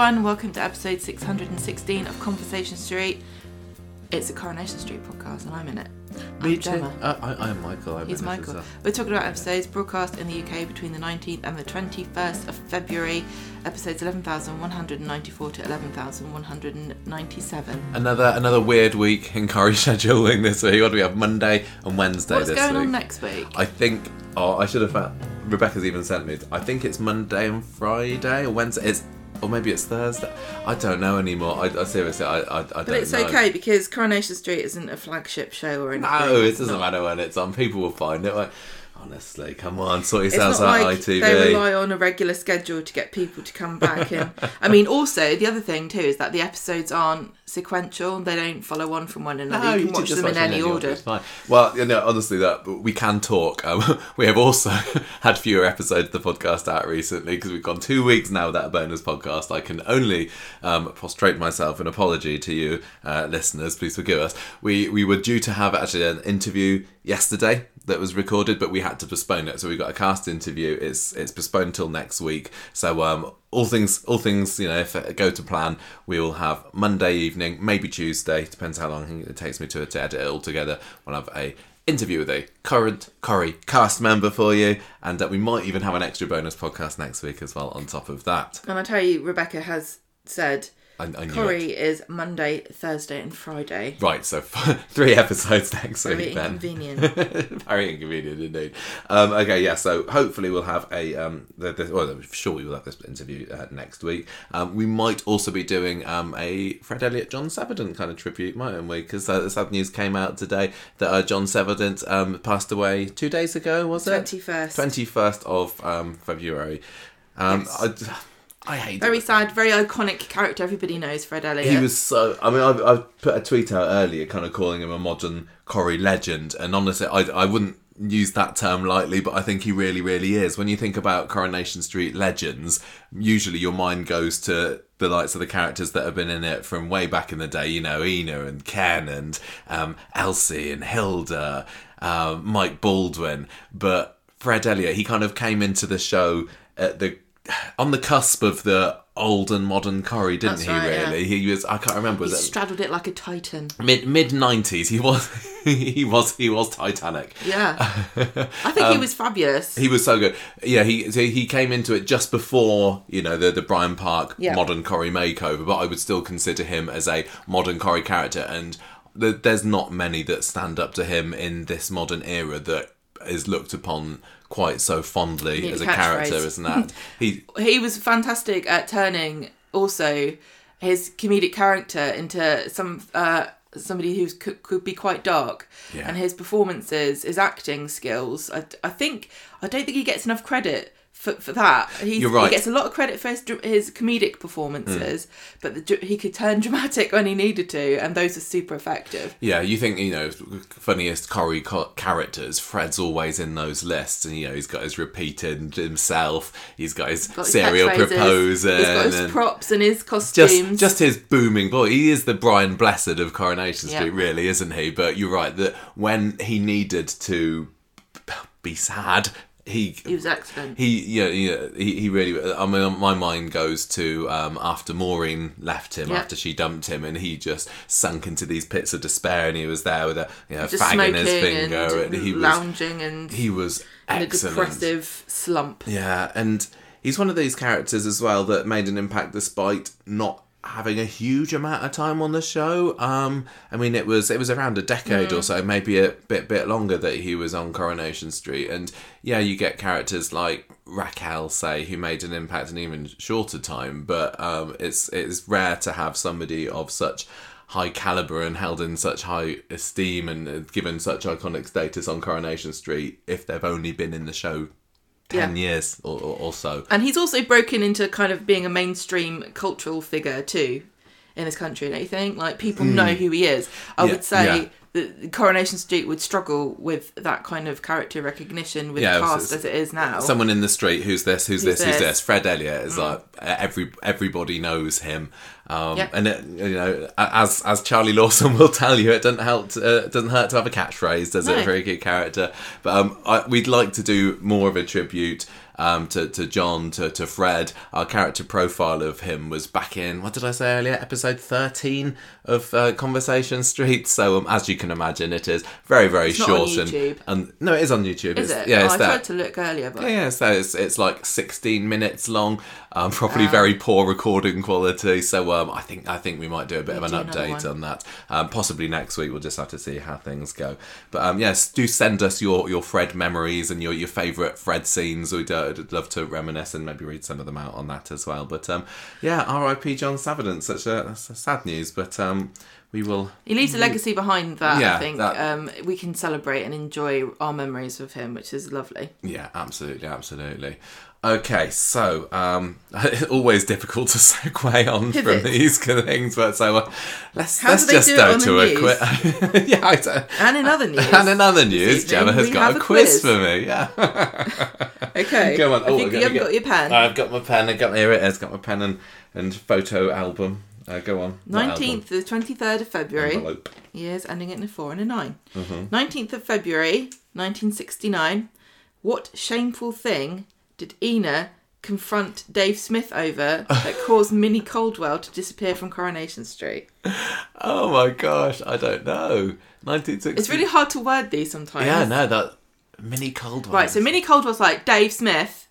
everyone. Welcome to episode 616 of Conversation Street. It's a Coronation Street podcast, and I'm in it. Me I'm too. Uh, I, I'm Michael. I'm He's in it as Michael. well. We're talking about episodes broadcast in the UK between the 19th and the 21st of February. Episodes 11,194 to 11,197. Another another weird week in Corrie scheduling this week. What do we have? Monday and Wednesday What's this going on next week? I think. Oh, I should have. Rebecca's even sent me. I think it's Monday and Friday or Wednesday. It's or maybe it's Thursday. I don't know anymore. I, I seriously, I, I, I don't know. but it's know. okay because Coronation Street isn't a flagship show or anything. No, it doesn't not- matter when it's on. People will find it. Like, honestly, come on, sort It's yourselves out, like ITV. they rely on a regular schedule to get people to come back. And I mean, also the other thing too is that the episodes aren't sequential; they don't follow one from one another. No, you you can did watch just them in watch any order. It's fine. Well, you know, honestly, that we can talk. Um, we have also had fewer episodes of the podcast out recently because we've gone two weeks now without a bonus podcast. I can only um, prostrate myself in apology to you, uh, listeners. Please forgive us. We we were due to have actually an interview yesterday that was recorded, but we had to postpone it. So we got a cast interview. It's it's postponed till next week. So um, all things all things you know, if it go to plan, we will have Monday evening, maybe Tuesday, depends how long it takes me to, to edit it all together. We'll have a interview with a current Corrie cast member for you, and uh, we might even have an extra bonus podcast next week as well on top of that. And I tell you, Rebecca has said I, I it. Is Monday, Thursday, and Friday. Right, so three episodes next Very week Very inconvenient. Very inconvenient indeed. Um, okay, yeah. So hopefully we'll have a um, the, the, well, I'm sure we will have this interview uh, next week. Um, we might also be doing um, a Fred Elliott, John Savident kind of tribute, mightn't we? Because uh, the sad news came out today that uh, John Savident um, passed away two days ago. Was it 21st. Twenty first of um, February. Um, Yes. I, I hate Very sad, very iconic character. Everybody knows Fred Elliott. he was so. I mean, I, I put a tweet out earlier, kind of calling him a modern Corrie legend, and honestly, I, I wouldn't use that term lightly, but I think he really, really is. When you think about Coronation Street legends, usually your mind goes to the likes of the characters that have been in it from way back in the day. You know, Ina and Ken and um, Elsie and Hilda, um, Mike Baldwin, but Fred Elliott, he kind of came into the show at the on the cusp of the old and modern Corrie, didn't That's he? right, yeah. really, he was. I can't remember. he straddled it like a titan. mid mid nineties? He was. he was. He was Titanic. Yeah, I think he was fabulous. Um, He was so good. Yeah, he so he came into it just before you know the the Brian Park Yeah. modern Corrie makeover, but I would still consider him as a modern Corrie character, and th- there's not many that stand up to him in this modern era that is looked upon quite so fondly as a character, isn't that? He he was fantastic at turning also his comedic character into some uh, somebody who could, could be quite dark Yeah. and his performances his acting skills I, I think i don't think he gets enough credit for, for that He's, You're right. he gets a lot of credit for his, his comedic performances mm. but the, he could turn dramatic when he needed to and those are super effective Yeah, you think you know funniest Corrie co- characters. Fred's always in those lists, and you know he's got his repeated himself. He's got his Got serial proposing. he's got his props and his costumes just just his booming boy. He is the Brian Blessed of Coronation Yeah. Street, really, isn't he? But you're right that when he needed to be sad, he he was excellent. he yeah, yeah he, he really I mean my mind goes to um, after Maureen left him Yeah. after she dumped him and he just sunk into these pits of despair and he was there with a you know, fag in his finger and, and, he was lounging and he was in a depressive slump. Yeah and he's one of these characters as well that made an impact despite not having a huge amount of time on the show. Um i mean it was it was around a decade or so maybe a bit bit longer that he was on coronation street. And yeah you get characters like raquel say who made an impact in even shorter time. But um it's it's rare to have somebody of such high caliber and held in such high esteem and uh, given such iconic status on coronation street if they've only been in the show 10 Yeah. years or, or, or so And he's also broken into kind of being a mainstream cultural figure too in this country, don't you think? Like people know who he is. I. Yeah, would say yeah. that Coronation Street would struggle with that kind of character recognition with Yeah, it's- cast as it is now. someone in the street who's this who's, Who's this who's this? this fred elliott is like uh, every everybody knows him um Yeah. and it, you know as as charlie lawson will tell you it doesn't help to, uh, doesn't hurt to have a catchphrase does it a very good character but um I, we'd like to do more of a tribute um, to, to John, to, to Fred. Our character profile of him was back in, what did I say earlier? Episode 13 of uh, Conversation Street. So, um, as you can imagine, it is very, very on short. and, and No, it is on YouTube. Is It's- it? Yeah, oh, it's I there. tried to look earlier, but Yeah, yeah, so it's, it's like 16 minutes long, um, probably very poor recording quality. So um, I think I think we might do a bit of an update on that. Um, possibly next week. We'll just have to see how things go. But um, yes, do send us your, your Fred memories and your, your favourite Fred scenes. We'd, uh, love to reminisce and maybe read some of them out on that as well. But um, yeah, R.I.P. John Savident. Such a, a sad news, but um, we will. he leaves a legacy behind that. Yeah, I think that- um, we can celebrate and enjoy our memories of him, which is lovely. Yeah, absolutely, absolutely. Okay, so um, always difficult to segue on Pivot. from these kind of things, but so uh, let's How let's do just go to a quiz. yeah, I don't- And in other news, and in other news, Gemma has got a a quiz, quiz. for me. Yeah, okay, Go on. I Oh, think you haven't got your pen. I've got my pen. I've got here it is. Got my pen and and photo album. Uh, go on. Nineteenth to the twenty third of February. envelope. Years ending in a four and a 9 Mm-hmm. 19th of February, nineteen sixty nine. What shameful thing did Ina confront Dave Smith over that caused Minnie Caldwell to disappear from Coronation Street? Oh my gosh, I don't know. 1960. It's really hard to word these sometimes. Yeah, no, that Minnie Caldwell. Right, so Minnie Caldwell's like Dave Smith,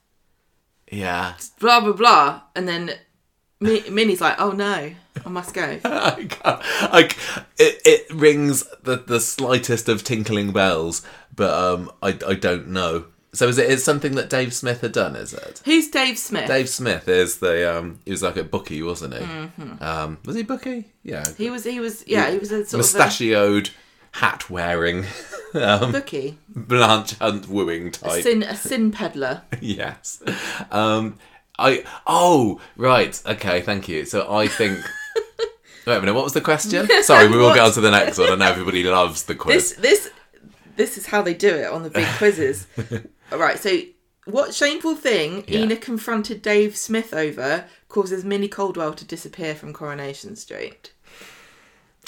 yeah. blah blah blah, and then Mi- Minnie's like, oh no, I must go. I can't, I, c- it, it rings the, the slightest of tinkling bells, but um, I, I don't know. So is it is something that Dave Smith had done? Is it? Who's Dave Smith? Dave Smith is the um, he was like a bookie, wasn't he? Um, was he bookie? Yeah, Mm-hmm. He was, he was, yeah, he was a sort mustachioed, hat wearing, of a bookie, Blanche Hunt wooing a type. sin, a sin peddler. yes. Um, I oh right okay thank you. So I think. Wait a minute. What was the question? Sorry, we will go What? on to the next one. I know everybody loves the quiz. This, this, this is how they do it on the big quizzes. All right, so what shameful thing Yeah. Ina confronted Dave Smith over causes Minnie Caldwell to disappear from Coronation Street?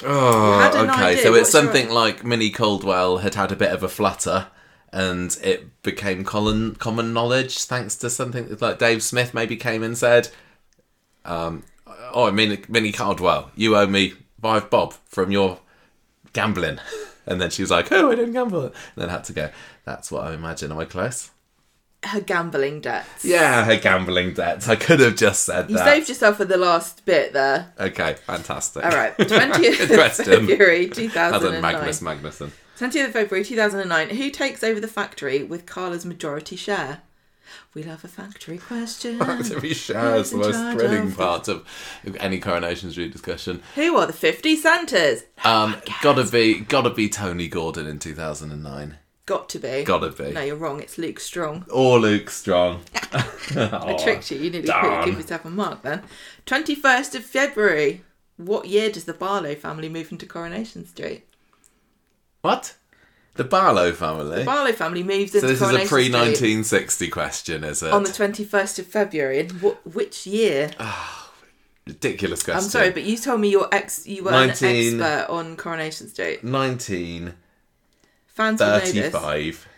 Oh, okay. idea. So it's What's your- something like Minnie Caldwell had had a bit of a flutter, and it became common common knowledge thanks to something like Dave Smith maybe came and said, um, "Oh, Minnie, Minnie Caldwell, you owe me five bob from your gambling," and then she was like, "Oh, I didn't gamble," and then had to go. That's what I imagine. Am I close? Her gambling debts. Yeah, her gambling debts. I could have just said You that. saved yourself for the last bit there. Okay, fantastic. All right, 20th Good of question. February 2009. in Magnus Magnusson. 20th of February 2009. Who takes over the factory with Carla's majority share? We love a factory question. Factory shares the most thrilling of- part of any Coronation Street discussion. Who are the 50 Santas? Um, gotta be, gotta be Tony Gordon in two thousand and nine. Got to be. Gotta be. No, you're wrong. It's Luke Strong. Or Luke Strong. I tricked you. You nearly darn. give yourself a mark then. 21st of February. What year does the Barlow family move into Coronation Street? What? The Barlow family. The Barlow family moves so into So this is a pre-1960 question, is it? on the 21st of February. And what, which year? Ah, ridiculous question. I'm sorry, but you told me you're ex. You were 19 an expert on Coronation Street. nineteen Fans will know this. thirty-five.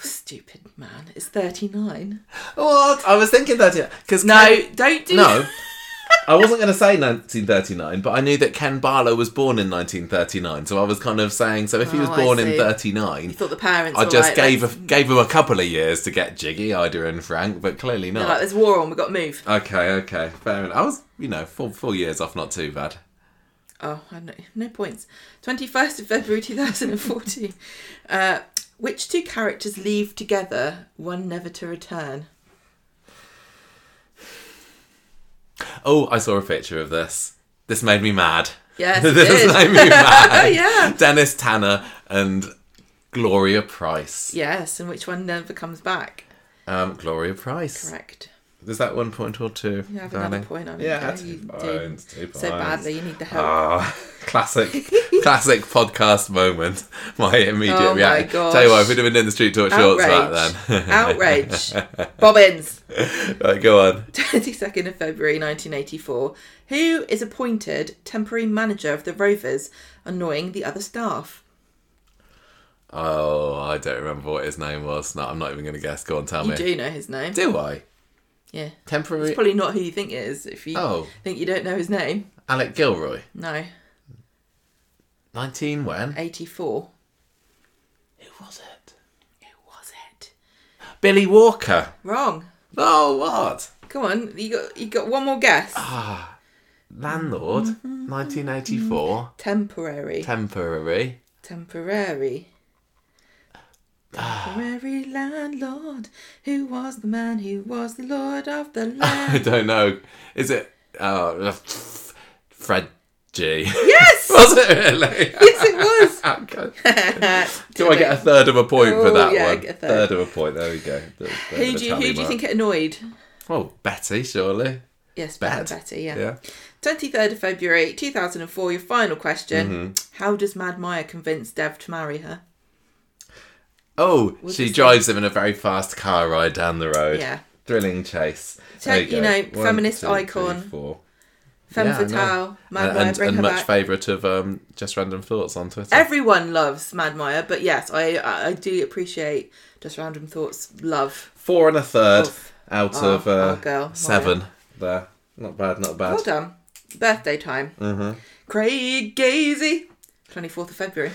Stupid man. It's 39. What? I was thinking that because No, don't do No. I wasn't going to say 1939, but I knew that Ken Barlow was born in 1939, so I was kind of saying, so if he was Oh, born in 39, You thought the parents I just like, gave a, gave him a couple of years to get jiggy, Ida and Frank, but clearly they're not. like, there's war on, we've got to move. okay, okay, fair enough. I was, you know, four, four years off, not too bad. Oh, I know, no points. 21st of February 2014. Uh, which two characters leave together, one never to return? Oh, I saw a picture of this. This made me mad. Yes, it this did. made me mad. yeah. Dennis Tanner and Gloria Price. Yes, and which one never comes back? Um, Gloria Price. Correct. Is that one point or two? You have darling? another point on it. Yeah, yeah, two you do. points, So badly, you need the help. Ah, classic, classic podcast moment. My immediate Oh my reaction. gosh. Tell you what, if we'd have been in the street talk shorts back then. Outrage. Bobbins. right, go on. 22nd of February 1984. Who is appointed temporary manager of the Rovers, annoying the other staff? Oh, I don't remember what his name was. No, I'm not even going to guess. Go on, tell You me. do know his name. Do I? Yeah. Temporary. It's probably not who you think it is if you Oh, think you don't know his name. Alec Gilroy. No. 19 when? 84. Who was it? Who was it? Billy Walker. Wrong. Oh, what? Come on, you got you got one more guess. Ah, Landlord. 1984. Temporary. Temporary. Temporary. Temporary landlord, who was the man who was the lord of the land. I don't know. Is it. Oh, Fred Gee yes! was it really? yes, it was. Do I get a third of a point for Oh, that yeah, one? get a third. of a point. There we go. Who do you, who do you mark. think it annoyed? Oh, Betty, surely. Yes, Bet. Betty, Betty, yeah. Yeah. 23rd of February 2004, your final question. Mm-hmm. How does Mad Maya convince Dev to marry her? Oh, she drives him in a very fast car ride down the road. Yeah. Thrilling chase. So, There you go. know, feminist icon. four. Femme Yeah, I know. fatale, Mad Maya, and, bring and her much back. favourite of um, Just Random Thoughts on Twitter. Everyone loves Mad Maya, but yes, I I I do appreciate just random thoughts. Love. Four and a third Oof. out Oh, of uh, oh, girl, Maya. seven. There. Not bad, not bad. Well done. Birthday time. Mm-hmm. Craig Gazey, twenty fourth of February.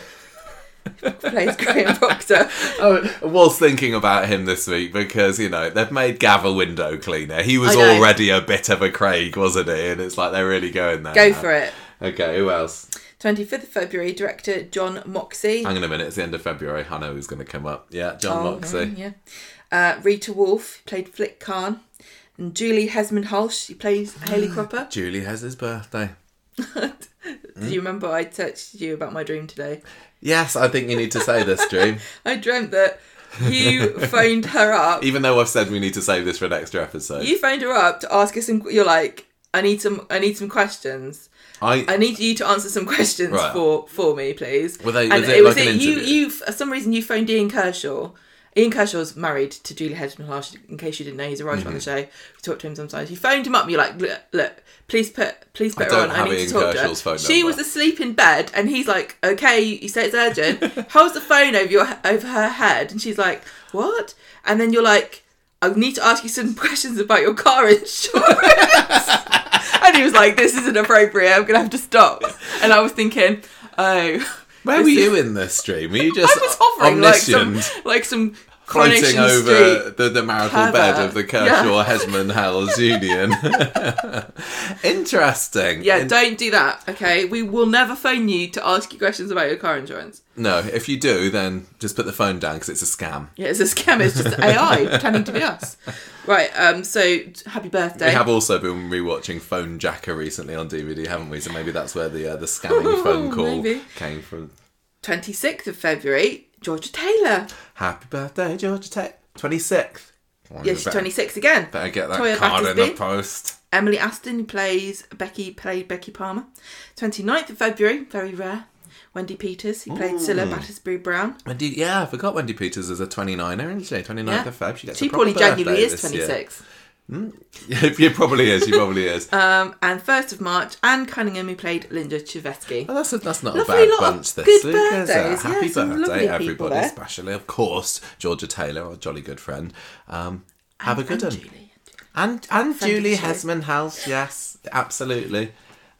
Plays Graham Proctor. I was thinking about him this week because, you know, they've made Gav a window cleaner. He was already a bit of a Craig, wasn't he? And it's like they're really going there. Go now. for it. Okay, who else? Twenty fifth of February, director John Moxey. Hang on a minute, it's the end of February. I know who's going to come up. Yeah, John Oh, Moxley. Yeah. Uh, Rita Wolf played Flick Khan. And Julie Hesmondhalgh, she plays Hayley Cropper. Julie has his birthday. Do you remember I texted you about my dream today? Yes, I think you need to say this, Dream. I dreamt that you phoned her up. Even though I've said we need to save this for an extra episode. You phoned her up to ask her some. You're like, I need some. I need some questions. I I need you to answer some questions Right. for for me, please. Were they- and was it like an you. You for some reason you phoned Ian Kershaw. Ian Kershaw's married to Julie Hesmondhalgh. In case you didn't know, he's a writer on the Mm-hmm. show. We talked to him sometimes. You phoned him up. and You're like, look, look please put, please put I her on. I need Ian to talk Kershaw's to her. She number. was asleep in bed, and he's like, okay, you say it's urgent. Holds the phone over your over her head, and she's like, what? And then you're like, I need to ask you some questions about your car insurance. and he was like, this isn't appropriate. I'm gonna have to stop. And I was thinking, oh. Where were you in this stream? Were you just I was hovering like some, omniscient, like some floating over Street. the, the marital pervert. bed of the Kershaw. Hesmondhalgh Union? Interesting. Yeah, In- don't do that. Okay, we will never phone you to ask you questions about your car insurance. no, if you do, then just put the phone down because it's a scam. Yeah, it's a scam. It's just AI pretending to be us. Right. Um. So happy birthday. We have also been rewatching Phone Jacker recently on DVD, haven't we? So maybe that's where the uh, the scamming phone call Maybe. came from. Twenty sixth of February. Georgia Taylor. Happy birthday, Georgia Tech. Twenty sixth. Yeah, she's twenty six again. Better get that Toyah card in the post. Emily Aston plays Becky played Becky Palmer. 29th of February. Very rare. Wendy Peters who played Cilla Battersby Brown. Wendy, yeah, I forgot Wendy Peters is a 29er, isn't she? 29th Yeah. of Feb. She gets She a proper probably birthday is this year. 26. Yeah, probably is. She probably is. Um, and 1st of March, Anne Cunningham, who played Linda Cheveski. Oh, that's a, that's not Lovely a bad bunch this good it? Happy Yeah, birthday, everybody, especially, of course, Georgia Taylor, our jolly good friend. Um, have a good And one. Julie. And, and of Julie. Hesmondhalgh, yes, absolutely.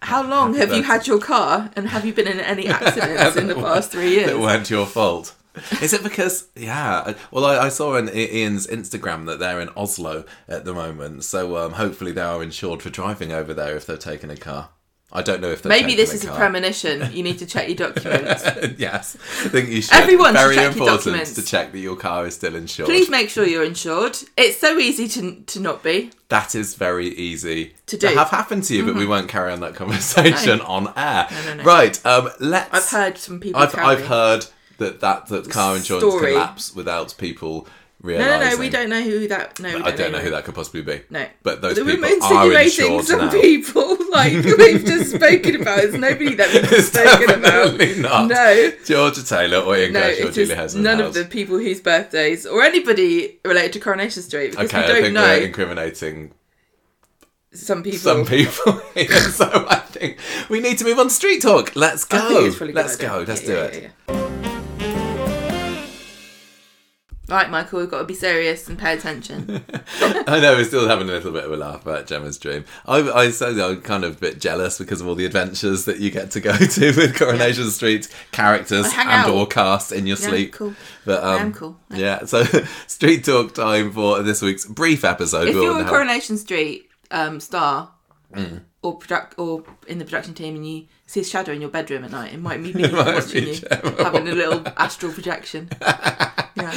How long Happy have you had your car and have you been in any accidents in the past three That years? weren't your fault. Is it because, yeah, well, I, I saw on Ian's Instagram that they're in Oslo at the moment, so um, hopefully they are insured for driving over there if they're taking a car. I don't know if they're Maybe this taking is a premonition. You need to check your documents. yes, I think you should. Everyone Very check your important documents. to check that your car is still insured. Please make sure you're insured. It's so easy to to not be. That is very easy To do. Mm-hmm. have happened to you, but we won't carry on that conversation on air. no, no. Right. Um, let's. I've heard some people. I've, I've heard that that that car insurance Story. collapse without people No, realizing. no, no. We don't know who that. No, don't I don't know who that could possibly be. No, But those We're people are insinuating insured some now. people like we've just spoken about. It's nobody that we've It's spoken about. not. No. Georgia Taylor or Ian No, Kershaw or Julie Hesman. none of the people whose birthdays or anybody related to Coronation Street because Okay, we I don't think know we're incriminating some people. some people. so I think we need to move on to street talk. Let's go. I think it's a really good Let's idea. go. Let's Yeah, do yeah, it. yeah. Right, Michael, we've got to be serious and pay attention. I know we're still having a little bit of a laugh about Gemma's dream. I, I I'm kind of a bit jealous because of all the adventures that you get to go to with Coronation Street characters and out. or cast in your Yeah, sleep. cool. But um, I am cool. Yeah, so street talk time for this week's brief episode. If you're a Coronation Street um, star Mm. or product or in the production team and you see a shadow in your bedroom at night, it might be me watching you having a little astral projection. yeah.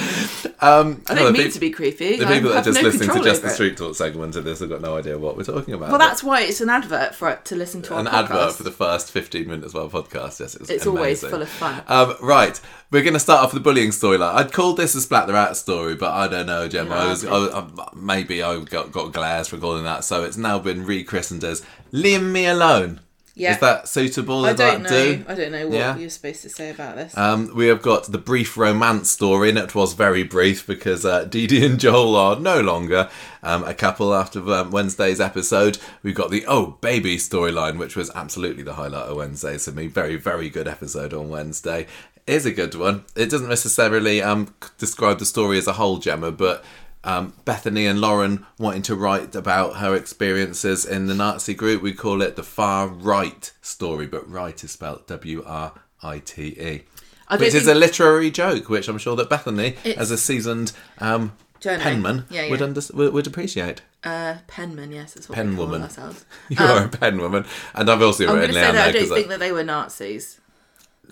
um, I don't mean to be creepy. The I people that are just no listening to just the street talk segment of this have got no idea what we're talking about. Well, that's why it's an advert for it to listen to our an advert for the first 15 minutes of our podcast. Yes, it's, It's always full of fun. Um, right, we're going to start off with the bullying storyline. I'd called this a splat the rat story, but I don't know, Gemma. I was, I, I, maybe I got, got glares for calling that, so it's now been rechristened as "Leave Me Alone." Yeah. Is that suitable? I don't that know. do? I don't know what Yeah. you're supposed to say about this. Um, we have got the brief romance story, and it was very brief because uh, Dee Dee and Joel are no longer um, a couple after um, Wednesday's episode. We've got the Oh Baby storyline, which was absolutely the highlight of Wednesday. So, me, very, very good episode on Wednesday. Is a good one. It doesn't necessarily um, describe the story as a whole, Gemma, but um, Bethany and Lauren wanting to write about her experiences in the Nazi group. We call it the far right story, but right is spelled W R I T E. Which is a literary joke, which I'm sure that Bethany, as a seasoned um, penman, Yeah, would, under- would appreciate. Uh, penman, yes, that's what Pen we call ourselves. You are a penwoman, and I've also I'm written say down that I don't think that they were Nazis.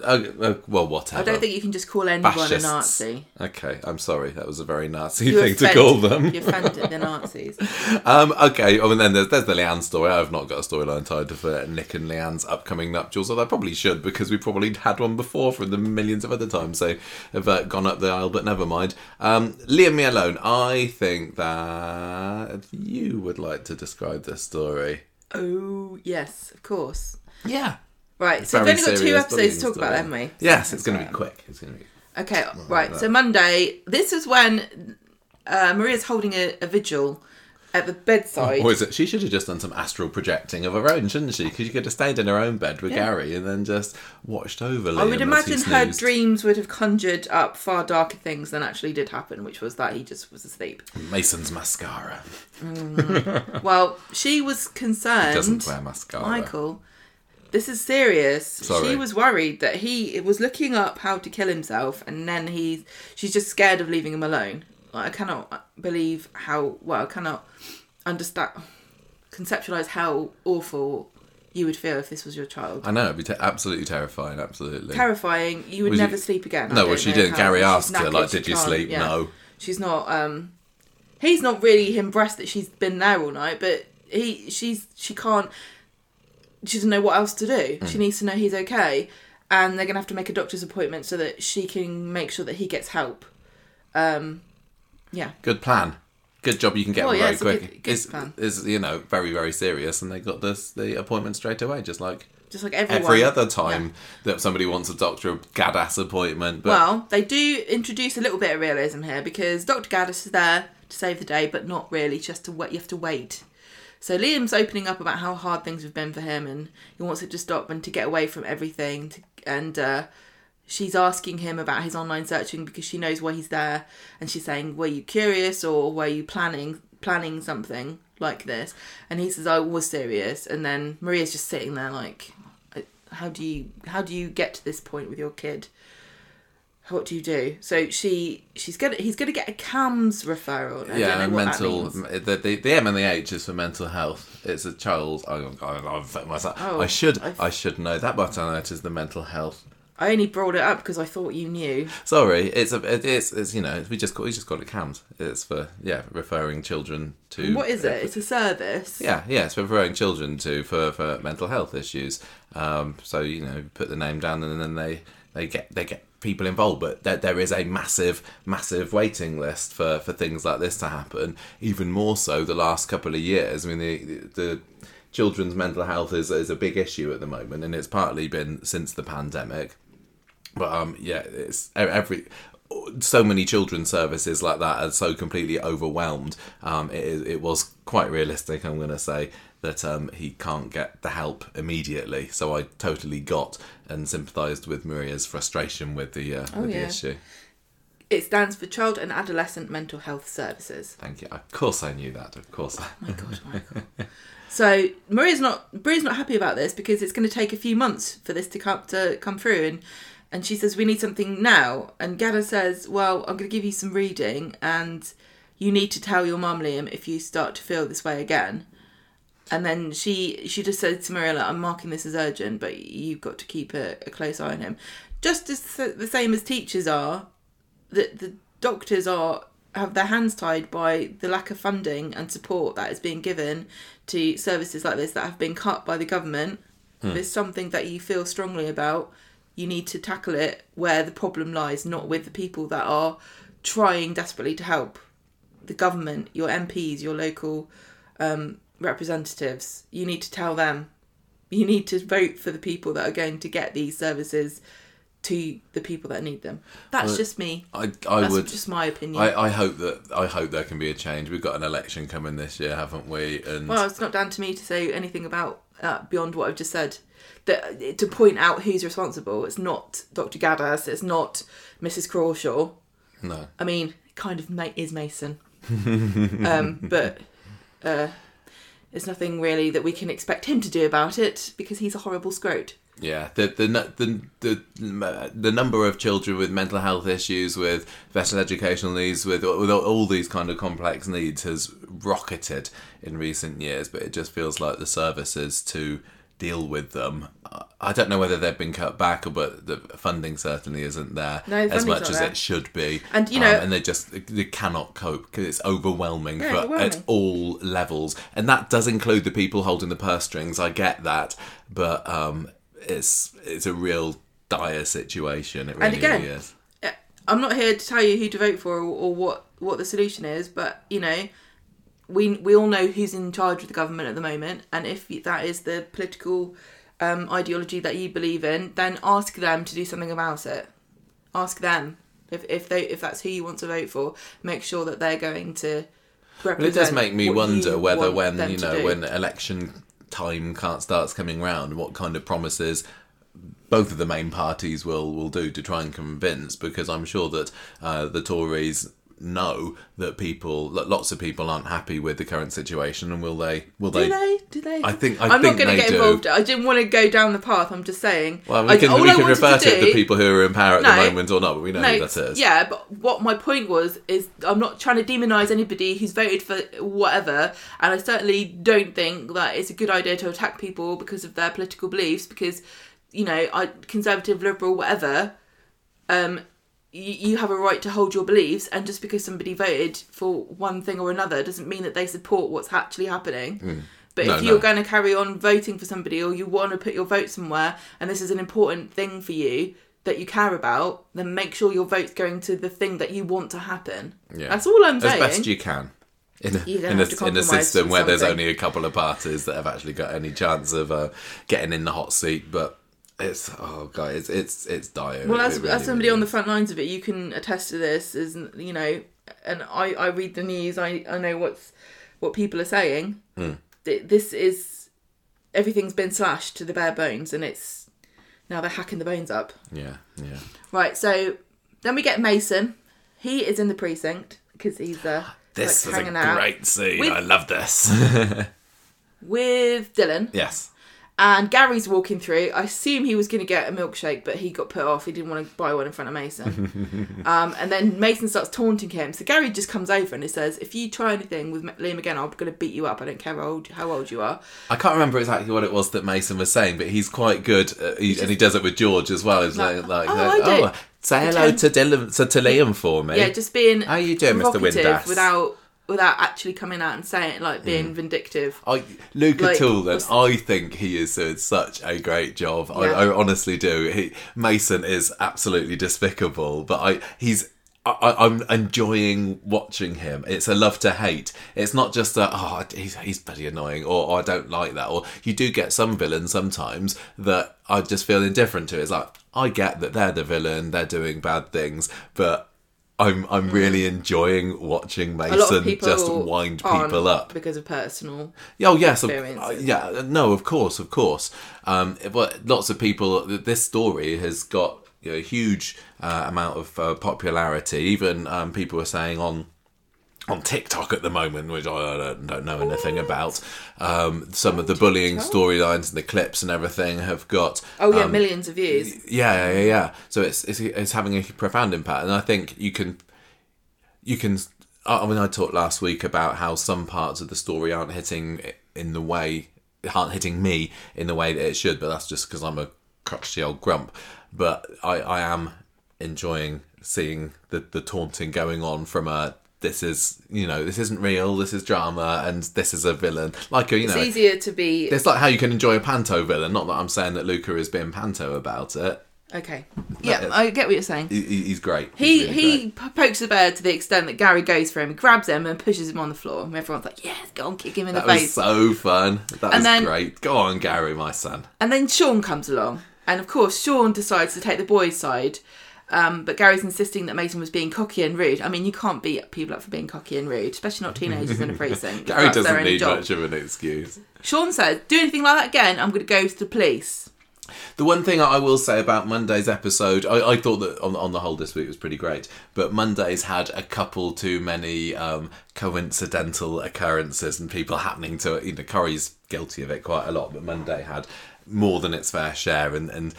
Uh, well, whatever. I don't think you can just call anyone a Nazi. Okay, I'm sorry. That was a very Nazi You thing to call them. You offended the Nazis. Um, okay, oh, and then there's, there's the Leanne story. I've not got a storyline tied to for Nick and Leanne's upcoming nuptials, although I probably should because we probably had one before from the millions of other times, so I've uh, gone up the aisle, but never mind. Um, Leave Me Alone. I think that you would like to describe this story. Oh, yes, of course. Yeah. Right, so we've only got two episodes to talk about, haven't we? Yes, it's going to be quick. It's going to be. Okay, right. So Monday, this is when uh, Maria's holding a, a vigil at the bedside. Or is it? She should have just done some astral projecting of her own, shouldn't she? Because she could have stayed in her own bed with Yeah. Gary and then just watched over. Liam I would imagine her dreams would have conjured up far darker things than actually did happen, which was that he just was asleep. Mason's mascara. Well, she was concerned. He Doesn't wear mascara. Michael, this is serious. Sorry. She was worried that he was looking up how to kill himself, and then he she's just scared of leaving him alone. Like, I cannot believe how well I cannot understand conceptualize how awful you would feel if this was your child. I know it'd be te- absolutely terrifying. Absolutely. Terrifying. You would Was never you- sleep again. No, well, she didn't. Gary asked her, like, "Did you can't- sleep?" yeah. No. She's not. Um, he's not really impressed that she's been there all night, but he, she's, she can't. She doesn't know what else to do. Hmm. She needs to know he's okay, and they're gonna have to make a doctor's appointment so that she can make sure that he gets help. Um, yeah, Good plan. Good job. You can get Well, yeah, very it's quick. good- good is plan. is you know very very serious, and they got this the appointment straight away, just like just like everyone. every other time that somebody wants a doctor a Gaddas appointment. But Well, they do introduce a little bit of realism here because Dr. Gaddas is there to save the day, but not really. Just to wait, you have to wait. So Liam's opening up about how hard things have been for him, and he wants it to stop and to get away from everything. To, and uh, she's asking him about his online searching because she knows why he's there, and she's saying, "Were you curious or were you planning planning something like this?" And he says, "I was serious." And then Maria's just sitting there like, "How do you how do you get to this point with your kid?" What do you do? So she she's gonna he's gonna get a CAMHS referral. I yeah, don't know what mental. The, the the M and the H is for mental health. It's a child. I, I, I've myself. Oh, I should I've- I should know that, but I know it is the mental health. I only brought it up because I thought you knew. Sorry, it's a it is it's you know we just call we just call it CAMHS. It's for yeah referring children to What is it? It's a service. Yeah, yeah, it's for referring children to for, for mental health issues. Um, so you know, put the name down, and then they they get they get people involved. But there, there is a massive massive waiting list for for things like this to happen. Even more so the last couple of years. I mean, the the children's mental health is is a big issue at the moment, and it's partly been since the pandemic. But um, yeah, it's every so many children's services like that are so completely overwhelmed. Um, it it was quite realistic. I'm going to say that um, he can't get the help immediately. So I totally got and sympathised with Maria's frustration with the uh, with the issue. It stands for Child and Adolescent Mental Health Services. Thank you. Of course, I knew that. Of course. my god, Michael. so Maria's not Maria's not happy about this because it's going to take a few months for this to come to come through, and and she says we need something now. And Gada says, well, I'm going to give you some reading, and you need to tell your mum, Liam, if you start to feel this way again. And then she she just said to Maria, like, I'm marking this as urgent, but you've got to keep a, a close eye on him. Just as the same as teachers are, that the doctors are have their hands tied by the lack of funding and support that is being given to services like this that have been cut by the government. Hmm. If it's something that you feel strongly about, you need to tackle it where the problem lies, not with the people that are trying desperately to help. The government, your MPs, your local um, representatives, you need to tell them. You need to vote for the people that are going to get these services to the people that need them. That's well, just me. I, I That's would just my opinion. I, I hope that I hope there can be a change. We've got an election coming this year, haven't we? And well, it's not down to me to say anything about uh, beyond what I've just said. That to point out who's responsible. It's not Dr. Gaddas. It's not Mrs. Crawshaw. No. I mean, kind of is Mason, um, but uh, there's nothing really that we can expect him to do about it because he's a horrible scrote. Yeah, the, the the the the number of children with mental health issues, with special educational needs, with with all these kind of complex needs has rocketed in recent years. But it just feels like the services to deal with them. I don't know whether they've been cut back, or but the funding certainly isn't there no, as much as there. it should be. And you know, um, and they just they cannot cope because it's overwhelming yeah, for overwhelming. at all levels, and that does include the people holding the purse strings. I get that, but um, it's it's a real dire situation. It really, and again, really is. I'm not here to tell you who to vote for or, or what what the solution is, but you know, we we all know who's in charge of the government at the moment, and if that is the political um, ideology that you believe in, then ask them to do something about it. Ask them if if they if that's who you want to vote for. Make sure that they're going to. Well, it does make me wonder whether when you know when election time starts coming round, what kind of promises both of the main parties will will do to try and convince. Because I'm sure that uh, the Tories know that people lots of people aren't happy with the current situation and will they will do they, they? Do they? I think I am not going to get do. involved. I didn't want to go down the path i'm just saying. Well we can, I, we can refer to, to the people who are in power at no, the moment or not but we know no, who that is. yeah but what my point was is i'm not trying to demonize anybody who's voted for whatever and i certainly don't think that it's a good idea to attack people because of their political beliefs because you know i conservative liberal whatever um you, you have a right to hold your beliefs, and just because somebody voted for one thing or another doesn't mean that they support what's actually happening. Mm. But No, if you're no. going to carry on voting for somebody, or you want to put your vote somewhere, and this is an important thing for you that you care about, then make sure your vote's going to the thing that you want to happen. Yeah. That's all I'm as saying. As best you can in a, in a, in a system where there's only a couple of parties that have actually got any chance of uh, getting in the hot seat but it's oh god it's it's it's dire Well, as, really, as somebody really on the front lines of it, you can attest to this. Is you know, and I I read the news. I I know what's what people are saying. Th- This is everything's been slashed to the bare bones, and it's now they're hacking the bones up. yeah yeah Right. So then we get Mason. He is in the precinct because he's uh, this like, was a hanging out great scene With- I love this with Dylan. yes And Gary's walking through. I assume he was going to get a milkshake, but he got put off. He didn't want to buy one in front of Mason. um, and then Mason starts taunting him. So Gary just comes over and he says, "If you try anything with Liam again, I'm going to beat you up. I don't care how old how old you are." I can't remember exactly what it was that Mason was saying but he's quite good uh, he, and he does it with George as well he's like, like, "Oh, like, I oh say hello to Dylan to, to Liam for me Yeah, just being How are you doing, Mr. Windass? without without actually coming out and saying it, like being vindictive. I, Luca Like, Tool, I think he is doing such a great job. I, Yeah. I honestly do. He, Mason is absolutely despicable, but I he's. I, I'm enjoying watching him. It's a love to hate. It's not just that oh he's he's bloody annoying or, oh, I don't like that. Or you do get some villains sometimes that I just feel indifferent to. It's like I get that they're the villain, they're doing bad things, but I'm I'm really enjoying watching Mason just wind people up. because of personal. Oh yes, of, uh, yeah, no, of course, of course. Um, but lots of people. This story has got you know, a huge uh, amount of uh, popularity. Even um, people are saying on on TikTok at the moment, which I don't, don't know anything about. Um, some of the bullying storylines and the clips and everything have got Oh yeah, um, millions of views. yeah, yeah, yeah, yeah. So it's, it's it's having a profound impact, and I think you can you can. I mean, I talked last week about how some parts of the story aren't hitting in the way aren't hitting me in the way that it should, but that's just because I'm a crotchety old grump. But I, I am enjoying seeing the the taunting going on from a this is you know this isn't real, this is drama, and this is a villain. Like you It's easier to be it's like how you can enjoy a panto villain. Not that I'm saying that Luca is being panto about it. okay. Yeah, is- I get what you're saying. He, he- he's great. He really he great. pokes the bear to the extent that Gary goes for him, grabs him, and pushes him on the floor. And everyone's like, "Yes, go on, kick him in That the was face." so fun. That was then- great. Go on, Gary, my son. And then Sean comes along, and of course Sean decides to take the boys' side. Um, but Gary's insisting that Mason was being cocky and rude. I mean, you can't beat people up for being cocky and rude, especially not teenagers in a precinct. Gary That's their doesn't need job. much of an excuse. Sean says, "Do anything like that again, I'm going to go to the police." The one thing I will say about Monday's episode, I, I thought that on, on the whole this week was pretty great, but Monday's had a couple too many um, coincidental occurrences and people happening to it. You know, Corrie's guilty of it quite a lot, but Monday had more than its fair share, and, and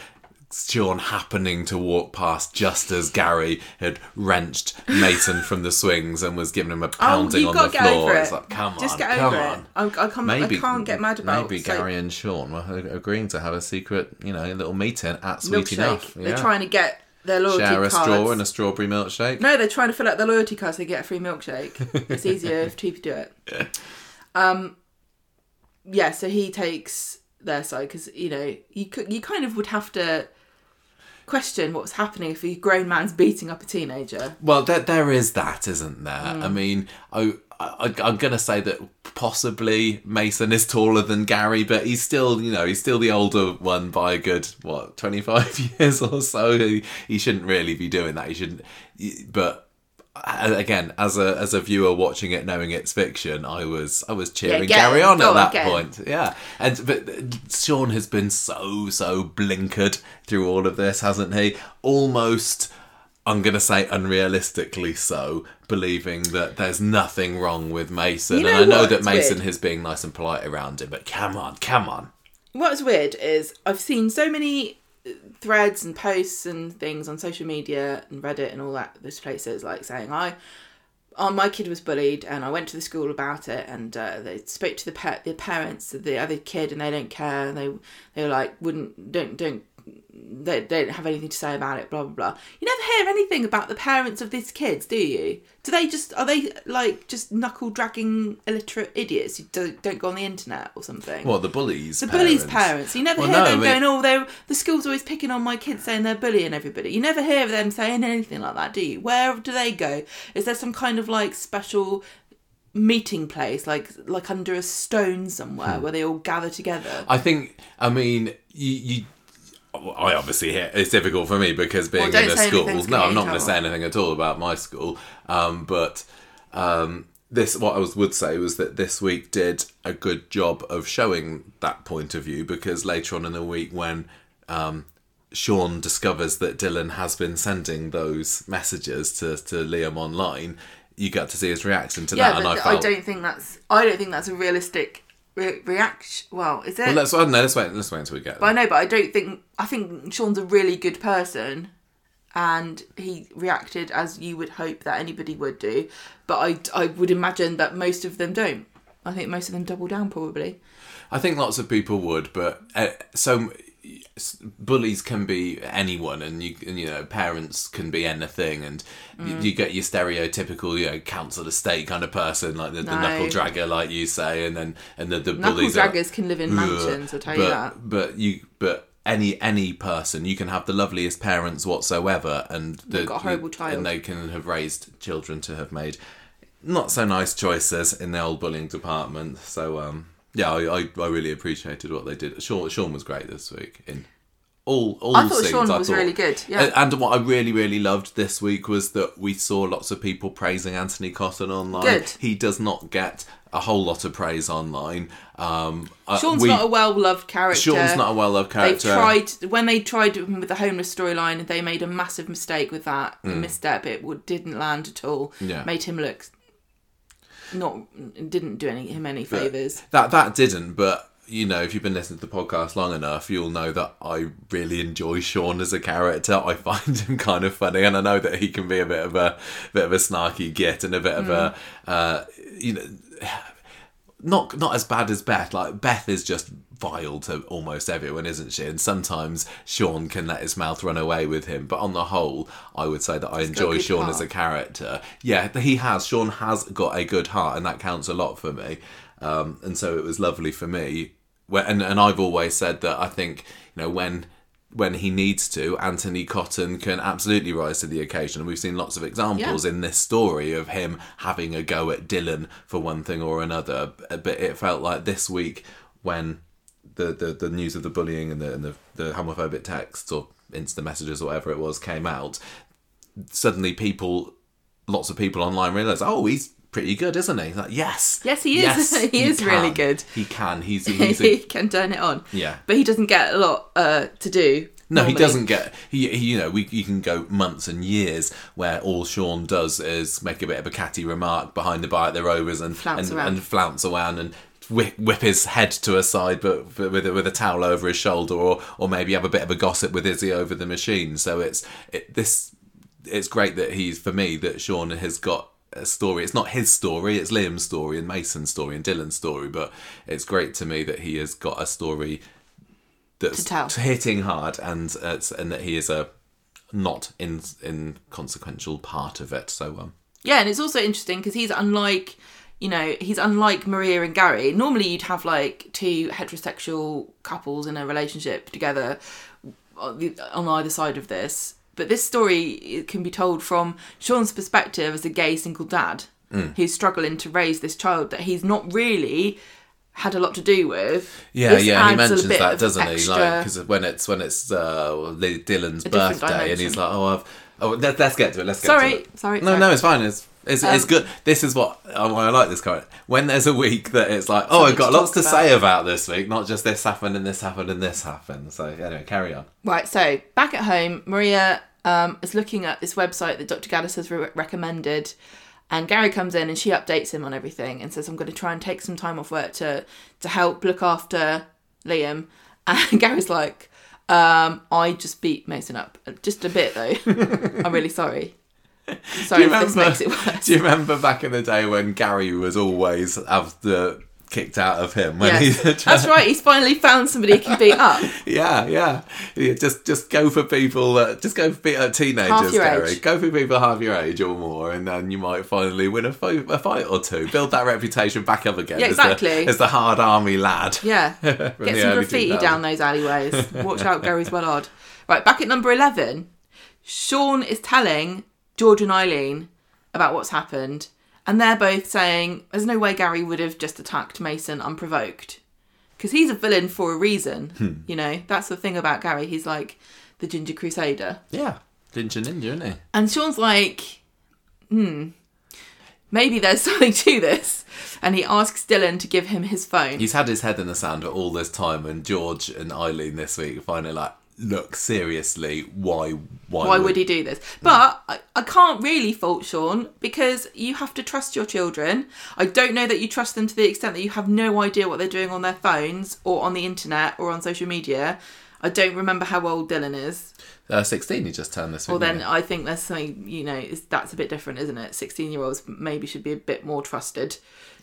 Sean happening to walk past just as Gary had wrenched Mason from the swings and was giving him a pounding you've on the floor. over It's like, come on. Just on, get come over on. it. I, I, can't, I can't get mad about. It. Maybe so- Gary and Sean were agreeing to have a secret, you know, little meeting at Sweet milkshake. Enough. They're Yeah. trying to get their loyalty Share a cards. straw and a strawberry milkshake. No, they're trying to fill out their loyalty cards so they get a free milkshake. it's easier if two people do it. Yeah. Um, yeah, so he takes their side because you know you you kind of would have to question what's happening if a grown man's beating up a teenager. Well, there, there is that, isn't there? Mm. I mean, I, I, I'm going to say that possibly Mason is taller than Gary, but he's still, you know, he's still the older one by a good, what, 25 years or so. He, he shouldn't really be doing that. He shouldn't, but again as a as a viewer watching it knowing it's fiction i was i was cheering get gary on at that point. Yeah. And but uh, sean has been so so blinkered through all of this hasn't he? Almost i'm gonna say unrealistically so believing that there's nothing wrong with mason. You and i know that mason weird. is being nice and polite around him but come on come on. What's weird is I've seen so many threads and posts and things on social media and Reddit and all that those places like saying I oh my kid was bullied and I went to the school about it and uh, they spoke to the pet the parents of the other kid and they don't care and they they were like wouldn't don't don't they don't have anything to say about it blah blah blah you never hear anything about the parents of these kids do you do they just are they like just knuckle dragging illiterate idiots who don't, don't go on the internet or something what the bullies the bullies' parents. You never Well, hear no, them going, "Oh, they the school's always picking on my kids, saying they're bullying everybody." You never hear them saying anything like that, do you? Where do they go? Is there some kind of like special meeting place, like like under a stone Hmm. somewhere, where they all gather together? I think. I mean, you. you I obviously it's difficult for me because being don't in a school. No, I'm not going to say anything at all about my school. Um, but um, this, what I was, would say was that this week did a good job of showing that point of view because later on in the week, when um, Sean discovers that Dylan has been sending those messages to to Liam online, you got to see his reaction to yeah, that, and I felt. I don't think that's I don't think that's a realistic re- reaction. Well, is it? well, let's. Well, no, let's wait. Let's wait until we get. But There. I know, but I don't think I think Sean's a really good person, and he reacted as you would hope that anybody would do. But I I would imagine that most of them don't. I think most of them double down probably. I think lots of people would, but uh, so bullies can be anyone, and you you know parents can be anything, and Mm. you, you get your stereotypical you know council estate kind of person, like the, the knuckle dragger, like you say, and then and the, the Knuckle bullies. are- draggers can live in mansions. I'll tell but, you that. But you but. Any any person, you can have the loveliest parents whatsoever, and the, got a horrible child. and they can have raised children to have made not so nice choices in the old bullying department. So um, yeah, I, I, I really appreciated what they did. Sean, Sean was great this week. In all all the things I thought scenes. Sean I was thought. really good, yeah. And, and what I really really loved this week was that we saw lots of people praising Antony Cotton online. Good. He does not get a whole lot of praise online. Um, uh, Sean's we- not a well loved character. Sean's not a well loved character. They've tried when they tried with the homeless storyline. They made a massive mistake with that a misstep. It didn't land at all. Yeah. made him look not didn't do any, him any favors. That that didn't, but you know, if you've been listening to the podcast long enough, you'll know that I really enjoy Sean as a character. I find him kind of funny, and I know that he can be a bit of a bit of a snarky git and a bit of a uh, you know. Not not as bad as Beth. Like Beth is just vile to almost everyone, isn't she? And sometimes Sean can let his mouth run away with him. But on the whole, I would say that I enjoy Sean heart. as a character. Yeah, he has. Sean has got a good heart, and that counts a lot for me. Um, and so it was lovely for me. Where, and and I've always said that I think you know when when he needs to, Antony Cotton can absolutely rise to the occasion. And we've seen lots of examples Yeah. in this story of him having a go at Dylan for one thing or another. But it felt like this week when the, the, the news of the bullying and the, and the, the homophobic texts or instant messages or whatever it was came out, suddenly people, lots of people online realised, oh, he's pretty good, isn't he? Like, yes. Yes, he is. He is really good. He can. He's, he's he can turn it on. Yeah. but he doesn't get a lot uh, to do. No, he doesn't get. He, he, you know, we you can go months and years where all Sean does is make a bit of a catty remark behind the bar at the Rovers and Flounce and, around. and flounce around and whip, whip his head to a side, but but with a, with a towel over his shoulder, or or maybe have a bit of a gossip with Izzy over the machine. So it's it, this. It's great that he's for me that Sean has got a story. It's not his story. It's Liam's story and Mason's story and Dylan's story. But it's great to me that he has got a story that's hitting hard and uh, it's, and that he is a not in inconsequential part of it. So um, Yeah, and it's also interesting because he's unlike, you know, he's unlike Maria and Gary. Normally, you'd have like two heterosexual couples in a relationship together on either side of this. But this story can be told from Sean's perspective as a gay single dad Mm. who's struggling to raise this child that he's not really had a lot to do with. yeah, This yeah, he mentions that, doesn't he? Like because when it's when it's uh, Dylan's birthday, and he's like, oh, I've oh, let, let's get to it. Let's get Sorry, to it. sorry, No, sorry. no, it's fine. It's it's, it's Um, good. This is what uh, why I like this character. When there's a week that it's like, oh, I've got lots to talk say about this week, not just this happened and this happened and this happened. So anyway, carry on. Right, so back at home, Maria um, is looking at this website that Dr. Gaddas has re- recommended, and Gary comes in and she updates him on everything and says, "I'm going to try and take some time off work to to help look after Liam." And Gary's like, um, "I just beat Mason up just a bit though. I'm really sorry. Sorry makes it worse." Do you remember back in the day when Gary was always the kicked out of him when he That's right. He's finally found somebody he can beat up. yeah yeah Yeah, just just go for people that just go for pe- uh, teenagers Half your Gary age. go for people half your age or more and then you might finally win a, fo- a fight or two build that reputation back up again Yeah, as the- exactly. as the hard army lad Yeah. Get some graffiti 2000s. down those alleyways. Watch out, Gary's Wellard. Right, back at number 11, Sean is telling George and Eileen about what's happened, and they're both saying there's no way Gary would have just attacked Mason unprovoked. Because he's a villain for a reason. Hmm. You know, that's the thing about Gary. He's like the Ginger Crusader. yeah Ginger Ninja isn't he And Sean's like, hmm, maybe there's something to this. And he asks Dylan to give him his phone. he's had his head in the sand all this time and George and Eileen this week finally like look seriously why why, why would he do this? But I, I can't really fault Sean because you have to trust your children. I don't know that you trust them to the extent that you have no idea what they're doing on their phones or on the internet or on social media. I don't remember how old Dylan is. uh, 16 he just turned this week Well, then I think there's something, you know, is, that's a bit different, isn't it? 16 year olds maybe should be a bit more trusted.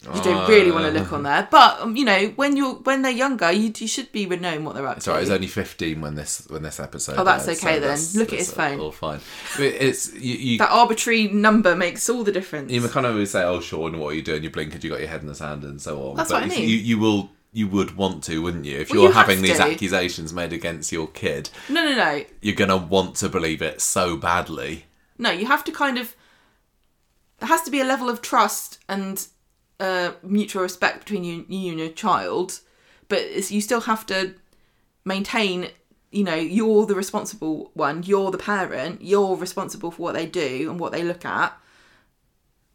You don't really want to look on there. But, um, you know, when you're when they're younger, you, you should be knowing what they're up to. alright. He's only fifteen when this when this episode. Oh, that's airs, okay then. that's- Look at that's his phone. All fine. But It's you. you that arbitrary number makes all the difference. you kind of always say, "Oh, Sean, what are you doing? You blink and you got your head in the sand and so on." That's but what I mean. You, you will. You would want to, wouldn't you? If Well, you're you have having these to. accusations made against your kid, no, no, no. you're gonna want to believe it so badly. No, you have to kind of. There has to be a level of trust and uh, mutual respect between you, you and your child, but it's, you still have to maintain you know you're the responsible one you're the parent you're responsible for what they do and what they look at.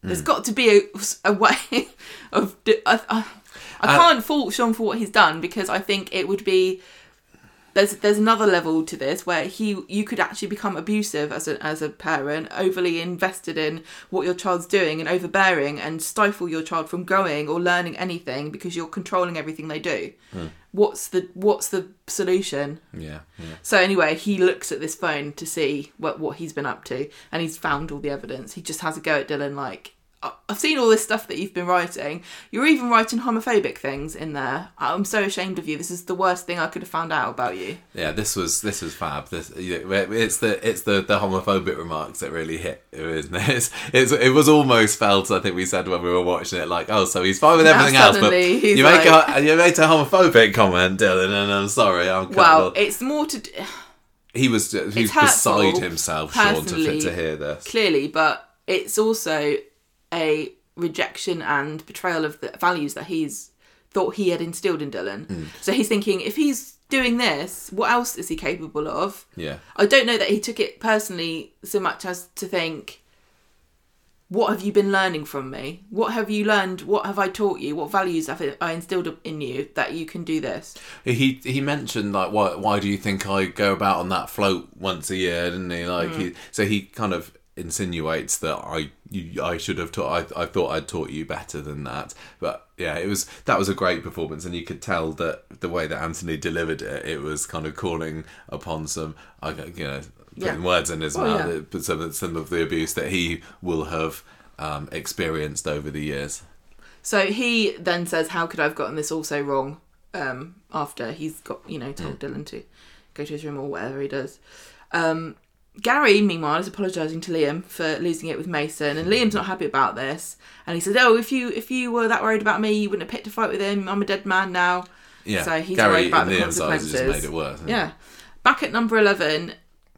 There's got to be a, a way of I, I, I Uh, can't fault Sean for what he's done because I think it would be there's there's another level to this where he you could actually become abusive as a as a parent, overly invested in what your child's doing and overbearing and stifle your child from going or learning anything because you're controlling everything they do. Hmm. What's the what's the solution? Yeah, yeah. So anyway, he looks at this phone to see what what he's been up to, and he's found all the evidence. He just has a go at Dylan, like "I- I've seen all this stuff that you've been writing. You're even writing homophobic things in there. I'm so ashamed of you. This is the worst thing I could have found out about you. Yeah, this was this was fab. This it's the it's the, the homophobic remarks that really hit, isn't it? It's, it's it was almost felt. I think we said when we were watching it, like, oh, so he's fine with Now everything else, but you make like- a you made a homophobic comment, Dylan, and I'm sorry. I'm Well, it's more to d- he was he was beside himself, Sean, to to hear this. clearly, but it's also a rejection and betrayal of the values that he's thought he had instilled in Dylan. Hmm. So he's thinking, if he's doing this, what else is he capable of? Yeah, I don't know that he took it personally so much as to think, what have you been learning from me? What have you learned? What have I taught you? What values have I instilled in you that you can do this? he he mentioned like why why do you think I go about on that float once a year, didn't he? Like he so he kind of insinuates that I you, I should have taught I, I thought I'd taught you better than that. But yeah, it was that was a great performance, and you could tell that the way that Antony delivered it, it was kind of calling upon some I you know putting Yeah. words in his Oh, mouth, yeah. but some some of the abuse that he will have um, experienced over the years. So he then says, "How could I have gotten this all so wrong?" Um, after he's got you know told Dylan to go to his room or whatever he does. Um, Gary, meanwhile, is apologising to Liam for losing it with Mason, and Liam's not happy about this. And he says, "Oh, if you if you were that worried about me, you wouldn't have picked a fight with him. I'm a dead man now." Yeah, So he's Gary worried about the Liam's eyes consequences. just made it worse. Yeah. Back at number 11,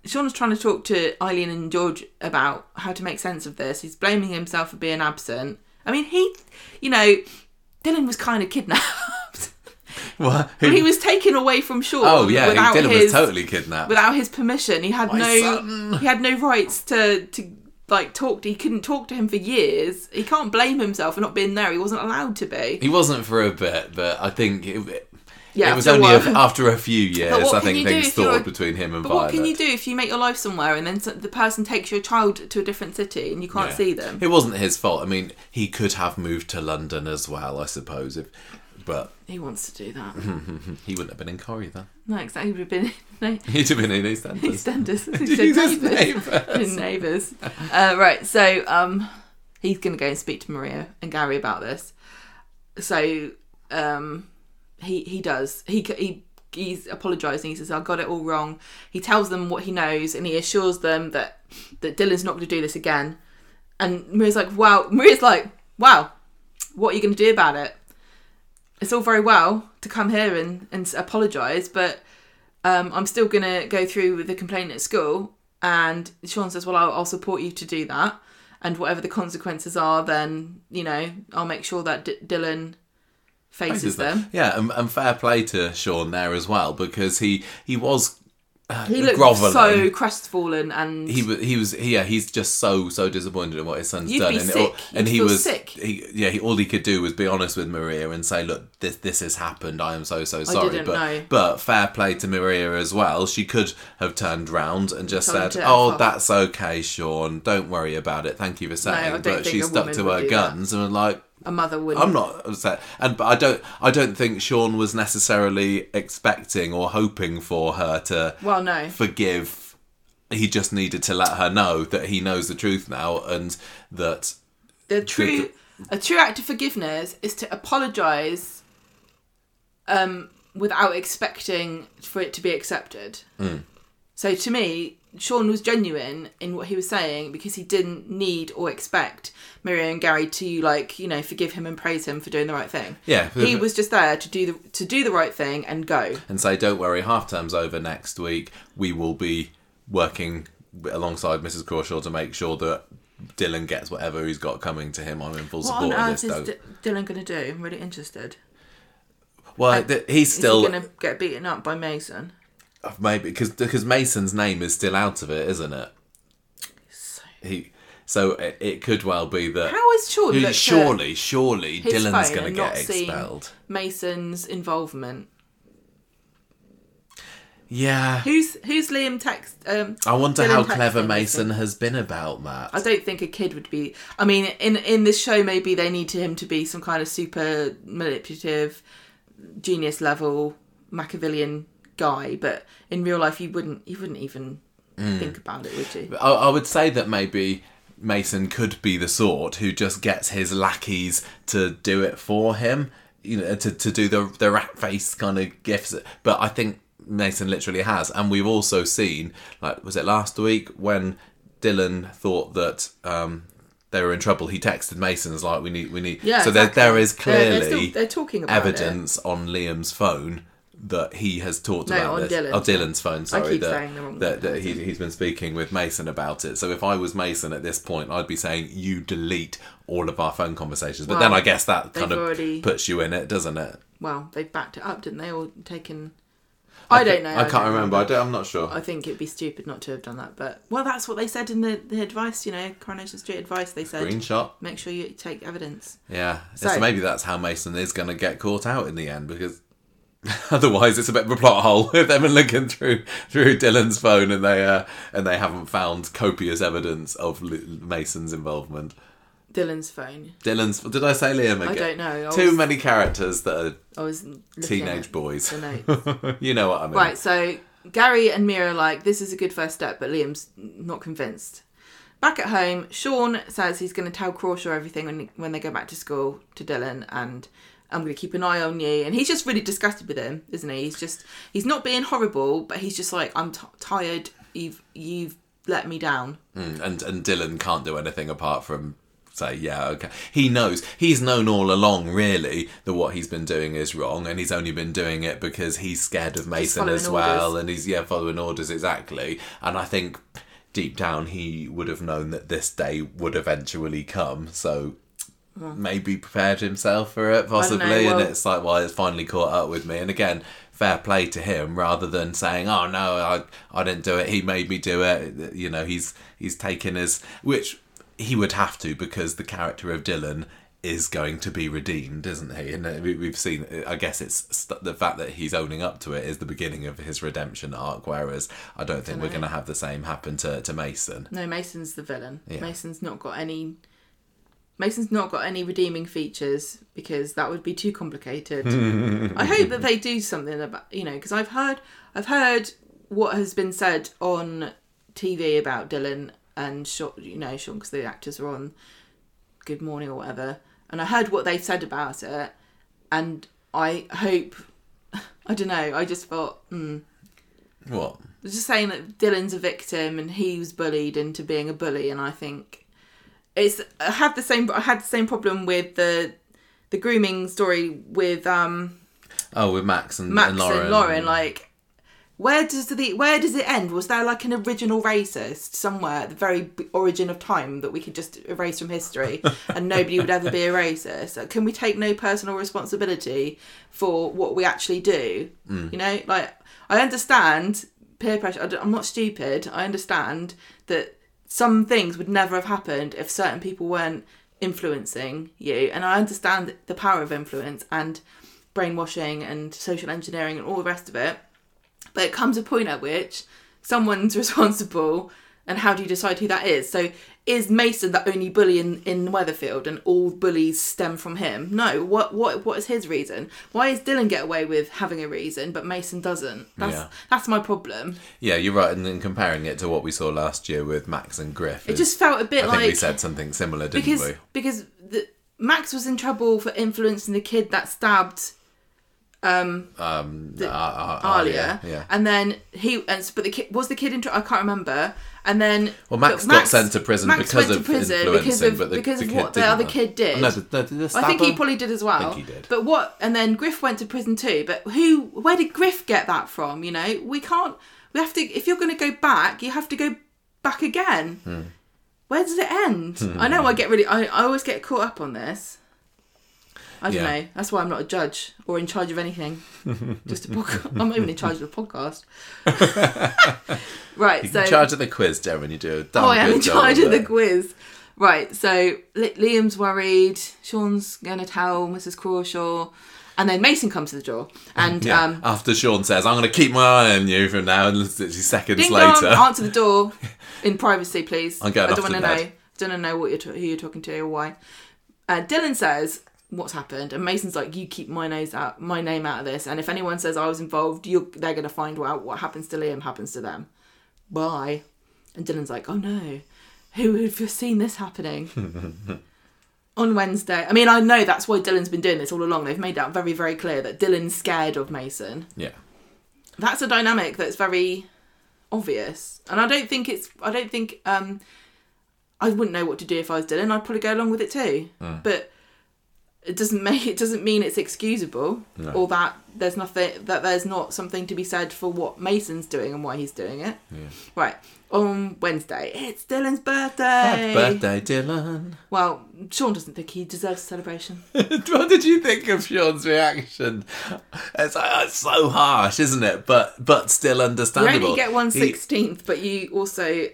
Sean's trying to talk to Eileen and George about how to make sense of this. He's blaming himself for being absent. I mean, he, you know, Dylan was kind of kidnapped. What? Well, he was taken away from Sean. Oh yeah, without Dylan his, was totally kidnapped. without his permission. He had My no son. he had no rights to to like talk to he couldn't talk to him for years. He can't blame himself for not being there. He wasn't allowed to be. He wasn't for a bit, but I think it, Yeah, it was only a, after a few years. I think things thawed between him and But Violet. what can you do if you make your life somewhere and then the person takes your child to a different city and you can't Yeah. see them? It wasn't his fault. I mean, he could have moved to London as well, I suppose. If, but He wants to do that. he wouldn't have been in Corrie then. no, exactly. He would have been no, He'd have been in EastEnders. EastEnders. Said neighbours. neighbours. Uh, right. So um, he's going to go and speak to Maria and Gary about this. So um, he he does. He he. He's apologising. He says, "I got it all wrong." He tells them what he knows, and he assures them that that Dylan's not going to do this again. And Maria's like, "Wow." Maria's like, "Wow, what are you going to do about it?" It's all very well to come here and and apologise, but um, I'm still going to go through with the complaint at school. And Sean says, Well, I'll, I'll support you to do that. And whatever the consequences are, then, you know, I'll make sure that D- Dylan faces Faces them. Yeah, and, and fair play to Sean there as well because he he was Uh, he looked groveling. so crestfallen and he was he was yeah he's just so so disappointed in what his son's You'd done and, sick. and he was sick. he yeah he, all he could do was be honest with Maria and say look this this has happened I am so so sorry but know. but fair play to Maria as well she could have turned round and just Told said oh that's okay Sean don't worry about it thank you for saying don't but she stuck to her do that. guns and was like a mother wouldn't. I'm not upset, and but I don't. I don't think Sean was necessarily expecting or hoping for her to Well, no. forgive. He just needed to let her know that he knows the truth now, and that The true a true act of forgiveness is to apologise um, without expecting for it to be accepted. So to me, Sean was genuine in what he was saying because he didn't need or expect Miriam and Gary to like you know forgive him and praise him for doing the right thing. Yeah, he was just there to do the to do the right thing and go. and say, "Don't worry, half term's over next week. We will be working alongside Mrs. Crawshaw to make sure that." Dylan gets whatever he's got coming to him. I'm in full What on support earth is D- Dylan going to do? I'm really interested. well, th- he's still he going to get beaten up by Mason? Maybe because because Mason's name is still out of it, isn't it? So- He so it, it could well be that How is Sean Who- surely surely Dylan's going to get expelled. Mason's involvement? Yeah. Who's who's Liam text? Um, I wonder Dylan how clever him, Mason has been about that. I don't think a kid would be. I mean, in in this show, maybe they need him to be some kind of super manipulative, genius level Machiavellian guy. But in real life, you wouldn't. You wouldn't even Hmm. think about it, would you? I, I would say that maybe Mason could be the sort who just gets his lackeys to do it for him, you know, to, to do the the rat face kind of gifts. But I think Mason literally has, and we've also seen, like, was it last week when Dylan thought that um, they were in trouble? He texted Mason's like, "We need, we need." Yeah. so exactly. there there is They're- they're, clearly still, they're talking about it. evidence on Liam's phone that he has talked No, about this. Dylan's Oh, Dylan's phone. Sorry, I keep that, saying the wrong that, that he, he's been speaking with Mason about it. So if I was Mason at this point, I'd be saying you delete all of our phone conversations. But then I guess that kind of already- puts you in it, doesn't it? Well, they've backed it up, didn't they? Or taken. I, don't know. I can't don't remember. I don't, I'm not sure. I think it'd be stupid not to have done that. But well, that's what they said in the, the advice. You know, Coronation Street advice. They said Screenshot. make sure you take evidence. Yeah. So- so maybe that's how Mason is going to get caught out in the end because. Otherwise, it's a bit of a plot hole if they've been looking through through Dylan's phone and they uh, and they haven't found copious evidence of L- Mason's involvement. Dylan's phone. Dylan's. Did I say Liam again? I don't know. I Too was, many characters that I was are teenage boys. you know what I mean? Right, so Gary and Mira are like, this is a good first step, but Liam's not convinced. Back at home, Sean says he's going to tell Crawshaw everything when, when they go back to school to Dylan, and I'm going to keep an eye on you. And he's just really disgusted with him, isn't he? He's just, he's not being horrible, but he's just like, I'm t- tired. You've, you've let me down. Mm, and and Dylan can't do anything apart from say, yeah, okay. He knows. He's known all along, really, that what he's been doing is wrong, and he's only been doing it because he's scared of Mason as well, orders. and he's yeah following orders exactly. And I think deep down he would have known that this day would eventually come. So. Maybe prepared himself for it, possibly, well- and it's like, well, it's finally caught up with me. And again, fair play to him, rather than saying, "Oh no, I, I didn't do it. He made me do it." You know, he's he's taken his which he would have to because the character of Dylan is going to be redeemed, isn't he? And uh, we- we've seen. I guess it's st- the fact that he's owning up to it is the beginning of his redemption arc. Whereas I don't think we're going to have the same happen to to Mason. No, Mason's the villain. Yeah. Mason's not got any. Mason's not got any redeeming features because that would be too complicated. I hope that they do something about you know because I've heard I've heard what has been said on TV about Dylan and Sean, you know Sean because the actors are on Good Morning or whatever, and I heard what they've said about it, and I hope I don't know. I just thought. Hmm, What? they're just saying that Dylan's a victim and he was bullied into being a bully, and I think it's I had the same I had the same problem with the the grooming story with um Oh, with Max and, Max and Lauren. and Lauren. Like, where does the where does it end? Was there like an original racist somewhere at the very origin of time that we could just erase from history and nobody would ever be a racist? Can we take no personal responsibility for what we actually do? Mm. You know, like I understand peer pressure. I'm not stupid. I understand that some things would never have happened if certain people weren't influencing you, and I understand the power of influence and brainwashing and social engineering and all the rest of it. But it comes a point at which someone's responsible, and how do you decide who that is? So, is Mason the only bully in, in Weatherfield, and all bullies stem from him? No. What what what is his reason? Why does Dylan get away with having a reason, but Mason doesn't? That's Yeah. that's my problem. Yeah, you're right. And then comparing it to what we saw last year with Max and Griff, It is- just felt a bit I think like we said something similar, didn't because we? because the, Max was in trouble for influencing the kid that stabbed um Um, the- uh, uh, Alia, yeah. and then he and but the kid was the kid in trouble. I can't remember. And then Well, Max but got sent to prison Max because of to prison influencing, because of but the- because the of what the other though. kid did. Oh, no, the, the, I think he probably did as well. I think he did. But what? And then Griff went to prison too. But who? Where did Griff get that from? You know, we can't. We have to. If you're going to go back, you have to go back again. Hmm. Where does it end? I know. I get really. I, I always get caught up on this. I don't Yeah. know. That's why I'm not a judge or in charge of anything. Just a podcast. I'm not even in charge of a podcast. right. You so can charge of the quiz, Darren. You do Oh, I am in charge of the quiz. Right, so Li- Liam's worried. Sean's going to tell Mrs. Crawshaw. And then Mason comes to the door. And Yeah. um, After Sean says, "I'm going to keep my eye on you from now," and literally seconds ding later, dong, answer the door in privacy, please. I'm going I don't want to know. don't know what you're t- who you're talking to or why. Uh, Dylan says, "What's happened?" And Mason's like, "You keep my nose out, my name out of this. And if anyone says I was involved, you they're going to find out what happens to Liam happens to them. Bye." And Dylan's like, "Oh no, who would have seen this happening?" On Wednesday, I mean, I know that's why Dylan's been doing this all along. They've made that very, very clear that Dylan's scared of Mason yeah, that's a dynamic that's very obvious and i don't think it's i don't think um i wouldn't know what to do if i was dylan i'd probably go along with it too but it doesn't make it doesn't mean it's excusable No. or that there's nothing that there's not something to be said for what mason's doing and why he's doing it yeah. right on wednesday it's dylan's birthday Happy birthday, Dylan. well sean doesn't think he deserves a celebration what did you think of Sean's reaction? It's, uh, it's so harsh, isn't it? But but still understandable. you only get one sixteenth but you also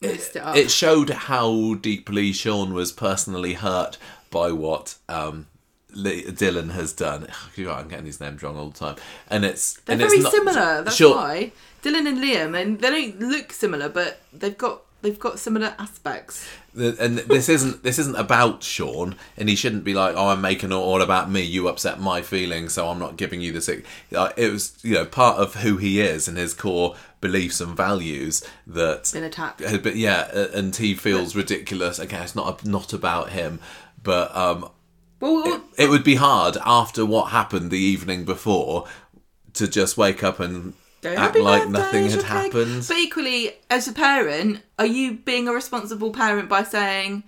messed it up it showed how deeply Sean was personally hurt by what um, Dylan has done. I'm getting these names wrong all the time, and it's They're and very it's not, similar. That's Sean- why Dylan and Liam, and they don't look similar, but they've got they've got similar aspects. The- and this isn't this isn't about Sean, and he shouldn't be like, "Oh, I'm making it all about me. You upset my feelings, so I'm not giving you the sick." Uh, it was, you know, part of who he is and his core beliefs and values that. Been attacked. But yeah, and he feels ridiculous. Again, it's not not about him, but um, Well, well, it would be hard after what happened the evening before to just wake up and go, act like nothing had happened. But equally, as a parent, are you being a responsible parent by saying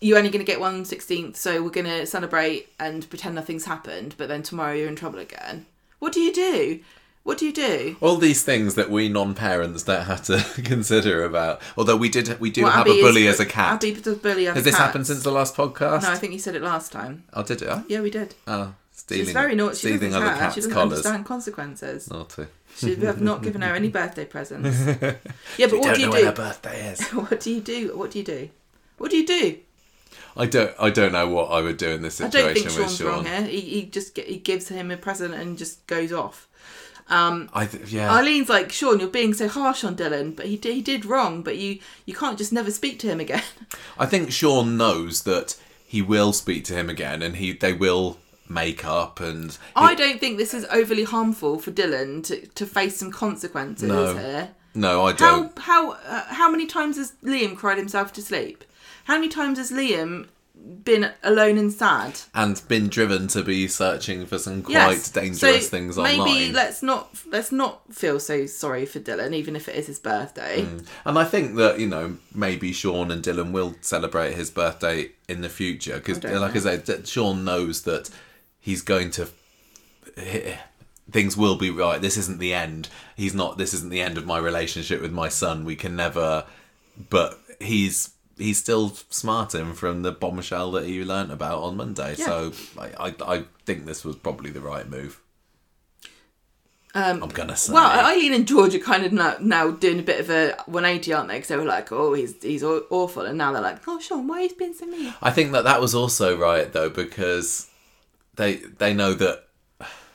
you're only going to get one sixteenth, so we're going to celebrate and pretend nothing's happened, but then tomorrow you're in trouble again? What do you do? What do you do? all these things that we non-parents don't have to consider about. Although we did, we do Well, have Abby a bully is- as a cat. Abby does bully other Has this cats. happened since the last podcast? No, I think you said it last time. oh, did it? Oh, Yeah, we did. oh stealing, She's very naughty. She stealing doesn't other care. cats' She doesn't collars. understand consequences. Naughty. Should have not given her any birthday presents. Yeah, but what don't do you know when do? her birthday is. What do you do? What do you do? What do you do? I don't. I don't know what I would do in this situation. I situation don't think with Sean's Sean. wrong here. He, he just get, he gives him a present and just goes off. Um, I th- yeah. Eileen's like, Sean, you're being so harsh on Dylan, but he did, he did wrong. But you you can't just never speak to him again. I think Sean knows that he will speak to him again, and he they will make up. And he- I don't think this is overly harmful for Dylan to, to face some consequences No. here. no, I don't. how uh, how many times has Liam cried himself to sleep? How many times has Liam been alone and sad? And been driven to be searching for some quite Yes. dangerous So things maybe online. Maybe let's not let's not feel so sorry for Dylan, even if it is his birthday. Mm. And I think that you know maybe Sean and Dylan will celebrate his birthday in the future because, like know. I said, Sean knows that he's going to. Things will be right. This isn't the end. He's not. This isn't the end of my relationship with my son. We can never. But he's he's still smarting from the bombshell that he learnt about on Monday. Yeah. So I, I I think this was probably the right move. Um, I'm gonna say. well, Eileen and George are kind of now, now doing a bit of a 180, aren't they? Because they were like, "Oh, he's he's awful," and now they're like, "Oh, Sean, why he's been so mean?" I think that that was also right though because they they know that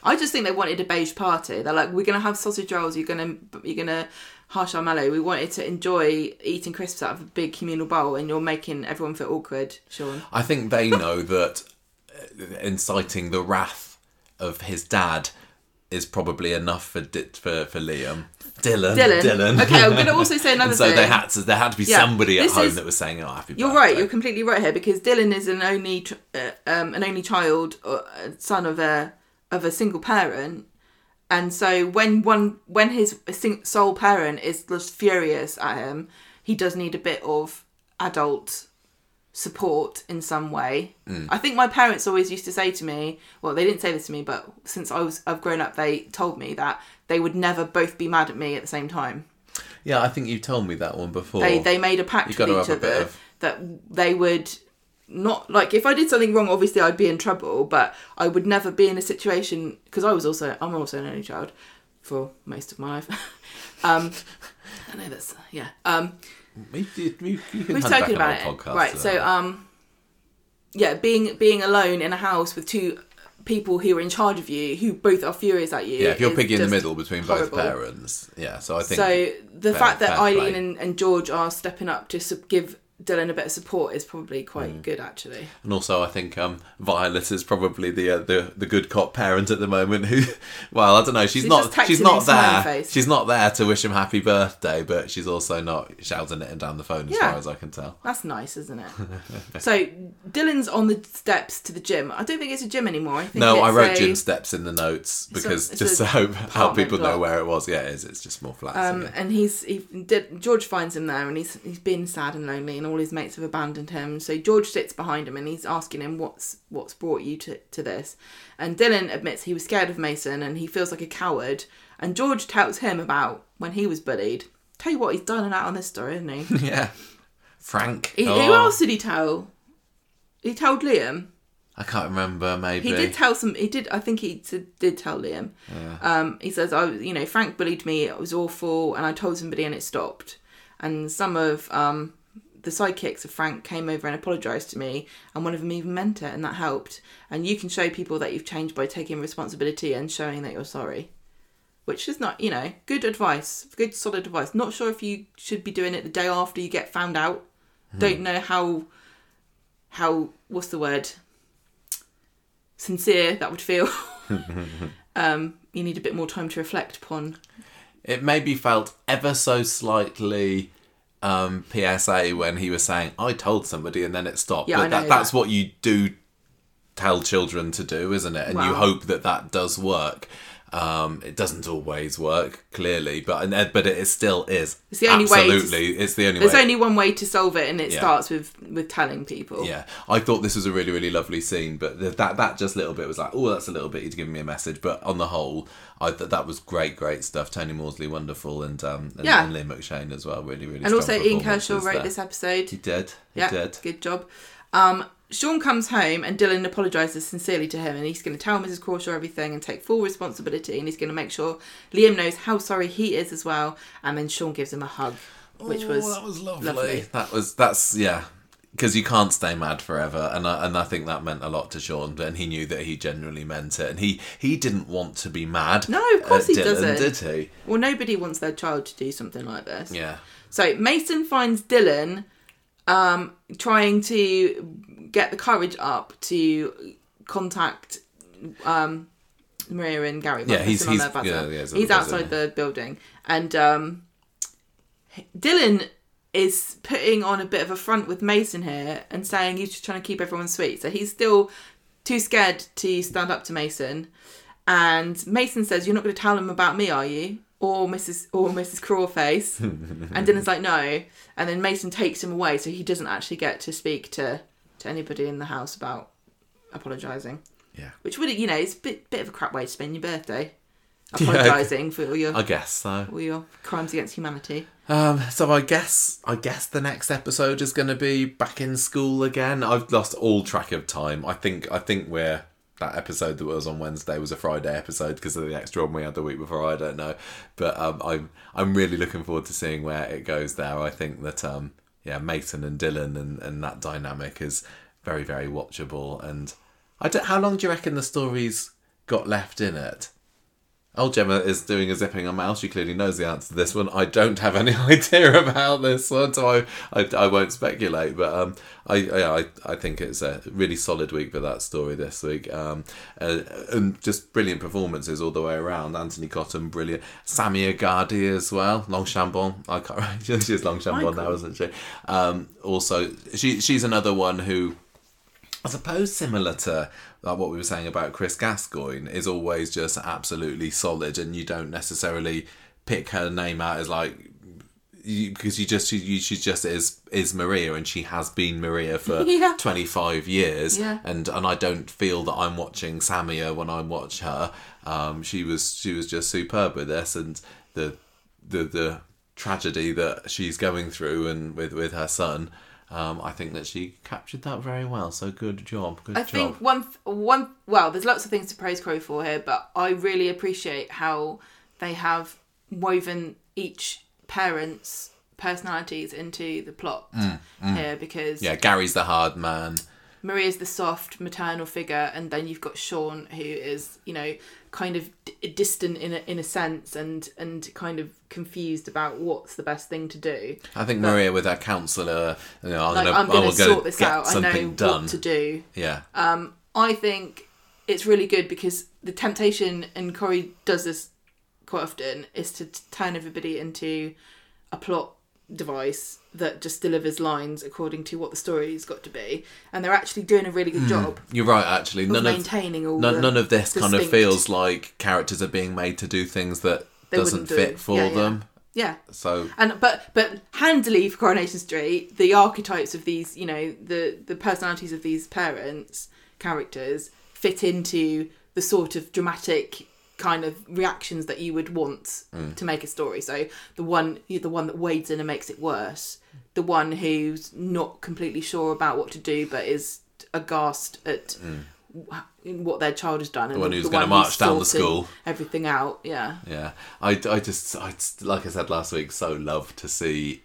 I just think they wanted a beige party. They're like, "We're gonna have sausage rolls. You're gonna you're gonna harsh our mallow. We wanted to enjoy eating crisps out of a big communal bowl, and you're making everyone feel awkward, Sean." I think they know that uh, inciting the wrath of his dad is probably enough for for for Liam. Dylan, Dylan. Dylan. Okay, I'm gonna also say another so thing. they had to there had to be Yeah, somebody at home is- that was saying, "Oh, happy You're birthday." right. You're completely right here because Dylan is an only uh, um, an only child, uh, son of a of a single parent, and so when one when his sole parent is just furious at him, he does need a bit of adult support in some way. Mm. I think my parents always used to say to me, well, they didn't say this to me, but since I was I've grown up, they told me that they would never both be mad at me at the same time. yeah, I think you told me that one before. They they made a pact with each have a bit other of- that they would not like if I did something wrong, obviously I'd be in trouble, but I would never be in a situation because I was also I'm also an only child for most of my life. um, I know that's yeah. Um, we've spoken about it, podcast right? to So um, yeah, being being alone in a house with two people who are in charge of you, who both are furious at you. yeah, if you're piggy in the middle between horrible. both parents, yeah. So I think So the fact that Eileen and, and George are stepping up to su- give Dylan a bit of support is probably quite Mm. good, actually. And also, I think um, Violet is probably the uh, the the good cop parent at the moment. Who, well, I don't know. She's, She's not. She's not there. She's not there to wish him happy birthday, but she's also not shouting at him down the phone, as Yeah. far as I can tell. That's nice, isn't it? so Dylan's on the steps to the gym. I don't think it's a gym anymore. I think No, I wrote a- gym steps in the notes because it's just a to help apartment people know where it was. Yeah, it is. It's just more flats. Um, and he's he did, George finds him there, and he's he's been sad and lonely, and all his mates have abandoned him. So George sits behind him, and he's asking him what's what's brought you to to this. And Dylan admits he was scared of Mason, and he feels like a coward. And George tells him about when he was bullied. Tell you what, he's done and out on this story, isn't he? yeah, Frank. he Who oh, else did he tell? He told Liam. I can't remember. Maybe He did tell some. He did. I think he did tell Liam. Um, he says, "I, was- you know, Frank bullied me. It was awful, and I told somebody, and it stopped." And some of um, the sidekicks of Frank came over and apologized to me, and one of them even meant it, and that helped. And you can show people that you've changed by taking responsibility and showing that you're sorry, which is not, you know, good advice, good solid advice. Not sure if you should be doing it the day after you get found out. Don't know how, how what's the word? sincere that would feel. um, you need a bit more time to reflect upon. It maybe felt ever so slightly um, PSA when he was saying, "I told somebody," and then it stopped. Yeah, but I know that, that's that. what you do tell children to do, isn't it? And you hope that that does work. Um, it doesn't always work, clearly, but but it still is. It's the only way Absolutely, it's the only There's way. only one way to solve it, and it Yeah. starts with with telling people. Yeah, I thought this was a really, really lovely scene, but th- that that just little bit was like, oh, that's a little bit. He's giving me a message, but on the whole, I th- that was great, great stuff. Tony Maudsley, wonderful, and um, and, Yeah. and Liam McCheyne as well, really, really. And also, Ian Kershaw wrote there. this episode. He did. He Yeah, did. good job. Um, Sean comes home and Dylan apologises sincerely to him, and he's going to tell Mrs. Crawshaw everything and take full responsibility, and he's going to make sure Liam knows how sorry he is as well. And then Sean gives him a hug, which was, Oh, that was lovely. lovely. That was that's yeah. Because you can't stay mad forever, and I, and I think that meant a lot to Sean, and he knew that he genuinely meant it, and he he didn't want to be mad. No, of course at he Dylan, doesn't. Did he? well, nobody wants their child to do something like this. Yeah. So Mason finds Dylan um, trying to get the courage up to contact um, Maria and Gary. Yeah, he's- on he's- their yeah, yeah, he's he's outside the building, and um, Dylan is putting on a bit of a front with Mason here and saying he's just trying to keep everyone sweet. So he's still too scared to stand up to Mason. And Mason says, "You're not going to tell him about me, are you?" Or Mrs. or Mrs. Crawface. and Dylan's like, "No." And then Mason takes him away, so he doesn't actually get to speak to to anybody in the house about apologising. Yeah. Which would, you know, it's a bit bit of a crap way to spend your birthday, Yeah. apologising for all your I guess so. all your crimes against humanity. Um, so I guess I guess the next episode is going to be back in school again. I've lost all track of time. I think I think we're that episode that was on Wednesday was a Friday episode because of the extra one we had the week before. I don't know, but um, I'm I'm really looking forward to seeing where it goes there. I think that um, yeah, Mason and Dylan and, and that dynamic is very very watchable. And I don't, how long do you reckon the story's got left in it? Old Gemma is doing a zipping on mouse. She clearly knows the answer to this one. I don't have any idea about this one, so I, I, I won't speculate. But um, I, I I think it's a really solid week for that story this week. Um, uh, and just brilliant performances all the way around. Antony Cotton, brilliant. Samia Ghadie as well. Longchambon. I can't. remember. She's Longchambon now, isn't she? Um, also, she she's another one who. I suppose similar to like what we were saying about Chris Gascoyne is always just absolutely solid, and you don't necessarily pick her name out as like you, because you just you, she just is is Maria, and she has been Maria for Yeah. twenty five years, Yeah. and and I don't feel that I'm watching Samia when I watch her. Um, she was she was just superb with this, and the the the tragedy that she's going through and with with her son um, I think that she captured that very well. So good job, good I job. think one th- one well, there's lots of things to praise Crow for here, but I really appreciate how they have woven each parent's personalities into the plot here because Mm, yeah, Gary's the hard man. Maria's the soft maternal figure, and then you've got Sean, who is you know kind of d- distant in a, in a sense, and and kind of confused about what's the best thing to do. I think Maria with her counsellor, you know, I'm Like gonna, I'm going I'm to gonna sort this get out. I know done. what to do. Yeah, Um, I think it's really good because the temptation, and Corrie does this quite often, is to turn everybody into a plot device that just delivers lines according to what the story's got to be, and they're actually doing a really good job you're right. Actually, Hmm. none of maintaining all none, the none of this kind of distinct- feels like characters are being made to do things that They doesn't wouldn't do. fit for Yeah, yeah. them. Yeah, So and but but handily for Coronation Street, the archetypes of these, you know, the the personalities of these parents characters fit into the sort of dramatic kind of reactions that you would want mm. to make a story. So the one the one that wades in and makes it worse, the one who's not completely sure about what to do but is aghast at mm. w- what their child has done, and one who's gonna march down the school. everything out. Yeah. yeah, I, I just I like I said last week, so love to see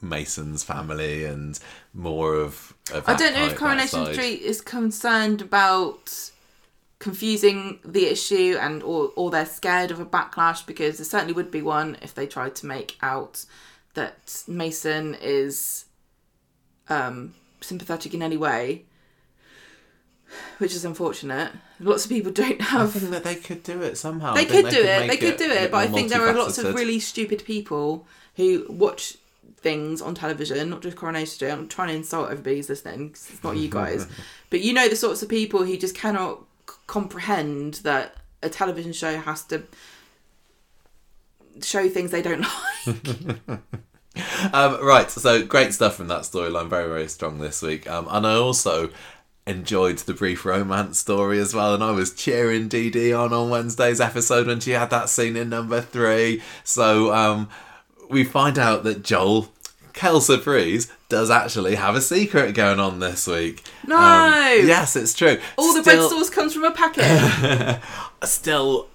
Mason's family and more of. of I don't know if Coronation. Street is concerned about confusing the issue and or, or they're scared of a backlash because there certainly would be one if they tried to make out that Mason is um, sympathetic in any way, which is unfortunate. Lots of people don't I have. think that they could do it somehow. They I could do it. They could do it, but I think there are lots of really stupid people who watch things on television, not just Coronation Street. I'm trying to insult everybody who's listening. 'cause it's not you guys, but you know the sorts of people who just cannot comprehend that a television show has to show things they don't like. Um, right, so great stuff from that storyline. Very, very strong this week. Um, and I also enjoyed the brief romance story as well. And I was cheering Dee on on Wednesday's episode when she had that scene in number three. So um, we find out that Joel, Kel surprise, does actually have a secret going on this week. No! Um, yes, it's true. All the bread sauce comes from a packet. still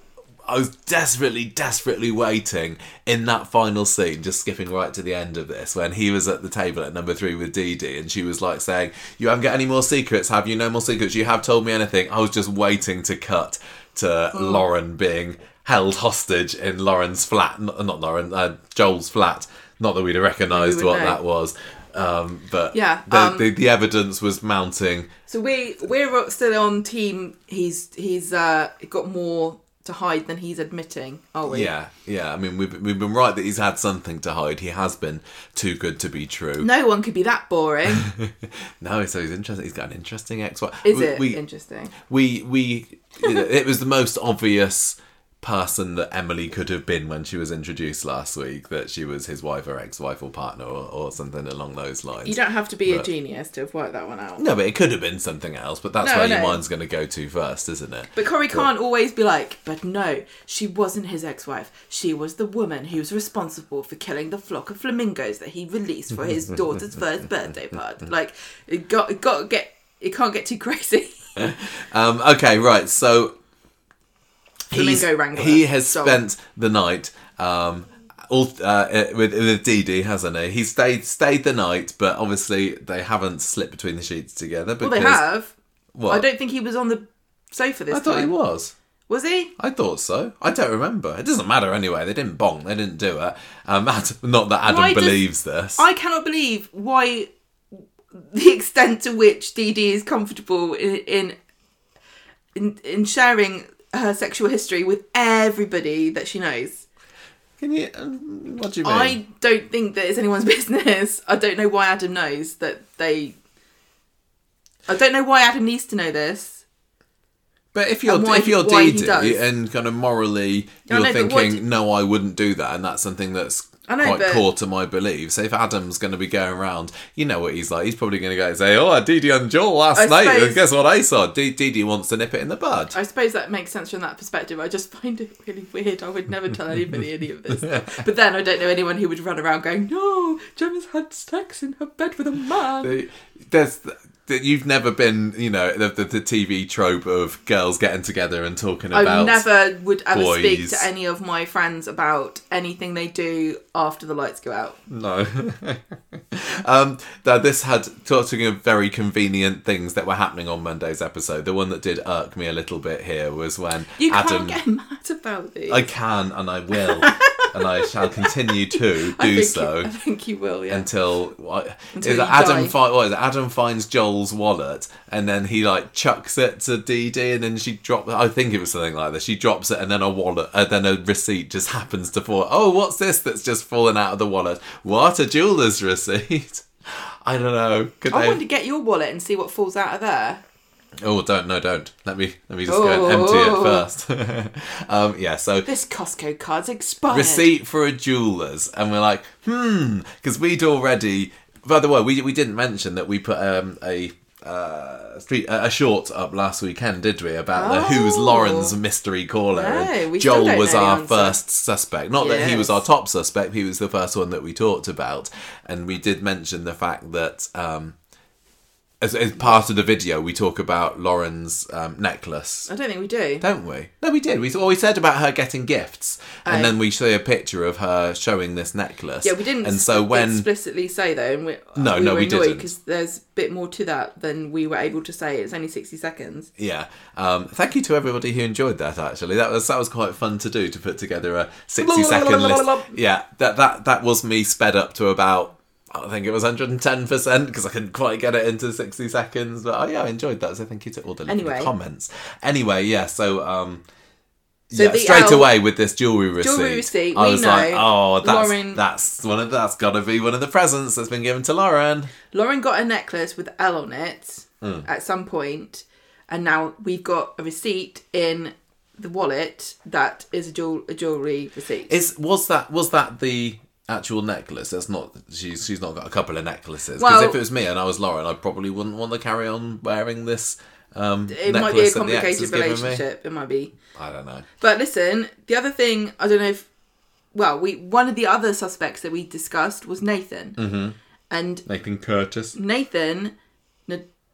I was desperately, desperately waiting in that final scene, just skipping right to the end of this, when he was at the table at number three with Dee Dee, and she was like saying, You haven't got any more secrets, have you? No more secrets. You have told me anything. I was just waiting to cut to Oh. Lauren being held hostage in Lauren's flat, not, not Lauren, uh, Joel's flat. Not that we'd have recognised We what know. that was. Um, but Yeah, the, um, the, the evidence was mounting. so we we're still on team. He's he's uh, got more to hide than he's admitting, are we? Yeah, yeah. I mean, we've we've been right that he's had something to hide. He has been too good to be true. No one could be that boring. No, so he's interesting. He's got an interesting ex-wife. Is we, it We interesting? we we. you know, it was the most obvious person that Emily could have been when she was introduced last week. That she was his wife or ex-wife or partner or, or something along those lines. You don't have to be a genius to have worked that one out. no, but it could have been something else. But that's No, where I your mind's going to go to first, isn't it? But Corrie can't always be like, but no, she wasn't his ex wife. She was the woman who was responsible for killing the flock of flamingos that he released for his daughter's first birthday party. Like, it got, it got get, it can't get too crazy. Um, okay, right. So Flamingo wrangler. he has So- spent the night um, all uh, with with Dee Dee, hasn't he? He stayed stayed the night, but obviously they haven't slipped between the sheets together. Well, they have. What? I don't think he was on the sofa this I thought time. he was. Was he? I thought so. I don't remember. It doesn't matter anyway. They didn't bonk. They didn't do it. Um, not that Adam Why does- believes this. I cannot believe why the extent to which Dee Dee is comfortable in in in, in sharing her sexual history with everybody that she knows. Can you? Um, what do you mean? I don't think that it's anyone's business. I don't know why Adam knows that they. I don't know why Adam needs to know this. But if you're why if you're why he Dee does. Dee and kind of morally you're know, but what thinking, do- no, I wouldn't do that, and that's something that's I know, quite but- core to my beliefs. So if Adam's going to be going around, you know what he's like. He's probably going to go and say, "Oh, Dee and Joel last I night. suppose- Guess what I saw? Dee wants to nip it in the bud." I suppose that makes sense from that perspective. I just find it really weird. I would never tell anybody any of this. But then I don't know anyone who would run around going, "No, Gemma's had sex in her bed with a man." There's that you've never been, you know, the, the, the TV trope of girls getting together and talking about. I never would ever speak to any of my friends about anything they do after the lights go out. No. um, that this had talking of very convenient things that were happening on Monday's episode. The one that did irk me a little bit here was when You Adam. can't get mad about these. I can and I will, and I shall continue to do so. You, I think you will, yeah. until what, Until is Adam? What is it? Adam finds Joel's wallet, and then he like chucks it to Dee Dee, and then she drops. I think it was something like this. She drops it, and then a wallet, and then a receipt just happens to fall. Oh, what's this that's just fallen out of the wallet? What a jeweler's receipt. I don't know. Could I they? want to get your wallet and see what falls out of there. Oh, don't no, don't. Let me let me just go and empty it Oh. first. um, yeah. So This Costco card's expired. receipt for a jeweler's and we're like hmm because we'd already by the way we, we didn't mention that we put um, a uh, street a short up last weekend did we about the who's Oh. Lauren's mystery caller No, Joel was our first suspect not that he was our top suspect he was the first one that we talked about and we did mention the fact that um, as, as part of the video we talk about Lauren's um, necklace I don't think we do. don't we? No, we did. We we said about her getting gifts, and Oh. then we see a picture of her showing this necklace. Yeah, we didn't And so when explicitly say though, and we, No, we no, were we didn't. because there's a bit more to that than we were able to say. It's only sixty seconds. yeah, um, thank you to everybody who enjoyed that. Actually, that was that was quite fun to do to put together a sixty second list. Yeah, that that that was me sped up to about. I think it was 110% because I couldn't quite get it into 60 seconds. But oh, yeah, I enjoyed that. So thank you to all the Anyway. comments. Anyway, yeah, so um, So yeah, the straight away with this jewelry receipt. Jewellery receipt, I we was like, know oh, that's Lauren- that's one of that's got to be one of the presents that's been given to Lauren. Lauren got a necklace with L on it Hmm. at some point, and now we've got a receipt in the wallet that is a, jewel- a jewelry receipt. Is was that was that the actual necklace? That's not. She's she's not got a couple of necklaces. Because Well- if it was me and I was Lauren, I probably wouldn't want to carry on wearing this. Um, it might be a necklace that the ex has complicated relationship. It might be. I don't know. But listen, the other thing I don't know if well, we one of the other suspects that we discussed was Nathan, mm-hmm. and Nathan Curtis. Nathan,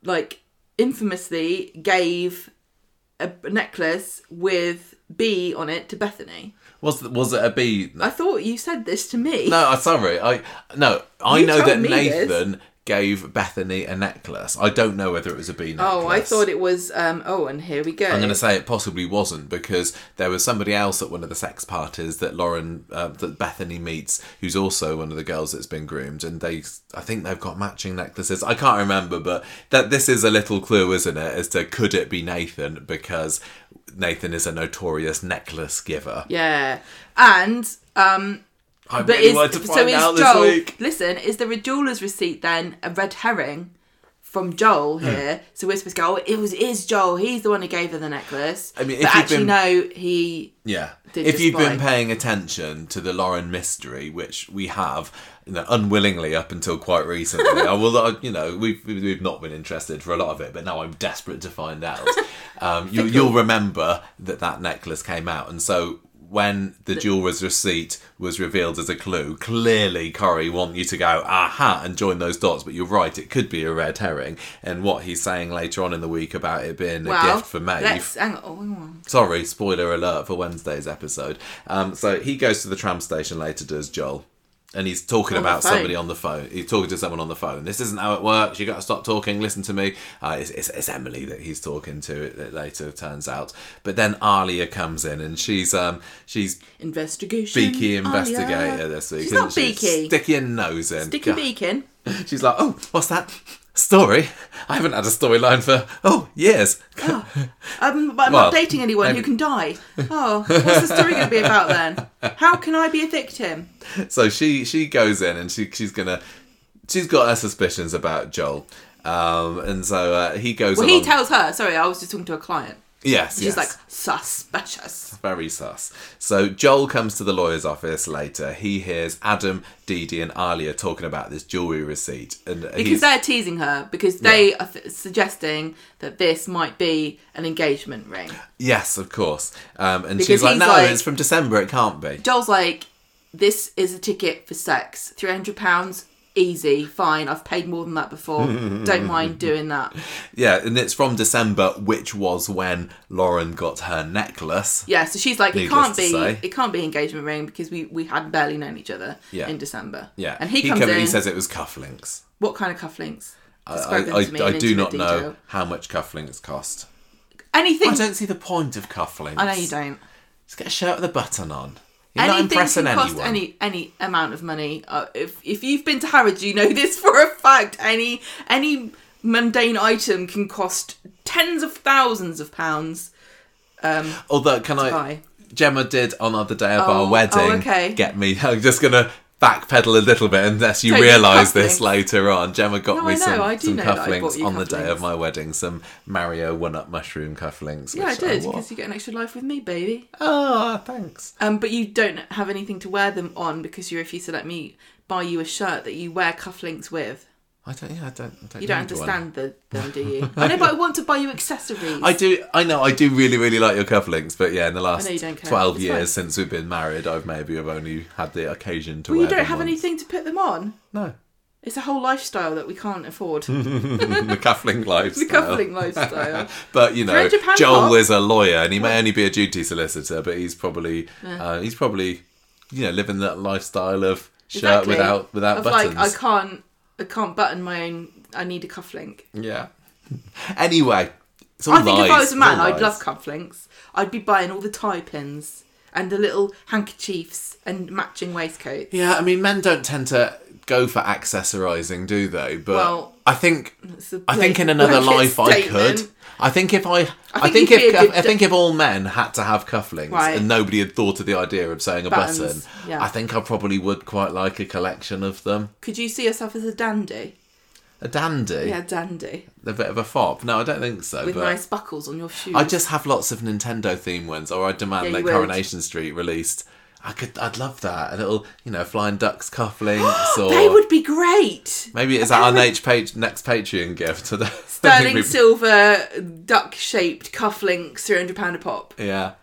like infamously, gave a necklace with B on it to Bethany. Was was it a B? I thought you said this to me. No, I'm sorry. I no. I You know told that me this. Nathan gave Bethany a necklace. I don't know whether it was a B necklace. Oh, I thought it was. Um, oh, and here we go. I'm going to say it possibly wasn't because there was somebody else at one of the sex parties that Lauren, uh, that Bethany meets, who's also one of the girls that's been groomed, and they, I think they've got matching necklaces. I can't remember, but that this is a little clue, isn't it, as to could it be Nathan because Nathan is a notorious necklace giver. Yeah, and um, I but really is wanted to so find is out Joel? this week. Listen, is there a jeweler's receipt then a red herring from Joel Hmm. here? So we're supposed to go. Oh, it was is Joel. He's the one who gave her the necklace. I mean, if but you've actually, been- no, he. Yeah. did if just you've been paying attention to the Lauren mystery, which we have, you know, unwillingly up until quite recently, I will, uh, you know, we've we've not been interested for a lot of it, but now I'm desperate to find out. Um, you, you'll remember that that necklace came out, and so. When the jeweller's receipt was revealed as a clue, clearly Corrie want you to go aha and join those dots. But you're right; it could be a red herring. And what he's saying later on in the week about it being a gift for Maeve, let's hang on. Hang on. Sorry, spoiler alert for Wednesday's episode. Um, so he goes to the tram station later, does Joel, and he's talking On about somebody on the phone. He's talking to someone on the phone. This isn't how it works. You got to stop talking. Listen to me. Uh, it's, it's, it's Emily that he's talking to. It later turns out, but then Alya comes in and she's um she's Investigation. beaky Alya. investigator this week. She's not she? beaky. Sticky and nose in. Sticky beacon. She's like, oh, what's that? Story? I haven't had a storyline for oh years. Um, but I'm Well, not dating anyone maybe- who can die. Oh, what's the story going to be about then? How can I be a victim? So she she goes in and she she's gonna she's got her suspicions about Joel, um, and so uh, he goes. Well, he tells her. Sorry, I was just talking to a client. Yes, She's yes. like suspicious. Very sus. So Joel comes to the lawyer's office later. He hears Adam, Dee Dee, and Alya talking about this jewelry receipt, and Because he's they're teasing her because they are th- suggesting that this might be an engagement ring. yes, of course. Um, and Because she's like, "No, like- it's from December. It can't be." Joel's like, this is a ticket for sex. Three hundred pounds, easy, fine. I've paid more than that before. Don't mind doing that. Yeah, and it's from December, which was when Lauren got her necklace. Yeah, so she's like, it can't be, say. it can't be engagement ring because we we had barely known each other Yeah. in December. Yeah, and he, comes come- in. He says it was cufflinks. what kind of cufflinks? I, Describe I, I, I do not intimate know how much cufflinks cost. Anything. I don't see the point of cufflinks. I know you don't. Just get a shirt with a button on. You're Anything can cost anyone. any any amount of money. Uh, if if you've been to Harrods, you know this for a fact. Any any mundane item can cost tens of thousands of pounds. Um, Although, can I? buy. Gemma did on the other day of Oh, our wedding oh, okay. get me. I'm just gonna backpedal a little bit unless you realise this later on. Gemma got No, me some, some know that I bought cufflinks on the day of my wedding. Some Mario One Up Mushroom cufflinks. yeah, I did wore. because you get an extra life with me, baby. Ah, thanks. Um, but you don't have anything to wear them on because you refuse to let me buy you a shirt that you wear cufflinks with. I don't. Yeah, I don't. I don't You don't understand the, them, do you? I know, but I want to buy you accessories. I do. I know. I do really, really like your cufflinks, but yeah, in the last know you don't care. twelve It's years fine. since we've been married, I've maybe have only had the occasion to Well, wear you don't them have once. anything to put them on. No, It's a whole lifestyle that we can't afford. the cufflink lifestyle. the cufflink lifestyle. But you know, Joel pop. is a lawyer, and he may only be a duty solicitor, but he's probably uh, he's probably you know living that lifestyle of shirt Exactly. without without of buttons. like I can't I can't button my own. I need a cufflink. Yeah. Anyway, it's all I think if I was a man, I'd lies. love cufflinks. I'd be buying all the tie pins and the little handkerchiefs and matching waistcoats. Yeah, I mean, men don't tend to go for accessorizing, do they? But Well, I think It's a I think in another blanket life I could. statement. I think if I, I think think, you'd if I think if all men had to have cufflinks Right. and nobody had thought of the idea of saying a button, yeah. I think I probably would quite like a collection of them. Could you see yourself as a dandy? A dandy, Yeah, dandy a bit of a fop. No, I don't think so. with nice buckles on your shoes. I just have lots of Nintendo theme ones, or I demand Yeah, that. Coronation Street released. I could, I'd love that. A little, you know, flying ducks cufflinks, or they would be great. maybe it's our next, page, next Patreon gift. I think Sterling we- silver duck shaped cufflinks, three hundred pound a pop. Yeah,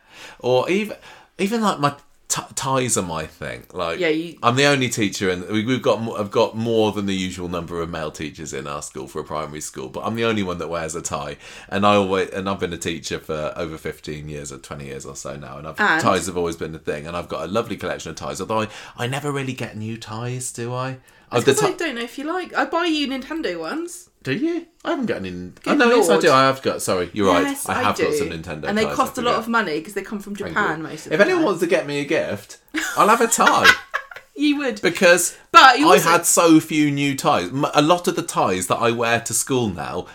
or even even like my t- ties are my thing. Like, Yeah, you- I'm the only teacher, and we, we've got I've got more than the usual number of male teachers in our school for a primary school, but I'm the only one that wears a tie. And I always and I've been a teacher for over 15 years or 20 years or so now, and, I've, And- ties have always been a thing. And I've got a lovely collection of ties. Although I, I never really get new ties, do I? Because I ti- don't know if you like. I buy you Nintendo ones. Do you? I haven't got any. oh no, yes I do. I have got. Sorry, you're yes, right. I have got do. some Nintendo. and they I cost a lot forget. of money because they come from Thank Japan you. most of If the anyone time. wants to get me a gift, I'll have a tie you would, because but you I also, had so few new ties. M- A lot of the ties that I wear to school now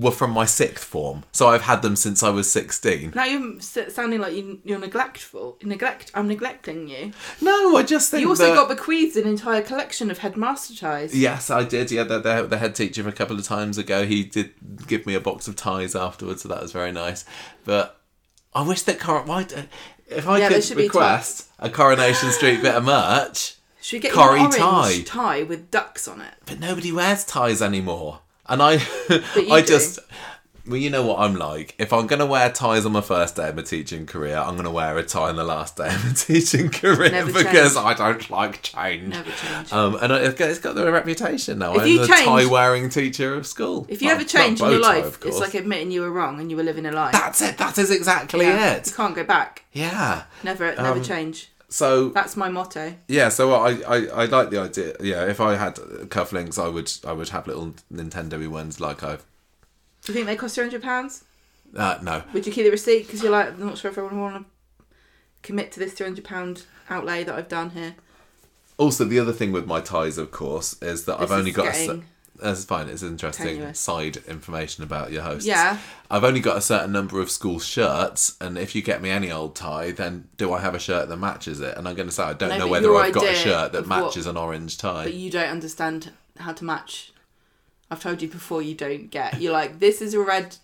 were from my sixth form, so I've had them since I was sixteen. now you're sounding like you, you're neglectful. Neglect. I'm neglecting you. No, I just think You also that- got bequeathed an entire collection of headmaster ties. Yes, I did. Yeah, the, the, the head teacher a couple of times ago, he did give me a box of ties afterwards, so that was very nice. But I wish that current. why if I Yeah, could should be a request a Coronation Street bit of merch, Should we get Corrie an orange tie. tie with ducks on it? but nobody wears ties anymore. And I, I do. just, well, you know what I'm like. If I'm going to wear ties on my first day of my teaching career, I'm going to wear a tie on the last day of my teaching career Never because change. I don't like change. Never change. Um, and it- it's got the reputation now. If I'm you the change- tie-wearing teacher of school. If you Well, ever change in your tie, life, it's like admitting you were wrong and you were living a lie. that's it. That is exactly Yeah. it. You can't go back. Yeah. Never, Um, never change. So That's my motto. yeah. So I, I I like the idea. Yeah. If I had cufflinks, I would I would have little Nintendo-y ones like I've. Do you think they cost two hundred pounds? Uh, no. Would you keep the receipt because you're like, I'm not sure if I want to commit to this two hundred pound outlay that I've done here. Also, the other thing with my ties, of course, is that I've only got. A, getting that's fine. It's interesting tenuous. side information about your hosts. Yeah. I've only got a certain number of school shirts, and if you get me any old tie, then do I have a shirt that matches it? And I'm going to say I don't No, know whether I've got a shirt that of what- matches an orange tie. But you don't understand how to match. I've told you before. You don't get. You're like, this is a red.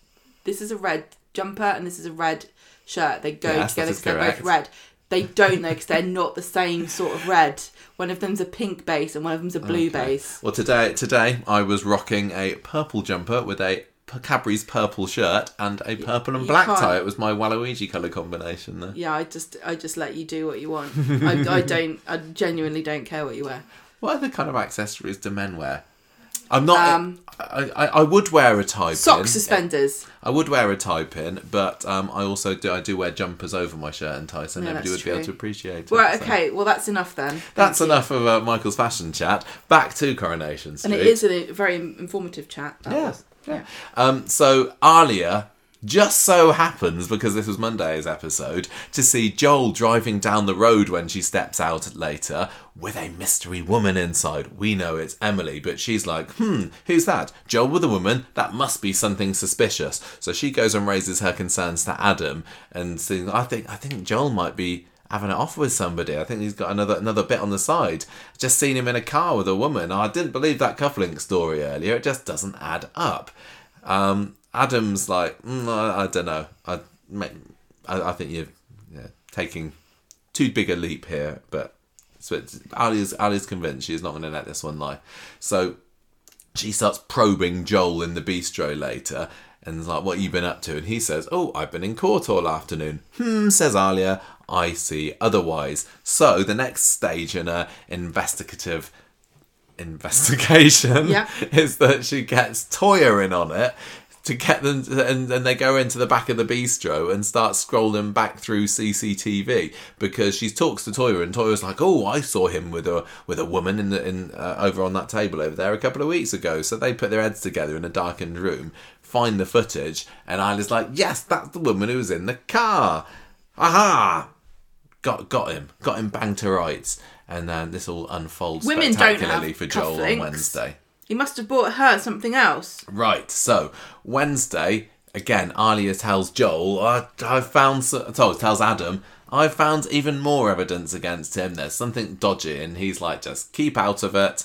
This is a red jumper and this is a red shirt, they go Yes, together because they're both red. They don't though because they're not the same sort of red. One of them's a pink base and one of them's a blue base. Well, today today I was rocking a purple jumper with a Cadbury's purple shirt and a purple and you black can't- tie. It was my Waluigi colour combination there. Yeah, I just I just let you do what you want. I, I don't I genuinely don't care what you wear. What other kind of accessories do men wear? I'm not. Um, I, I, I would wear a tie Sock pin. suspenders. I would wear a tie pin, but um, I also do. I do wear jumpers over my shirt and tie, so nobody would that's be able to appreciate it. So. okay, well that's enough then. That's you. enough of uh, Michael's fashion chat. Back to coronations, And it is a very informative chat. Yeah. was. yeah. Um, so Alya just so happens, because this was Monday's episode, to see Joel driving down the road when she steps out later with a mystery woman inside. We know it's Emily, but she's like, hmm, who's that? Joel with a woman? That must be something suspicious. So she goes and raises her concerns to Adam and saying, I think I think Joel might be having it off with somebody. I think he's got another another bit on the side. Just seen him in a car with a woman. I didn't believe that cufflink story earlier. It just doesn't add up. Um, Adam's like, mm, I, I don't know. I, I, I think you're yeah, taking too big a leap here, but so Ali's Ali's convinced she's not going to let this one lie. So she starts probing Joel in the bistro later and is like, What you been up to? And he says, Oh, I've been in court all afternoon. Hmm, says Alya. I see otherwise. So the next stage in a investigative investigation Yeah. is that she gets Toyah in on it to get them to, and then they go into the back of the bistro and start scrolling back through CCTV because she talks to Toyah and Toyah's like, "Oh, I saw him with a with a woman in the in uh, over on that table over there a couple of weeks ago." So they put their heads together in a darkened room, find the footage, and Isla's like, "Yes, that's the woman who was in the car." Aha! Got got him, got him banged to rights, and then this all unfolds Women don't spectacularly for Joel on. Wednesday. He must have bought her something else. Right, so Wednesday again. Alya tells Joel, "I I found," so- tells Adam, "I found even more evidence against him. There's something dodgy," and he's like, "Just keep out of it."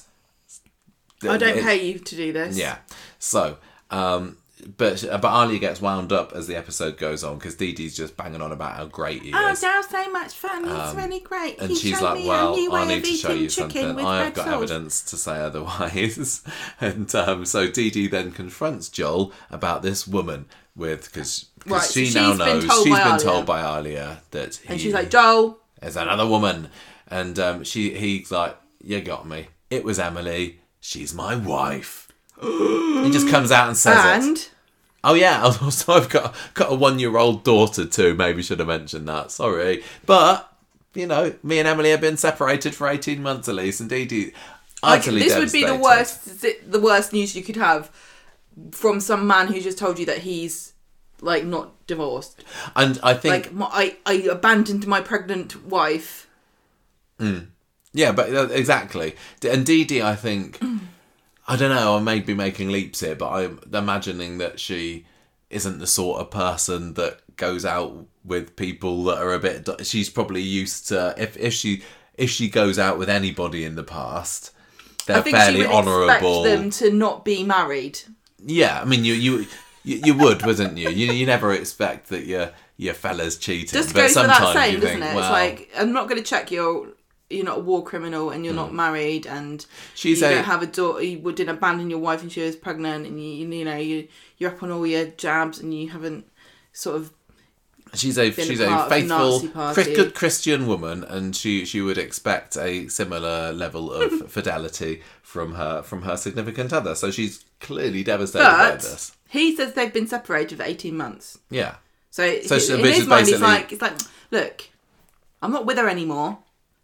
I don't It- pay you to do this. Yeah. So, um, but but Alya gets wound up as the episode goes on because Dee Dee's just banging on about how great he is. Oh, is. Dale's so much fun. It's really great. And he she's like, "Well, I need to show you something. I have got sauce." evidence to say otherwise." and um, so Dee Dee then confronts Joel about this woman with because Right, so she she's now knows she's been Alya. told by Alya that he And she's like, Joel, is another woman, and um, she he's like, "You got me. It was Emily. She's my wife." He just comes out and says it. Oh yeah, also I've got got a one year old daughter too. Maybe should have mentioned that. Sorry, but you know, me and Emily have been separated for eighteen months at least. Indeed, he- like, utterly this would be the worst, the worst news you could have from some man who just told you that he's like not divorced. And I think, Like, my, I, I abandoned my pregnant wife. yeah, but uh, exactly. And Dee Dee, I think, I don't know. I may be making leaps here, but I'm imagining that she isn't the sort of person that goes out with people that are a bit. She's probably used to if if she if she goes out with anybody in the past. They're I think fairly honourable. them to not be married. Yeah, I mean, you you you, you would, wouldn't you? You you never expect that your your fella's cheating, Just but goes sometimes without saying, you doesn't think, it? well, It's like I'm not going to check you're you're not a war criminal and you're not mm. married and She's you a- don't have a daughter. You didn't abandon your wife and she was pregnant and you you know you you're up on all your jabs and you haven't sort of she's a a she's part a faithful, Nazi party. Chris- good Christian woman, and she she would expect a similar level of fidelity from her from her significant other. So she's clearly devastated by this. he says they've been separated for eighteen months. Yeah, So, So in his is mind, he's like, he's like, look, I'm not with her anymore.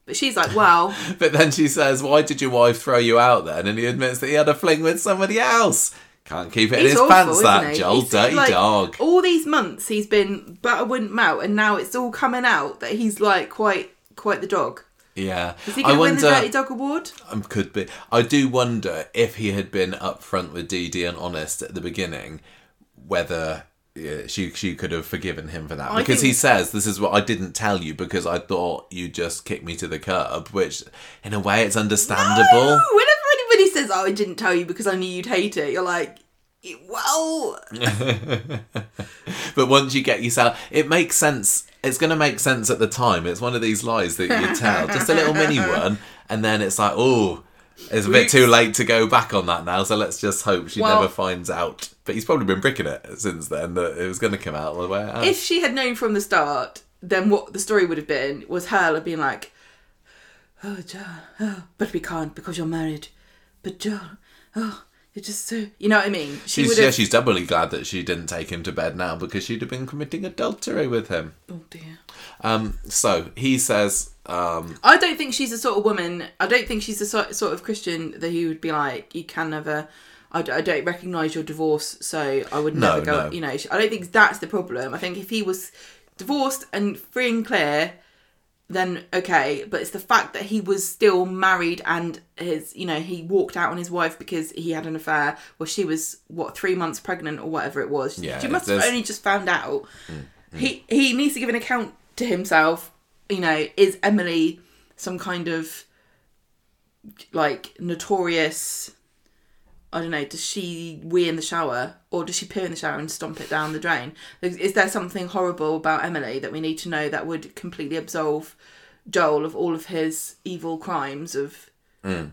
But she's like, well, but then she says, "Why did your wife throw you out then?" And he admits that he had a fling with somebody else. Can't keep it in his awful, pants, that? Joel, He's, dirty like, dog. All these months he's been butter wouldn't melt, and now it's all coming out that he's like quite quite the dog. Yeah, Is he I going to win the. Dirty Dog Award? Um, could be. I do wonder if he had been upfront with Dee Dee and honest at the beginning, whether yeah, she she could have forgiven him for that. I because he says, "This is what I didn't tell you because I thought you just kicked me to the curb." Which, in a way, it's understandable. No! Whenever anybody says, "Oh, I didn't tell you because I knew you'd hate it," you're like, well, but once you get yourself, it makes sense. It's going to make sense at the time. It's one of these lies that you tell, just a little mini one, and then it's like, oh, it's a bit too late to go back on that now. So let's just hope she Well- never finds out. But he's probably been bricking it since then that it was going to come out the way it has. if she had known from the start, then what the story would have been was her being like, "Oh, John, oh, but we can't because you're married. But John, oh, you're just so." You know what I mean? She She's, yeah, she's doubly glad that she didn't take him to bed now because she'd have been committing adultery with him. oh dear. Um, so he says, um, I don't think she's the sort of woman. I don't think she's the sort sort of Christian that he would be like, "You can never." I, d- I don't recognise your divorce, so I would No, never go. no. You know, I don't think that's the problem. I think if he was divorced and free and clear, then okay. But it's the fact that he was still married and his, you know, he walked out on his wife because he had an affair. Well, she was what three months pregnant or whatever it was. Yeah, she must have only just found out. He he needs to give an account to himself. You know, is Emily some kind of like notorious? I don't know. Does she wee in the shower, or does she poo in the shower and stomp it down the drain? Is, there something horrible about Emily that we need to know that would completely absolve Joel of all of his evil crimes of, mm.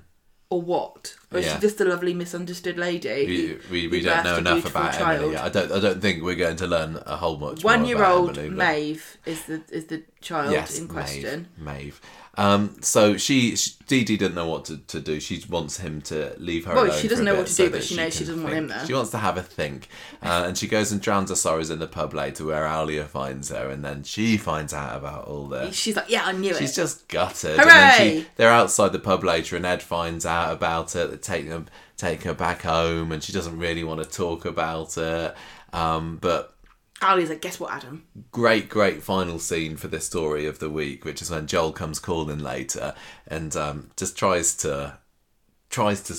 Or what? Or is. Yeah. she just a lovely misunderstood lady? we, we, we don't know enough about child? Emily. yet. I don't. I don't think we're going to learn a whole much. One year old Emily, but- Maeve is the is the child yes, in question. Maeve. Maeve. Um, so she, she Dee Dee didn't know what to, to do. She wants him to leave her Well, alone. she doesn't know what to so do, but she knows she doesn't want him there. She wants to have a think, uh, and she goes and drowns her sorrows in the pub later, where Alya finds her, and then she finds out about all this. She's like, yeah, I knew She's it. She's just gutted. And then Hooray! she, they're outside the pub later, and Ed finds out about it. They take them, take her back home, and she doesn't really want to talk about it. Um, but Ali's like, guess what, Adam? great, great final scene for this story of the week, which is when Joel comes calling later and um, just tries to tries to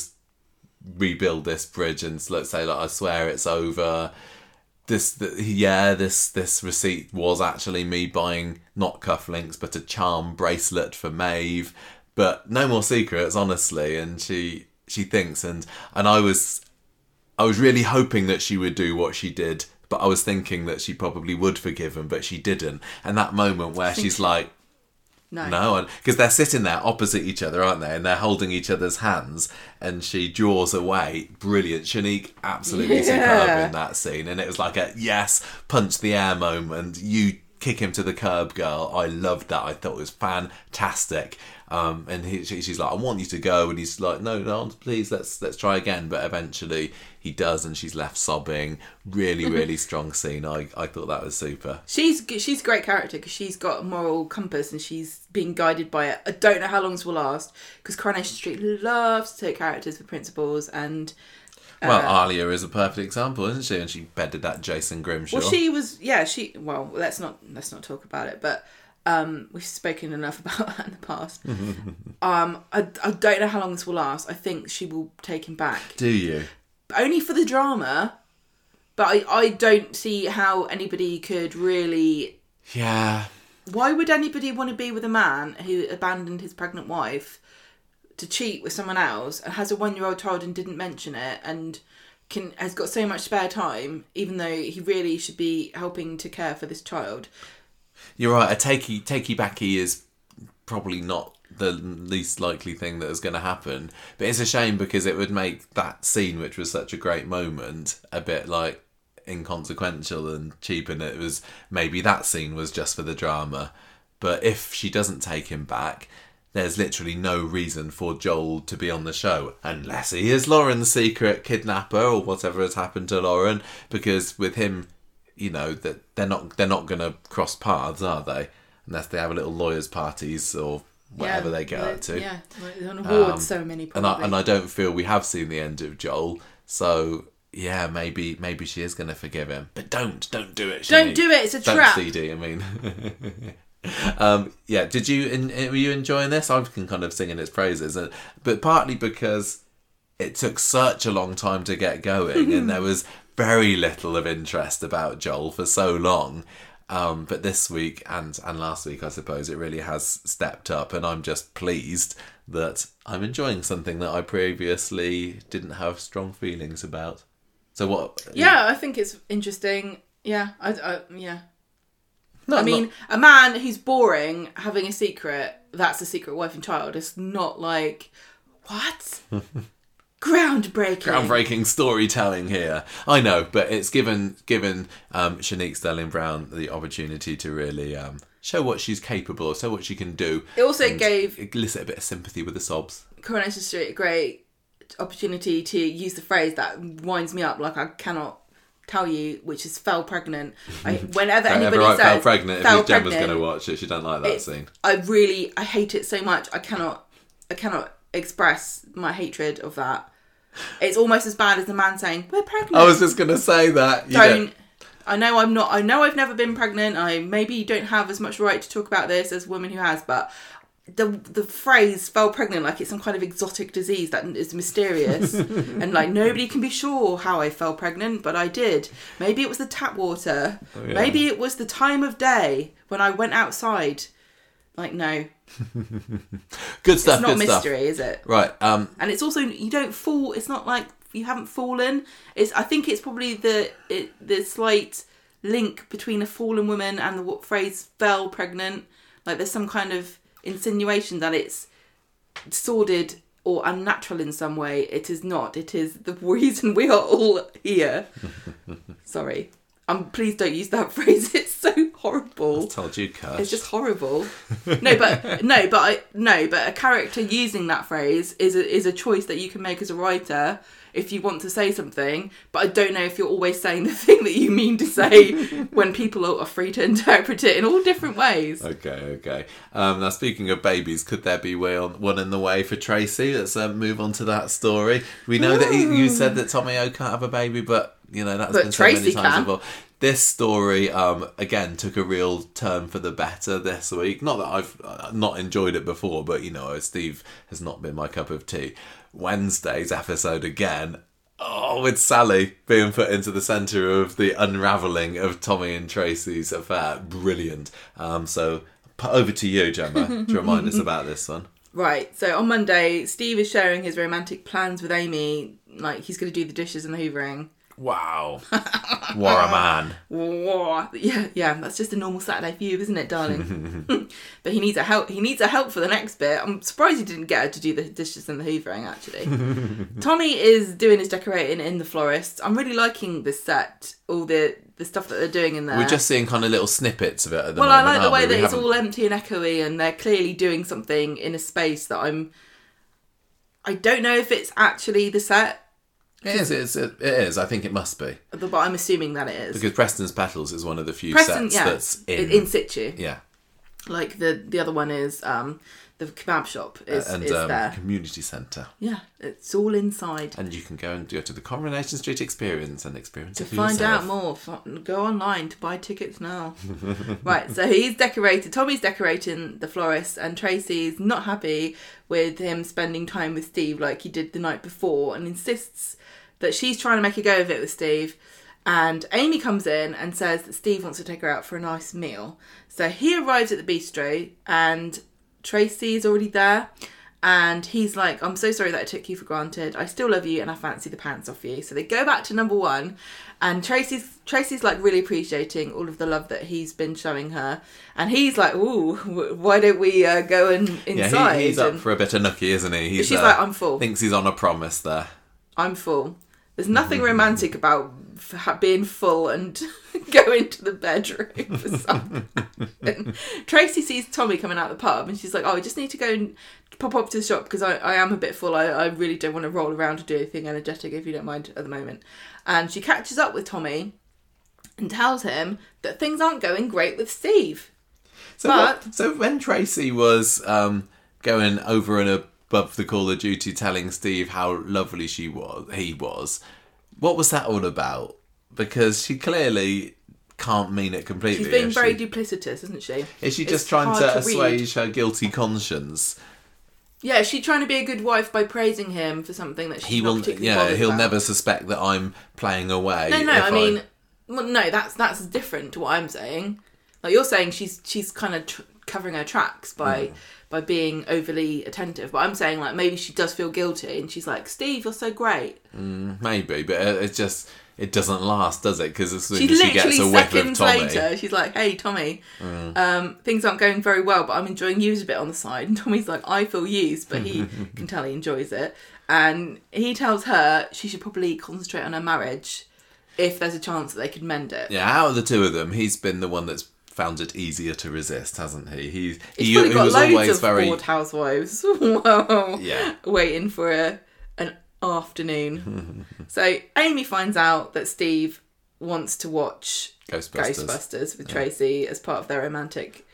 rebuild this bridge and let's say like I swear it's over. This, th yeah, this this receipt was actually me buying not cufflinks but a charm bracelet for Maeve, but no more secrets, honestly. And she she thinks and and I was I was really hoping that she would do what she did, but I was thinking that she probably would forgive him, but she didn't. And that moment where she's like, No. no, because they're sitting there opposite each other, aren't they? And they're holding each other's hands, and she draws away. Brilliant, Channique, absolutely superb in that scene. And it was like a yes, punch the air moment. You kick him to the curb, girl. I loved that. I thought it was fantastic. Um, and he, she, she's like, I want you to go, and he's like, No, no, please, let's let's try again. But eventually he does, and she's left sobbing. Really, really strong scene. I I thought that was super. She's she's a great character because she's got a moral compass and she's being guided by it. I don't know how long this will last because Coronation Street loves to take characters for principles and Well, Uh, Alya is a perfect example, isn't she? And she bedded that Jason Grimshaw. well she was yeah she well let's not let's not talk about it but um we've spoken enough about that in the past um I, I don't know how long this will last I think she will take him back Do you? only for the drama but I, I don't see how anybody could really Yeah. why would anybody want to be with a man who abandoned his pregnant wife to cheat with someone else and has a one year old child and didn't mention it and can has got so much spare time even though he really should be helping to care for this child You're right. A takey takey backy is probably not the least likely thing that is going to happen. But it's a shame because it would make that scene, which was such a great moment, a bit like inconsequential and cheap. And it was maybe that scene was just for the drama. But if she doesn't take him back, there's literally no reason for Joel to be on the show unless he is Lauren's secret kidnapper or whatever has happened to Lauren. Because with him, you know that they're not they're not going to cross paths, are they? Unless they have a little lawyers' parties or whatever they get up to. yeah an award Um, ceremony And I, probably and I don't feel we have seen the end of Joel. So yeah, maybe maybe she is going to forgive him, but don't don't do it. Don't do it, it's a don't trap. CD. I mean. um, yeah, did you were you enjoying this? I can kind of singing its praises, but partly because it took such a long time to get going, and there was very little of interest about Joel for so long. Um, but this week and and last week, I suppose it really has stepped up, and I'm just pleased that I'm enjoying something that I previously didn't have strong feelings about. So what? Yeah, I think it's interesting. Yeah, I, I yeah. No, I mean, not- a man who's boring having a secret, that's a secret wife and child. It's not like, what? Groundbreaking. groundbreaking storytelling here. I know, but it's given given um, Channique Sterling Brown the opportunity to really um, show what she's capable of, show what she can do. It also gave elicit a bit of sympathy with the sobs. Coronation Street a great opportunity to use the phrase that winds me up like I cannot tell you, which is fell pregnant. I, whenever anybody says fell pregnant fell if Gemma's going to watch it. She don't like that it's- scene. I really I hate it so much. I cannot I cannot express my hatred of that. It's almost as bad as the man saying we're pregnant. I was just going to say that. You don't. I know I'm not. I know I've never been pregnant. I maybe don't have as much right to talk about this as a woman who has, but the the phrase "fell pregnant" like it's some kind of exotic disease that is mysterious and like nobody can be sure how I fell pregnant, but I did. Maybe it was the tap water. Oh, yeah. Maybe it was the time of day when I went outside. Like no, good stuff. it's not good stuff. mystery, is it? Right. Um, and it's also you don't fall it's not like you haven't fallen it's i think it's probably the it, the slight link between a fallen woman and the phrase fell pregnant like there's some kind of insinuation that it's sordid or unnatural in some way it is not it is the reason we are all here sorry um please don't use that phrase it's so horrible told you, Kirsch. it's just horrible. No, but no, but I no, but a character using that phrase is a, is a choice that you can make as a writer if you want to say something. But I don't know if you're always saying the thing that you mean to say when people are free to interpret it in all different ways. Okay, okay. Um, now, speaking of babies, could there be way on, one in the way for Tracy? Let's uh, move on to that story. We know that he, you said that Tommy O can't have a baby, but you know that's But been so many times can. before. This story, um, again, took a real turn for the better this week. Not that I've uh, not enjoyed it before, but you know, Steve has not been my cup of tea. Wednesday's episode again. Oh, with Sally being put into the centre of the unravelling of Tommy and Tracy's affair. Brilliant. Um, so, over to you, Gemma, to remind us about this one. Right. So on Monday, Steve is sharing his romantic plans with Amy. Like he's going to do the dishes and the hoovering. Wow. What a man. Whoa. Yeah, yeah, that's just a normal Saturday for you, isn't it, darling? but he needs a help. He needs a help for the next bit. I'm surprised he didn't get her to do the dishes and the hoovering. Actually, Tommy is doing his decorating in the florist. I'm really liking this set. All the the stuff that they're doing in there. We're just seeing kind of little snippets of it at the well, I like the way we? that We it's haven't- all empty and echoey, and they're clearly doing something in a space that I'm. I don't know if it's actually the set, It is, it is, it is. I think it must be. but I'm assuming that it is. Because Preston's Petals is one of the few Preston, sets yeah, that's in. in situ. yeah. like the the other one is um the kebab shop is, and is um, there community centre. yeah it's all inside And you can go and go to the Coronation Street Experience and experience to find yourself. out more f- go online to buy tickets now right so he's decorated tommy's decorating the florist and tracy's not happy with him spending time with steve like he did the night before and insists that she's trying to make a go of it with steve and amy comes in and says that steve wants to take her out for a nice meal so he arrives at the bistro and Tracy is already there. And he's like, I'm so sorry that I took you for granted. I still love you and I fancy the pants off you. So they go back to number one and Tracy's Tracy's like really appreciating all of the love that he's been showing her. And he's like, Ooh, why don't we uh, go and Yeah, he, he's up for a bit of nookie, isn't he? He's, she's uh, like, I'm full. Thinks he's on a promise there. I'm full. There's nothing romantic about being full and going to the bedroom for something. Tracy sees Tommy coming out of the pub and she's like, "Oh, I just need to go and pop up to the shop because I, I am a bit full. I, I really don't want to roll around or do anything energetic if you don't mind at the moment." And she catches up with Tommy and tells him that things aren't going great with Steve. So, But- what, so when Tracy was um, going over and above the Call of Duty, telling Steve how lovely she was, he was, what was that all about? Because she clearly can't mean it completely. She's being is very she? duplicitous, isn't she? Is she It's just trying hard to, assuage her guilty conscience? Yeah, is she trying to be a good wife by praising him for something that she's He not will, yeah, he'll about? never suspect that I'm playing away. No, no. if I mean, well, no. That's that's different to what I'm saying. Like you're saying, she's she's kind of tr- covering her tracks by hmm. By being overly attentive. But I'm saying like maybe she does feel guilty, and she's like, "Steve, you're so great." Maybe, but it it just it doesn't last, does it? Because as soon She as she gets a whiff of Tommy, later, she's like, "Hey, Tommy, um, things aren't going very well, but I'm enjoying you a bit on the side." And Tommy's like, "I feel used," but he can tell he enjoys it, and he tells her she should probably concentrate on her marriage if there's a chance that they could mend it. yeah, out of the two of them, he's been the one that's found it easier to resist, hasn't he? He He's he, probably he got was loads always of very bored housewives Yeah. waiting for a, an afternoon. so Amy finds out that Steve wants to watch Ghostbusters. Ghostbusters with Tracy as part of their romantic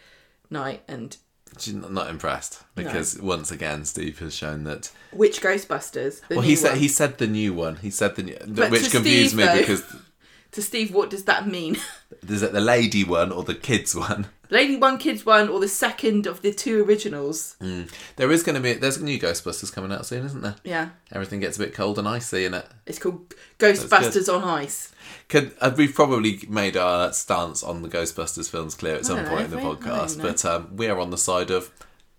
night. And She's not impressed because once again, Steve has shown that. which Ghostbusters? Well, he said one. he said the new one. He said the new, But which confused Steve, me though- because to Steve, what does that mean? is it the lady one or the kids one? Lady One, Kids One, or the second of the two originals? There is going to be there's a new Ghostbusters coming out soon, isn't there? Yeah, Everything gets a bit cold and icy in it. it's called Ghostbusters on Ice. Could uh, we've probably made our stance on the Ghostbusters films clear at some don't point in the podcast, but um, we are on the side of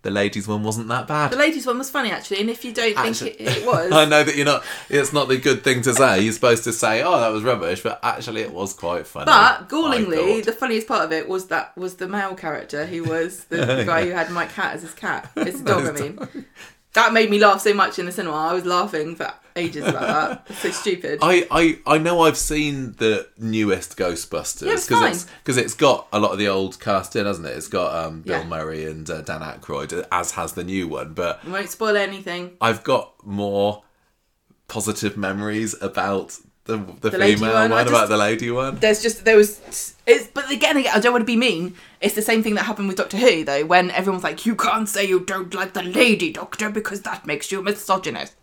the ladies one wasn't that bad. The ladies one was funny actually, and if you don't Actually- think it, it was, I know that you're not. It's not the good thing to say. You're supposed to say, "Oh, that was rubbish," but actually, it was quite funny. But gallingly, the funniest part of it was that was the male character who was the, guy who had Mike Cat as his cat. His dog, I mean. That made me laugh so much in the cinema. I was laughing for ages about that. It's so stupid. I, I, I know I've seen the newest Ghostbusters Yeah, it's because it's got a lot of the old cast in, hasn't it? It's got um, Bill Yeah. Murray and uh, Dan Aykroyd, as has the new one. But I won't spoil anything. I've got more positive memories about the the, The female one, one, I about just- the lady one. There's just there was it's but again I don't want to be mean. It's the same thing that happened with Doctor Who though, when everyone's like, You can't say you don't like the lady doctor because that makes you a misogynist.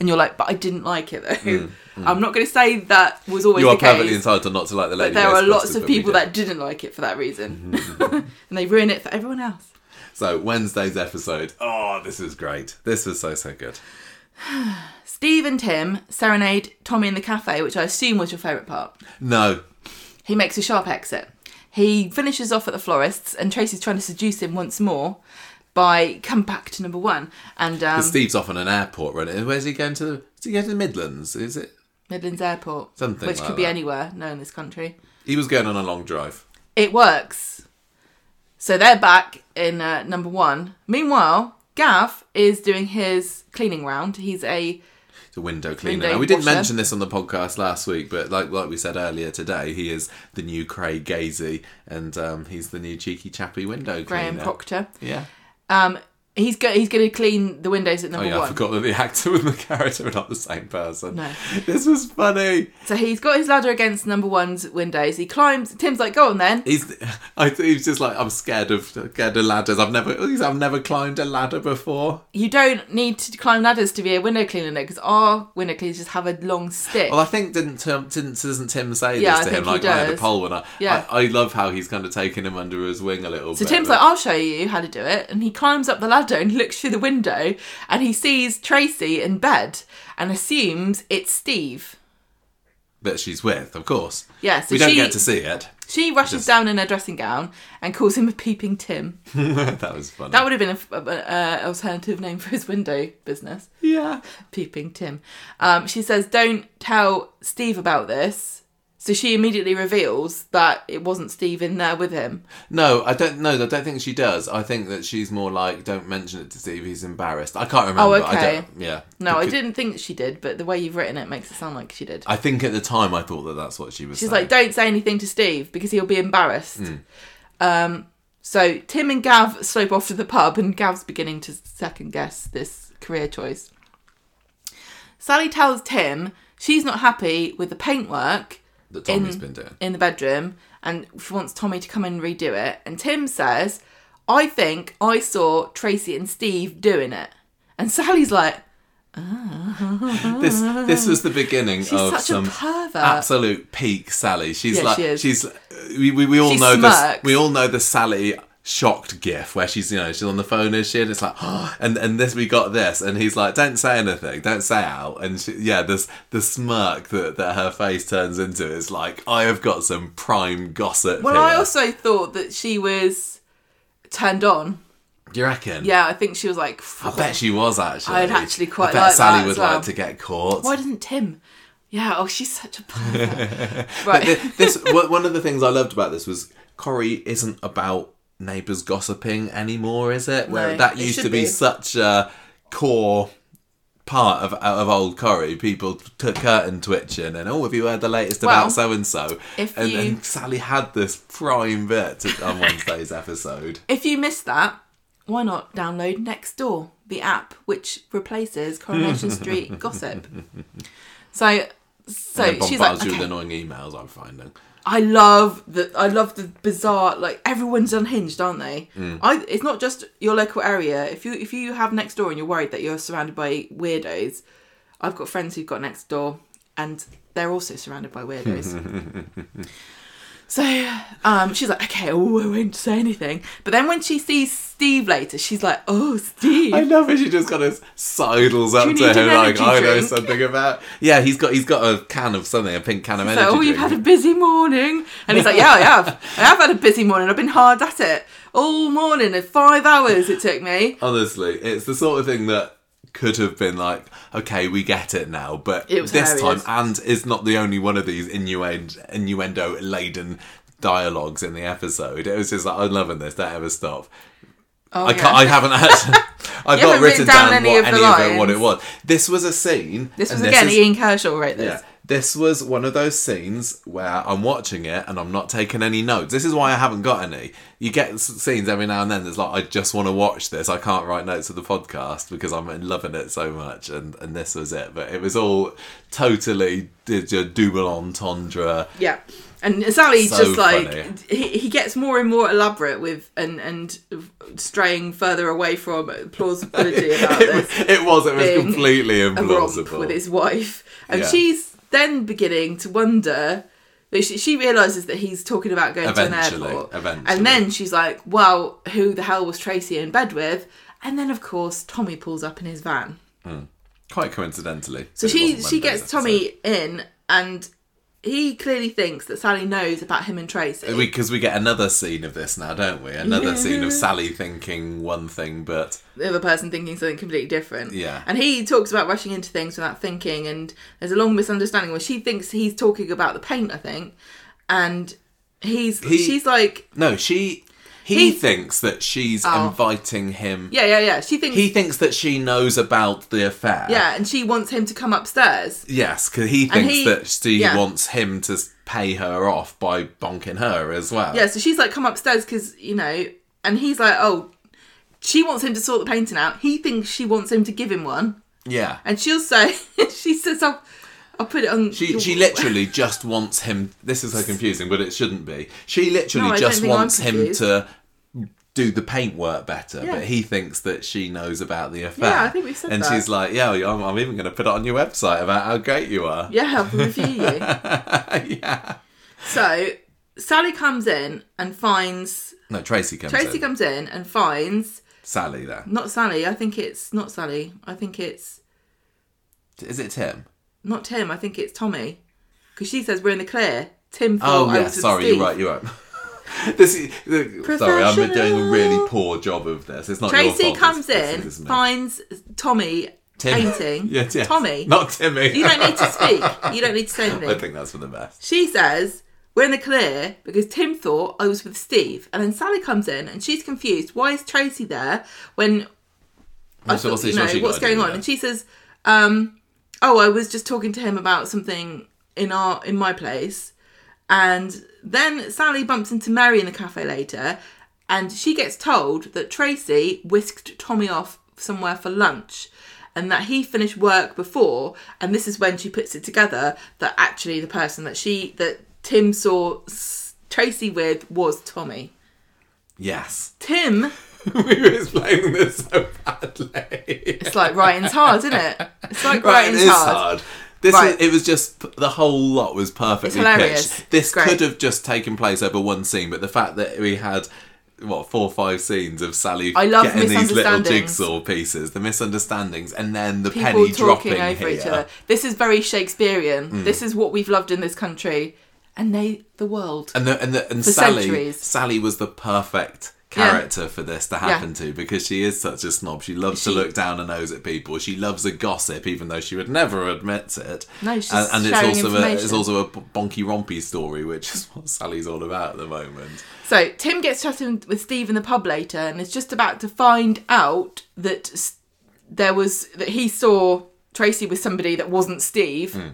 And you're like, but I didn't like it though. Mm, mm. I'm not going to say that was always You are the case. perfectly entitled not to like the lady. But there are lots of people that didn't like it for that reason. and they ruin it for everyone else. So Wednesday's episode. Oh, this is great. This was so so good. Steve and Tim serenade Tommy in the cafe, which I assume was your favourite part. No, He makes a sharp exit. He finishes off at the florist's, and Tracy's trying to seduce him once more by come back to number one. And um, Steve's off on an airport run. Where's he going to? Is he going to the Midlands? Is it? Midlands Airport, Something which like could be anywhere, no, in this country. He was going on a long drive. It works. So they're back in uh, number one. Meanwhile, Gav is doing his cleaning round. He's a a window cleaner. Window Now, we didn't washer. mention this on the podcast last week, but like like we said earlier today, he is the new Craig Gazey, and um, he's the new cheeky chappy window Graham cleaner. Proctor. Yeah. Um, he's go- he's going to clean the windows at Oh number yeah, I forgot that the actor and the character are not the same person. No. This was funny. So he's got his ladder against number one's windows. He climbs. Tim's like, "Go on then." He's, I he's just like I'm scared of scared of ladders. I've never, he's, I've never climbed a ladder before. You don't need to climb ladders to be a window cleaner because our window cleaners just have a long stick. Well, I think didn't Tim, didn't doesn't Tim say Yeah, this I to him like I had a pole I, Yeah. I I love how he's kind of taken him under his wing a little so bit. So Tim's but- like, "I'll show you how to do it," and he climbs up the ladder and looks through the window, and he sees Tracy in bed and assumes it's Steve. that she's with, of course. Yeah, so we don't she get to see it. she rushes Just- down in her dressing gown and calls him a peeping Tim. that was funny. That would have been a, a, a alternative name for his window business. yeah. peeping Tim. Um, she says, "Don't tell Steve about this." So she immediately reveals that it wasn't Steve in there with him. No, I don't. No, I don't think she does. I think that she's more like, don't mention it to Steve. He's embarrassed. I can't remember. Oh, I okay. don't, yeah. No, I didn't think she did, but the way you've written it makes it sound like she did. I think at the time I thought that that's what she was. She's saying. like, "Don't say anything to Steve because he'll be embarrassed." Hmm. Um, so Tim and Gav slope off to the pub, and Gav's beginning to second guess this career choice. Sally tells Tim she's not happy with the paintwork that Tommy's in- been doing. in the bedroom and she wants Tommy to come and redo it. And Tim says, I think I saw Tracy and Steve doing it. And Sally's like, This this was the beginning she's of such some absolute peak Sally. She's Yeah, like she she's we, we, we all She know this we all know the Sally shocked gif where she's you know she's on the phone and shit and it's like oh, and and this we got this and he's like don't say anything don't say out and she, yeah this the smirk that, that her face turns into is like I have got some prime gossip Well, here. I also thought that she was turned on. Do you reckon? Yeah, I think she was like, I bet she was actually. I'd actually quite I bet like Sally would well. like to get caught. why doesn't Tim? Yeah, oh, she's such a. But right. thi- this one of the things I loved about this was Corrie isn't about neighbours gossiping anymore, is it? Where No, that used to be, be. such a core part of of old Corrie. People took curtain twitching and oh, have you heard the latest Well, about so and so? if And you- then Sally had this prime bit on Wednesday's episode. If you missed that, why not download Nextdoor, the app which replaces Coronation Street gossip? So, so and she's like, bombards you okay, with annoying emails. I'm finding. I love the I love the bizarre like everyone's unhinged, aren't they? Mm. I it's not just your local area. If you if you have next door and you're worried that you're surrounded by weirdos, I've got friends who've got next door and they're also surrounded by weirdos. so um, she's like, okay, oh, I won't say anything. But then when she sees Steve later, she's like, oh, Steve. I love it. She just kind of sidles up to him like I know drink?" something about. Yeah, he's got he's got a can of something, a pink can of She's energy. like, oh, you've had a busy morning. And he's like, yeah, I have. I have had a busy morning. I've been hard at it all morning. and Five hours it took me. Honestly, it's the sort of thing that could have been like, okay, we get it now, but It was this hilarious. time, and is not the only one of these innuendo innuendo laden dialogues in the episode. It was just like, I'm loving this. Don't ever stop. Oh, I yeah. can't. I haven't had. I've not written down down any what of any of it, what it was. This was a scene. This was again is- Ian Kershaw wrote this. Yeah. This was one of those scenes where I'm watching it and I'm not taking any notes. This is why I haven't got any. You get scenes every now and then that's like, I just want to watch this. I can't write notes for the podcast because I'm loving it so much. And, and this was it. But it was all totally double entendre. Yeah. And Sally's So just like funny. he, he gets more and more elaborate with and and straying further away from plausibility about this. It was, it was completely implausible. with his wife, and Yeah. she's then beginning to wonder. She, she realizes that he's talking about going to an airport, eventually. and then she's like, "Well, who the hell was Tracy in bed with?" And then, of course, Tommy pulls up in his van. Hmm. Quite coincidentally. So she she gets Tommy in, and he clearly thinks that Sally knows about him and Tracy. Because we, get another scene of this now, don't we? Another scene of Sally thinking one thing, but the other person thinking something completely different. Yeah. And he talks about rushing into things without thinking, and there's a long misunderstanding where she thinks he's talking about the paint, I think, and he's He- she's like, no, she. He, He- thinks that she's Oh. inviting him. yeah, yeah, yeah. She thinks, He thinks that she knows about the affair. yeah, and she wants him to come upstairs. Yes, because he thinks he- that she yeah. wants him to pay her off by bonking her as well. Yeah, so she's like, come upstairs because you know, and he's like, oh, she wants him to sort the painting out. He thinks she wants him to give him one, Yeah. and she'll say, she says, I'll, I'll put it on. She, your- she literally just wants him. This is so confusing, but it shouldn't be. She literally No, just don't think I'm wants him to do the paintwork better, Yeah. but he thinks that she knows about the affair. Yeah, I think we've said And that. And she's like, "Yeah, I'm, I'm even going to put it on your website about how great you are." Yeah, I'll review you. yeah. So Sally comes in and finds No, Tracy comes Tracy in. comes in and finds Sally there. not Sally. I think it's not Sally. I think it's Is it Tim? Not Tim. I think it's Tommy because she says we're in the clear. Tim thought Oh I yeah, was with sorry, Steve. you're right. You're right. this is, sorry, I'm doing a really poor job of this. It's not your Tracy fault. comes in, it's finds Tommy Tim. painting. Yes, yes. Tommy. not Timmy. You don't need to speak. You don't need to say anything. I think that's for the best. She says, We're in the clear because Tim thought I was with Steve. And then Sally comes in and she's confused. Why is Tracy there when I thought, you know, what's she what's gotta do going on? And she says, um, Oh, I was just talking to him about something in our in my place. And then Sally bumps into Mary in the cafe later, and she gets told that Tracy whisked Tommy off somewhere for lunch, and that he finished work before. And this is when she puts it together that actually the person that she that Tim saw Tracy with was Tommy. Yes. Tim, we were explaining this so badly. it's like writing's hard, isn't it? It's like writing's is hard. hard. This Right. was, it was just the whole lot was perfectly pitched. This great. could have just taken place over one scene, but the fact that we had what four or five scenes of Sally I love getting these little jigsaw pieces, the misunderstandings, and then the people penny talking dropping over here. Mm. each other. This is very Shakespearean. This is what we've loved in this country, and they the world. And the, and the, and Sally centuries. Sally was the perfect character for this to happen to because she is such a snob. She loves to look down her nose at people. She loves a gossip, even though she would never admit it. No, she's and, and it's also a, it's also a bonky rompy story, which is what Sally's all about at the moment. So Tim gets chatting with Steve in the pub later, and is just about to find out that there was that he saw Tracy with somebody that wasn't Steve. Hmm.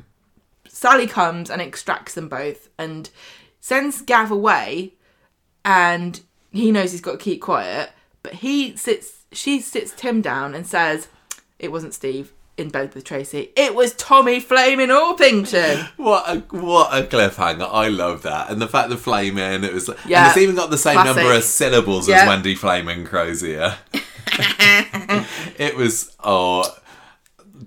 Sally comes and extracts them both, and sends Gav away, and he knows he's got to keep quiet. But he sits, she sits Tim down and says, "It wasn't Steve." In bed with Tracy, it was Tommy Flaming Orpington. What a what a cliffhanger! I love that, and the fact the Flaming it was, Yeah. and it's even got the same Classic. number of syllables Yeah. as Wendy Flaming Crozier. it was oh,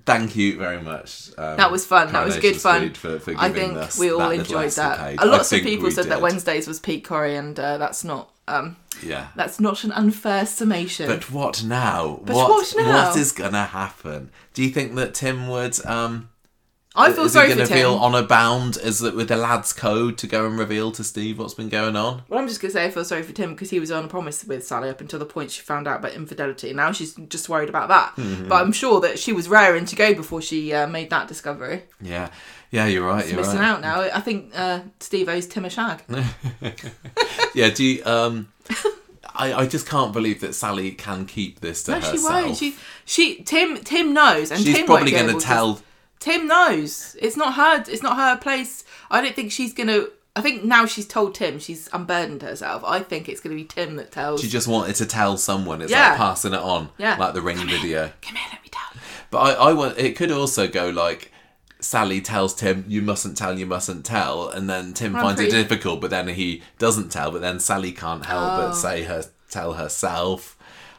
thank you very much. Um, That was fun. That was good fun. For, for I think us we all that enjoyed that. escapade. A I lots of people said that. Wednesdays was peak Corrie, and uh, that's not um, Yeah. that's not an unfair summation. But what now? But what, what now? What is gonna happen? Do you think that Tim would? Um, I feel is sorry he going to feel honour bound as with the lad's code to go and reveal to Steve what's been going on? well, I'm just gonna say I feel sorry for Tim because he was on a promise with Sally up until the point she found out about infidelity. Now she's just worried about that. Mm-hmm. But I'm sure that she was raring to go before she uh, made that discovery. Yeah, yeah, you're right. You're Missing right. out now. I think uh, Steve owes Tim a shag. Yeah, do you, um, I I just can't believe that Sally can keep this to No, she herself. won't. She, she, Tim, Tim knows, and She's Tim probably going going to to tell. Tim knows. It's not her. It's not her place. I don't think she's gonna. I think now she's told Tim she's unburdened herself. I think it's gonna be Tim that tells. She just wanted to tell someone. It's Yeah. like passing it on, Yeah. like the ring video. Come here, let me tell. you." But I, I want. It could also go like. Sally tells Tim, "You mustn't tell, you mustn't tell," and then Tim I'm finds it difficult. But then he doesn't tell. But then Sally can't help Oh. but say her tell herself.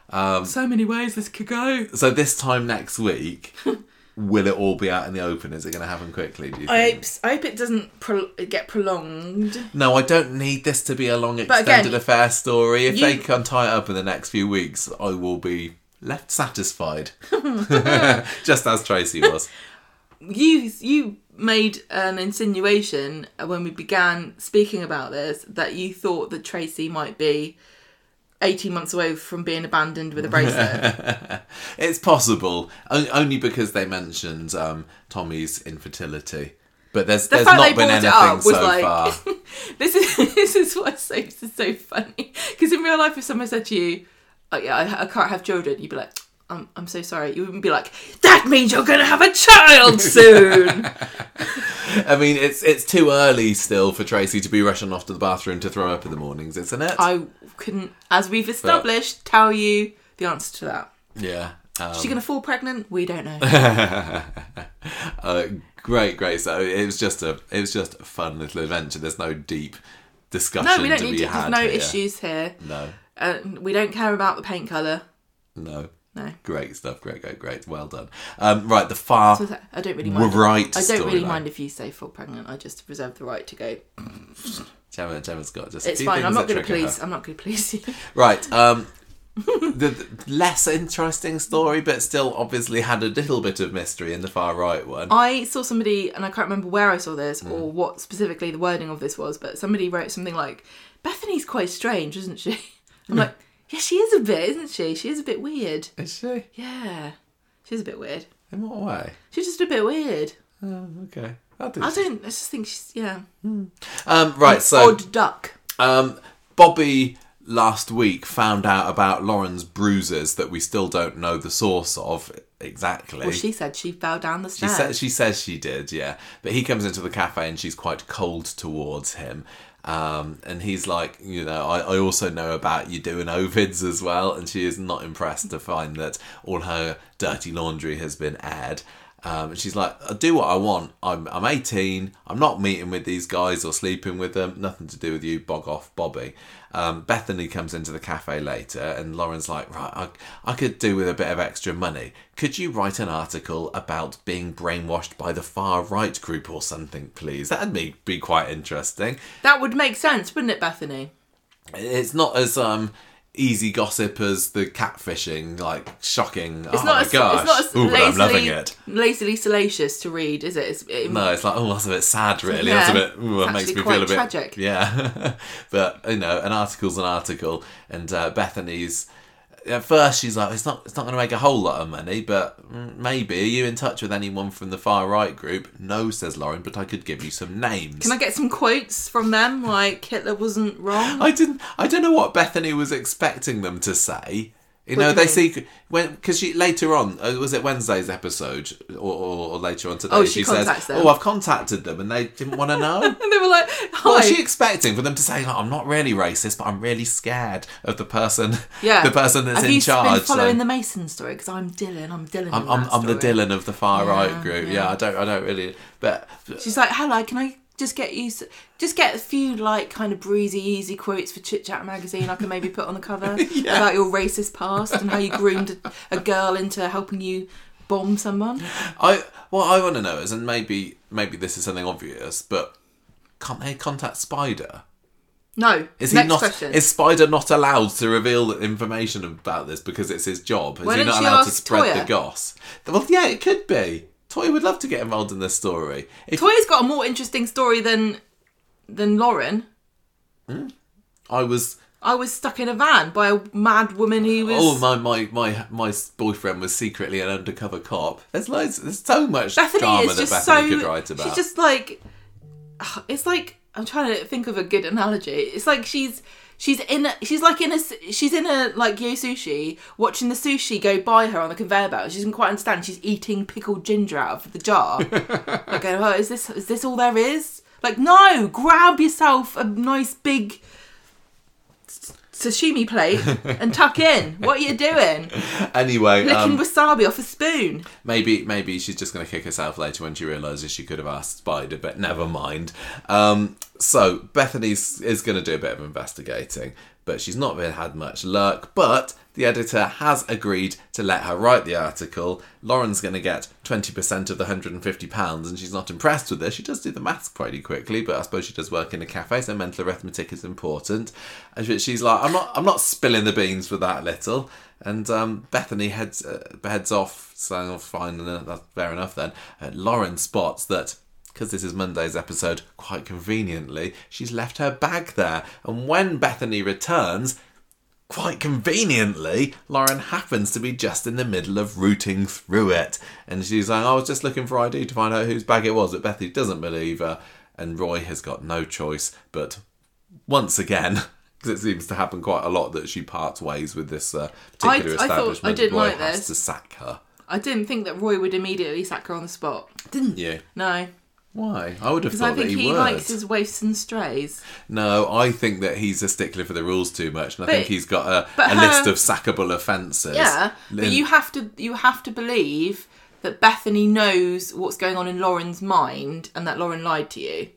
Um, so many ways this could go. So this time next week, will it all be out in the open? Is it going to happen quickly? Do you I hope, I hope it doesn't pro- get prolonged. No, I don't need this to be a long extended again, affair story. If you- they can tie it up in the next few weeks, I will be left satisfied. Just as Tracy was. You you made an insinuation when we began speaking about this that you thought that Tracy might be. 18 months away from being abandoned with a bracelet. It's possible, o- only because they mentioned um, Tommy's infertility. But there's The there's not been anything so like- far. This is this is what's so this is so funny because in real life, if someone said to you, oh, "Yeah, I, I can't have children," you'd be like, "I'm I'm so sorry." You wouldn't be like, "That means you're gonna have a child soon." I mean, it's it's too early still for Tracy to be rushing off to the bathroom to throw up in the mornings, isn't it? I couldn't, as we've established, tell you the answer to that. yeah. Um, Is she gonna fall pregnant? We don't know. uh, great, great. So it was just a it was just a fun little adventure. There's no deep discussion No, we don't to need to. There's no here. issues here. No, Uh, we don't care about the paint color. no. No. Great stuff. Great, great, great. Well done. Um, right, the far So I don't really mind. right. I don't really storyline. mind if you say full pregnant. I just reserve the right to go. Gemma, Gemma's got just. a It's fine. I'm not going to please. her. I'm not going to please you. Right. Um, the, the less interesting story, but still obviously had a little bit of mystery in the far right one. I saw somebody, and I can't remember where I saw this Mm. or what specifically the wording of this was, but somebody wrote something like, Bethany's quite strange, isn't she? I'm like, yeah, she is a bit, isn't she? She is a bit weird. Is she? Yeah, she's a bit weird. In what way? She's just a bit weird. Oh, okay. I, do I don't, I just think she's, yeah. Um, right. So Odd duck. Um, Bobby last week found out about Lauren's bruises that we still don't know the source of exactly. Well, she said she fell down the She stairs. says she says she did, yeah. But he comes into the cafe and she's quite cold towards him. Um, and he's like, you know, I, I also know about you doing Ovids as well. And she is not impressed to find that all her dirty laundry has been aired. Um, and she's like, I do what I want. I'm, I'm 18. I'm not meeting with these guys or sleeping with them. Nothing to do with you. Bog off, Bobby. Um, Bethany comes into the cafe later, and Lauren's like, Right, I, I could do with a bit of extra money. Could you write an article about being brainwashed by the far right group or something, please? That'd be, be quite interesting. that would make sense, wouldn't it, Bethany? It's not as um easy gossip as the catfishing, like shocking. It's oh not my as, gosh! it's not as Ooh, but I'm loving lazily, it. lazily salacious to read, is it? It's, it No, it's like oh, that's a bit sad, really. Yeah. That's a bit. Ooh, it makes me quite feel a bit tragic. Yeah, but you know, an article's an article, and uh, Bethany's. At first, she's like, "It's not. It's not going to make a whole lot of money, but maybe." Are you in touch with anyone from the far right group? No, says Lauren, but I could give you some names. Can I get some quotes from them? Like Hitler wasn't wrong. I didn't. I don't know what Bethany was expecting them to say. You What know, they you see when because she later on uh, was it Wednesday's episode or, or, or later on today. Oh, she says, contacts them. "Oh, I've contacted them, and they didn't want to know." and they were like, "Hi." What was she expecting for them to say? Like, I'm not really racist, but I'm really scared of the person, yeah, the person that's Have in you charge. been following so- the Mason story? Because I'm Dylan. I'm Dylan. I'm, I'm, I'm the. Dylan of the far Yeah, right group. Yeah. yeah. I don't, I don't really. But She's like, "Hello, can I just get you, s- just get a few like kind of breezy, easy quotes for Chit Chat magazine? I can maybe put on the cover Yeah. about your racist past and how you groomed a, girl into helping you bomb someone." I, what I want to know is, and maybe, maybe this is something obvious, but can't they contact Spider? No. Is he not? question. Is Spider not allowed to reveal information about this because it's his job? Is Why he you allowed to spread Toyah? the goss? Well, yeah, it could be. Toyah would love to get involved in this story. If Toyah's got a more interesting story than than Lauren. Hmm. I was, I was stuck in a van by a mad woman who was. oh my my my my boyfriend was secretly an undercover cop. There's loads. There's so much Bethany drama that Bethany so. could write about. She's just like. It's like I'm trying to think of a good analogy. It's like she's she's in a, she's like in a. she's in a like yo sushi watching the sushi go by her on the conveyor belt. She doesn't quite understand. She's eating pickled ginger out of the jar. like, oh, is this is this all there is? Like, no, grab yourself a nice big sashimi plate and tuck in. What are you doing? anyway, Licking um, wasabi off a spoon. Maybe maybe she's just going to kick herself later when she realizes she could have asked Spider, but never mind. Um, so Bethany is going to do a bit of investigating, but she's not really had much luck. But the editor has agreed to let her write the article. Lauren's going to get twenty percent of the hundred and she's not impressed with this. She does do the maths pretty quickly, but I suppose she does work in a cafe, so mental arithmetic is important. And she's like, I'm not I'm not spilling the beans for that little. And um, Bethany heads uh, heads off, saying, "Oh, fine, that's fair enough." Then uh, Lauren spots that because this is Monday's episode, quite conveniently, she's left her bag there. And when Bethany returns, quite conveniently, Lauren happens to be just in the middle of rooting through it. And she's like, I was just looking for ID to find out whose bag it was, but Bethy doesn't believe her. And Roy has got no choice but once again. Because it seems to happen quite a lot that she parts ways with this uh, particular I thought- I establishment. didn't Roy like has this. to sack her. I didn't think that Roy would immediately sack her on the spot. Didn't you? No, Why? I would have thought I think that he, he would. likes his waifs and strays. No, I think that he's a stickler for the rules too much, and I But- think he's got a, but a her- list of sackable offences. Yeah, but you have to you have to believe that Bethany knows what's going on in Lauren's mind and that Lauren lied to you.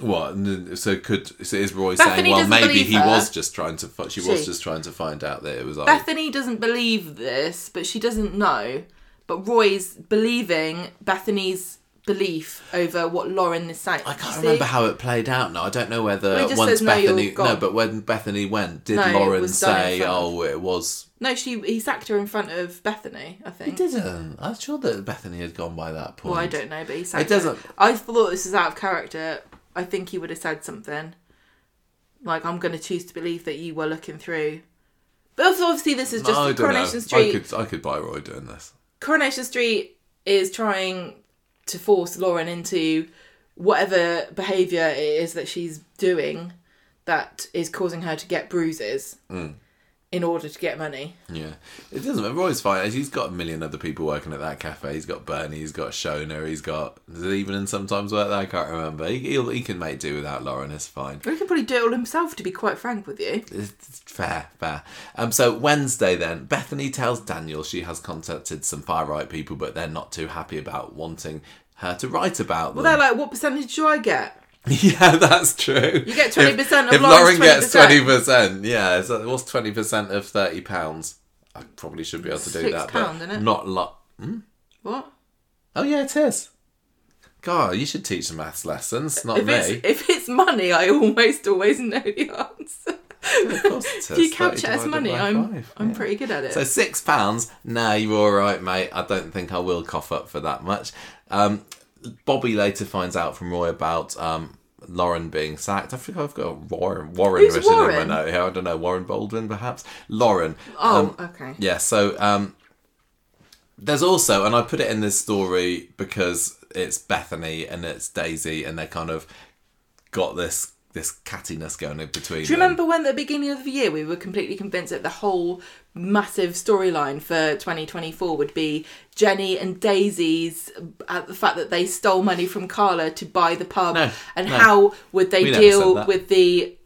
What? n- So could so is Roy Bethany saying, well, doesn't maybe believe he her. was just trying to. fi- She, was just trying to find out that it was. I. Bethany doesn't believe this, but she doesn't know. But Roy's believing Bethany's belief over what Lauren is saying. I can't remember how it played out now. I don't know whether Well, once says, Bethany no, gone." but when Bethany went, did No, Lauren was say, "Oh, it was"? No, she he sacked her in front of Bethany. I think He didn't. I'm sure that Bethany had gone by that point. Well, I don't know, but he sacked It doesn't. her. I thought this is out of character. I think he would have said something like, "I'm going to choose to believe that you were looking through." But obviously, this is just I Coronation know. Street. I could I could buy Roy doing this. Coronation Street is trying to force Lauren into whatever behaviour it is that she's doing that is causing her to get bruises Mm. In order to get money. Yeah, it doesn't. Roy's fine. He's got a million other people working at that cafe. He's got Bernie. He's got Shona. He's got does Evelyn sometimes work there. I can't remember. He he'll, he can make do without Lauren. It's fine. He can probably do it all himself, to be quite frank with you. It's fair, fair. Um, so Wednesday then, Bethany tells Daniel she has contacted some far right people, but they're not too happy about wanting her to write about them. Well, they're like, what percentage do I get? yeah, that's true. You get 20% If, of if Lauren gets 20%. twenty percent, yeah, so what's twenty percent of thirty pounds? I probably should be able to do Six that, pound, but not lot. What? Oh yeah, it is. God, you should teach maths lessons, not If me. it's, if it's money, I almost always know the answer. Of course it is. If you 30 capture as money, I'm five, I'm yeah. pretty good at it. So six pounds? Nah, you're all right, mate. I don't think I will cough up for that much. Um, Bobby later finds out from Roy about um, Lauren being sacked. I think I've got Warren. Warren Who's written in Warren? my note here. I don't know. Warren Baldwin, perhaps. Lauren. oh, Um, okay. yeah. So um, there's also, and I put it in this story because it's Bethany and it's Daisy, and they kind of got this this cattiness going in between. Do you them. remember when at the beginning of the year we were completely convinced that the whole massive storyline for 2024 would be Jenny and Daisy's uh, the fact that they stole money from Carla to buy the pub No, and no. how would they We deal with the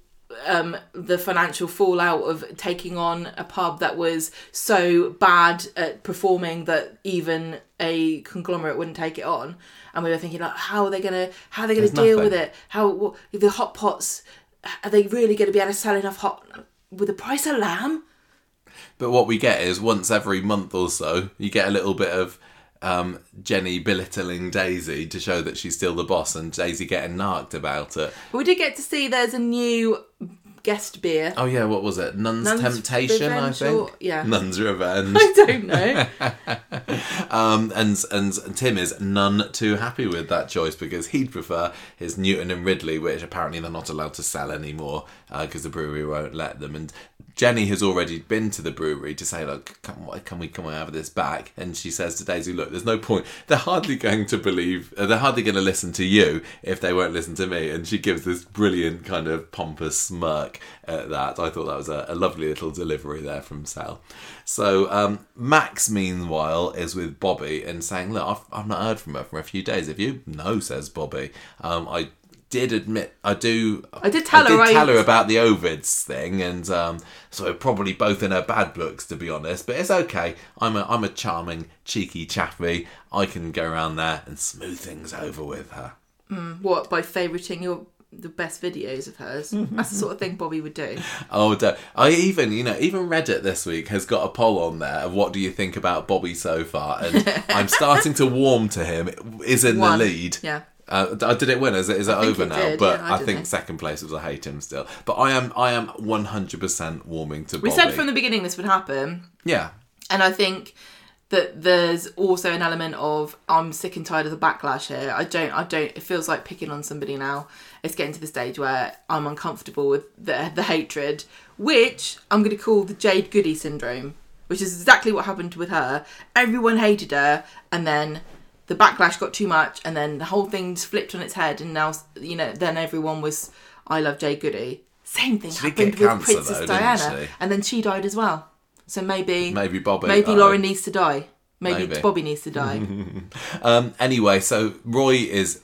um, the financial fallout of taking on a pub that was so bad at performing that even a conglomerate wouldn't take it on. And we were thinking, like, how are they gonna, how are they gonna There's deal nothing. with it? How what, the hot pots? Are they really going to be able to sell enough hot with the price of lamb? But what we get is once every month or so, you get a little bit of um, Jenny belittling Daisy to show that she's still the boss, and Daisy getting narked about it. We did get to see there's a new guest beer. Oh yeah, what was it? Nun's, Nun's Temptation, I think. or- yeah. Nun's Revenge. I don't know. um, and, and and Tim is none too happy with that choice because he'd prefer his Newton and Ridley, which apparently they're not allowed to sell anymore because the brewery won't let them. And Jenny has already been to the brewery to say, "Look, can, can we can we have this back?" And she says to Daisy, "Look, there's no point. They're hardly going to believe. Uh, they're hardly going to listen to you if they won't listen to me." And she gives this brilliant kind of pompous smirk at that. I thought that was a, a lovely little delivery there from Sal. So um, Max, meanwhile, is with Bobby and saying, "Look, I've, I've not heard from her for a few days. Have you?" No, says Bobby. Um, I did admit I do. I did tell her I- tell her about the Ovids thing, and um, so probably both in her bad books, to be honest. But it's okay. I'm a I'm a charming, cheeky chappy. I can go around there and smooth things over with her. what by favoriting your the best videos of hers? That's the sort of thing Bobby would do. Oh, do- I even, you know, even Reddit this week has got a poll on there of what do you think about Bobby so far, and I'm starting to warm to him. Is in One. the lead. Yeah. Uh, did it win? Is it, is it over now? did, but yeah, I I, think know. second place was I hate him still. But I am I am 100% warming to We said from the beginning this would happen. yeah. And I think that there's also an element of I'm sick and tired of the backlash here. I don't I don't it feels like picking on somebody now. It's getting to the stage where I'm uncomfortable with the the hatred, which I'm gonna call the Jade Goody syndrome, which is exactly what happened with her. Everyone hated her and then the backlash got too much and then the whole thing's flipped on its head and now you know then everyone was I love Jade Goody. Same thing did happened with cancer, Princess though, Diana and then she died as well. So maybe Maybe Bobby. Maybe Lauren needs to die. Maybe, Maybe. Bobby needs to die. Um, anyway, so Roy is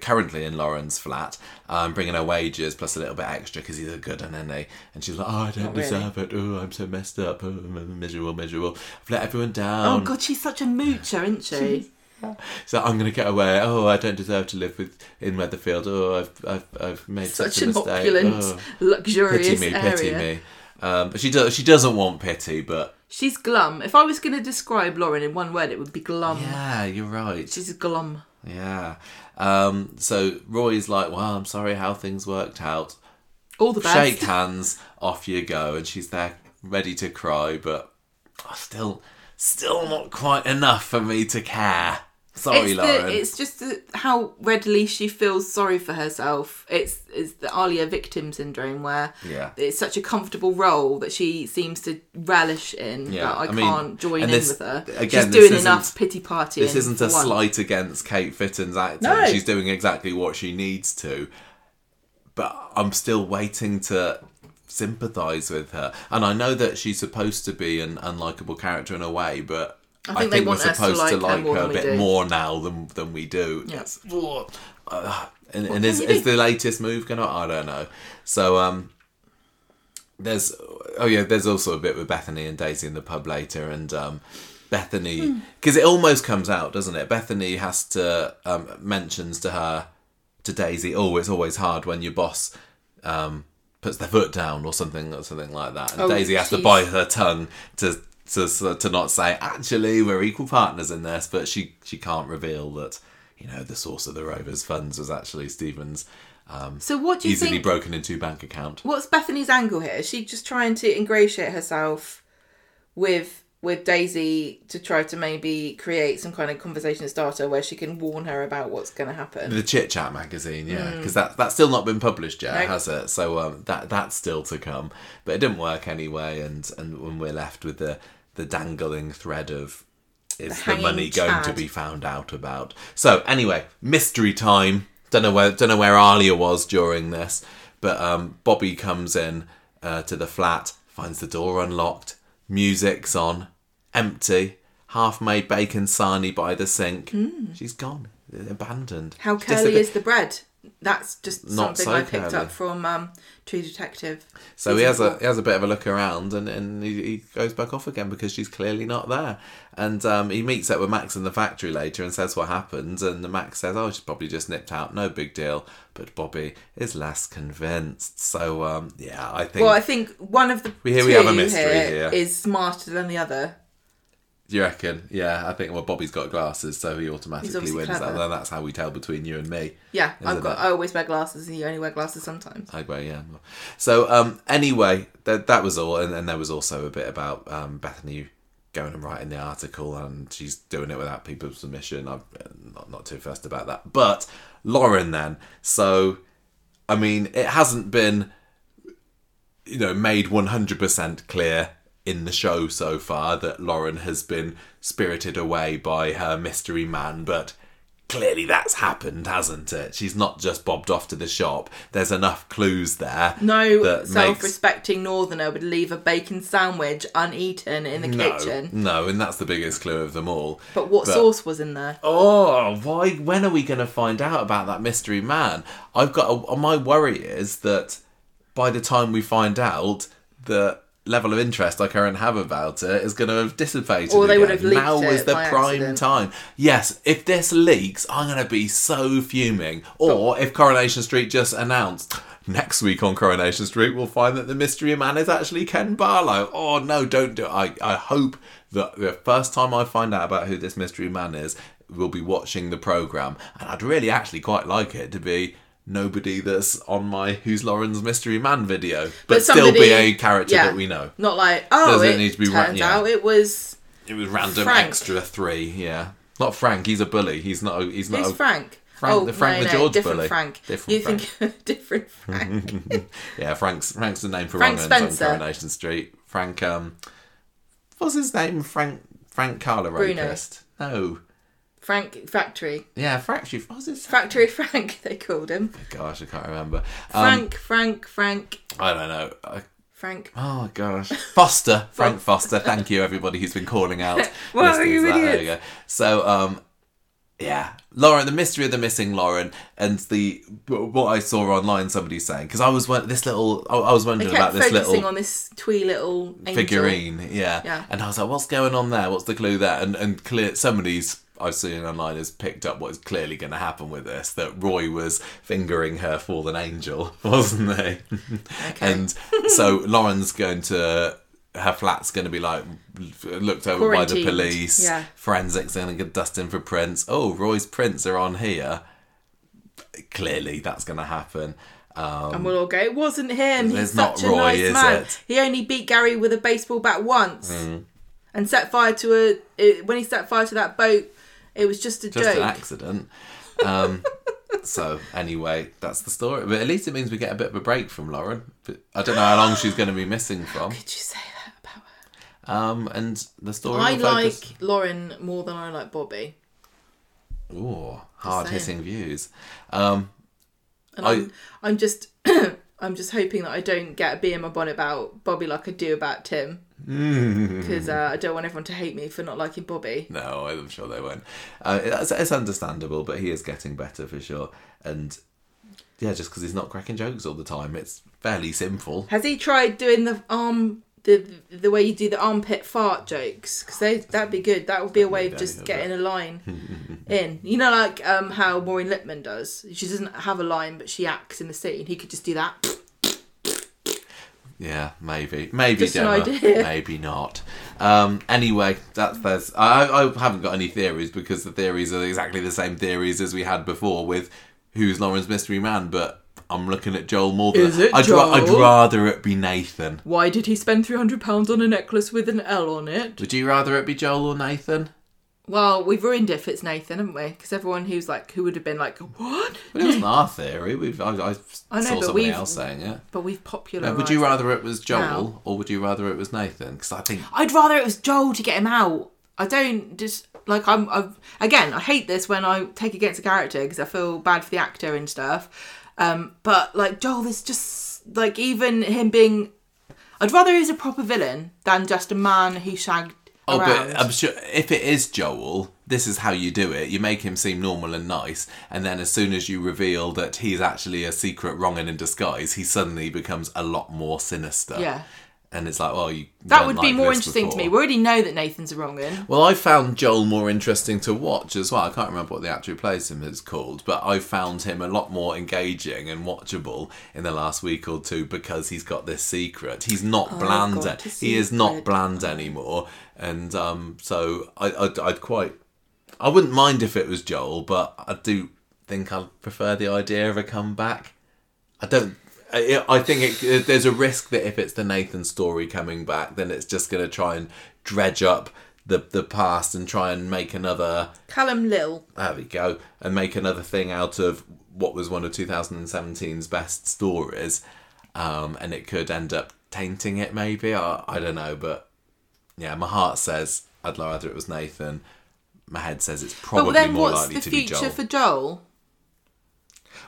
currently in Lauren's flat, um, bringing her wages plus a little bit extra because he's a good and then they? And she's like, "Oh, I don't Not really. deserve it. Oh, I'm so messed up. Oh, I'm miserable, miserable. I've let everyone down. oh. God, she's such a moocher, isn't she? So I'm gonna get away. Oh, I don't deserve to live with in Weatherfield. Oh, I've I've, I've made such, Such a an mistake. opulent, Oh, luxurious pity me, area. pity me. Um, but she does. She doesn't want pity, but She's glum. If I was going to describe Lauren in one word, it would be glum. yeah, you're right. She's glum. Yeah. Um, so Roy's like, well, I'm sorry how things worked out. All the best. Shake hands, off you go, and she's there ready to cry, but oh, still, still not quite enough for me to care. Sorry, it's, Lauren. the, it's just the, how readily she feels sorry for herself. It's it's the Alya victim syndrome where Yeah. it's such a comfortable role that she seems to relish in Yeah, that I, I can't join in this- with her. again, She's doing enough pity party. This isn't a slight against Cait Fitton's acting. No. She's doing exactly what she needs to. But I'm still waiting to sympathise with her. And I know that she's supposed to be an unlikable character in a way, but I I think think, they we're want us to supposed to like her like her, a bit do. more now than than we do. Yeah. Uh, and and is, is the latest move going to? I don't know. So um, there's oh yeah, there's also a bit with Bethany and Daisy in the pub later, and um, Bethany Hmm. because it almost comes out, doesn't it? Bethany has to um, mentions to her to Daisy, oh, it's always hard when your boss um, puts their foot down or something or something like that, and Oh, Daisy has to bite her tongue to. To, to not say actually we're equal partners in this, but she she can't reveal that you know the source of the Rovers funds was actually Stephen's So what do you easily think? broken into bank account. What's Bethany's angle here? Is she just trying to ingratiate herself with with Daisy to try to maybe create some kind of conversation starter where she can warn her about what's going to happen? The Chit Chat magazine, yeah, because that that's still not been published yet, Nope. has it? So um, that that's still to come, but it didn't work anyway, and and when we're left with the the dangling thread of is the, hanging money going to be found out about? So anyway, mystery time. Don't know where don't know where Alya was during this, but um, Bobby comes in uh, to the flat, finds the door unlocked, music's on, empty, half-made bacon sarnie by the sink. She's gone, abandoned. How curly is the bread? That's just Not something so I picked curly. up from um, True Detective. So he has a he has a bit of a look around and, and he, he goes back off again because she's clearly not there. And um, he meets up with Max in the factory later and says what happened. And the Max says, "Oh, she's probably just nipped out, no big deal." But Bobby is less convinced. So um, yeah, I think. Well, I think one of the We- here two we have a mystery here here. is smarter than the other. Do you reckon? Yeah, I think. Well, Bobby's got glasses, so he automatically wins. clever. That. That's how we tell between you and me. Yeah, I've got. it? I always wear glasses, and you only wear glasses sometimes. I well, yeah. So um, anyway, that that was all, and, and there was also a bit about um, Bethany going and writing the article, and she's doing it without people's submission. I'm uh, not not too fussed about that. But Lauren, then, so I mean, it hasn't been you know made one hundred percent clear in the show so far that Lauren has been spirited away by her mystery man, but clearly that's happened, hasn't it? She's not just bobbed off to the shop. There's enough clues there. No that self-respecting northerner would leave a bacon sandwich uneaten in the no, kitchen. No, and that's the biggest clue of them all. But what sauce was in there? Oh, why? When are we going to find out about that mystery man? I've got a, my worry is that by the time we find out, the level of interest I currently have about it is going to have dissipated. Or they would have leaked Now is the prime accident. time. Yes, if this leaks, I'm going to be so fuming. Or oh. if Coronation Street just announced. Next week on Coronation Street, we'll find that the mystery man is actually Ken Barlow. Oh no, don't do it. I, I hope that the first time I find out about who this mystery man is, we'll be watching the programme. And I'd really actually quite like it to be nobody that's on my Who's Lauren's Mystery Man video, but, still be a character yeah. that we know. Not like oh, Doesn't it need to be ra- turns yeah. out it was It was random Frank. extra three, yeah. Not Frank, he's a bully. He's not. A, he's not. who's A, Frank. Frank- oh, the Frank no, the no, George different bully. Frank. Different you think different Frank? Yeah, Frank's Frank's the name for Frank Spencer. on Coronation Street. Frank. Um, what's his name? Frank. Frank Carla Bruno. Rapist. No. Frank Factory. Yeah, Factory. What's his? Factory Frank, they called him. Gosh, I can't remember. Um, Frank, Frank, Frank, I don't know. I, Frank. Oh gosh, Foster, Frank Foster. Thank you, everybody who's been calling out. Wow, listeners you that. There we go. So, um, yeah, Lauren, the mystery of the missing Lauren, and the what I saw online, somebody saying because I was this little, I was wondering about this focusing little on this twee little angel. figurine, yeah. Yeah. and I was like, what's going on there? What's the clue there? And and clear, somebody's. I've seen online has picked up what is clearly going to happen with this that Roy was fingering her for fallen angel, wasn't he? Okay. And so Lauren's going to her flat's going to be like looked over by the police. yeah. Forensics are going to get dusting for prints. Oh, Roy's prints are on here. Clearly, that's going to happen. Um, And we'll all go, it wasn't him. He's not such a Roy, nice is man. it? Mm. He only beat Gary with a baseball bat once. And set fire to a. When he set fire to that boat, it was just a just joke. an accident. Um, so anyway, that's the story. But at least it means we get a bit of a break from Lauren. But I don't know how long she's going to be missing from. Did you say that about her? Um, and the story. I will focus- like Lauren more than I like Bobby. Ooh, hard hitting views. Um, And I- I'm, I'm just. I'm just hoping that I don't get a bee in my bonnet about Bobby like I do about Tim. Because uh, I don't want everyone to hate me for not liking Bobby. No, I'm sure they won't. Uh, it's, it's understandable, but he is getting better for sure. And yeah, just because he's not cracking jokes all the time, it's fairly simple. Has he tried doing the arm the the way you do the armpit fart jokes? Because that'd be good. That would be a way of just getting a line in. You know, like um, how Maureen Lipman does. She doesn't have a line, but she acts in the scene. He could just do that. Yeah, maybe, maybe, Just Gemma, maybe not. Um, anyway, that's there's. I, I haven't got any theories because the theories are exactly the same theories as we had before with who's Lauren's mystery man. But I'm looking at Joel more than Is it I'd, ra- I'd rather it be Nathan. Why did he spend three hundred pounds on a necklace with an L on it? Would you rather it be Joel or Nathan? Well, we've ruined it if it's Nathan, haven't we? Because everyone who's like, who would have been like, what? But it wasn't our theory. We've I, I, I know, saw somebody else saying it. But we've popularised. would you rather it was Joel Now. or would you rather it was Nathan? Because I think I'd rather it was Joel to get him out. I don't just like I'm. I've, again, I hate this when I take against a character because I feel bad for the actor and stuff. Um, but like Joel is just like even him being. I'd rather he's a proper villain than just a man who shagged Oh, around. but I'm sure if it is Joel, this is how you do it. You make him seem normal and nice, and then as soon as you reveal that he's actually a secret wrong'un in disguise, he suddenly becomes a lot more sinister. Yeah. And it's like, well, you that would be like more interesting to me. We already know that Nathan's a wrong un. Well, I found Joel more interesting to watch as well. I can't remember what the actor who plays him is called, but I found him a lot more engaging and watchable in the last week or two because he's got this secret. He's not bland. got a He is not bland anymore, and um, so I, I'd, I'd quite. I wouldn't mind if it was Joel, but I do think I prefer the idea of a comeback. I don't. I, I think it, there's a risk that if it's the Nathan story coming back, then it's just going to try and dredge up the the past and try and make another. Calum Lill. There we go, and make another thing out of what was one of 2017's best stories, um, and it could end up tainting it. Maybe I, I don't know, but yeah, my heart says I'd rather it was Nathan. My head says it's probably more likely to be Joel. But then what's the future for Joel?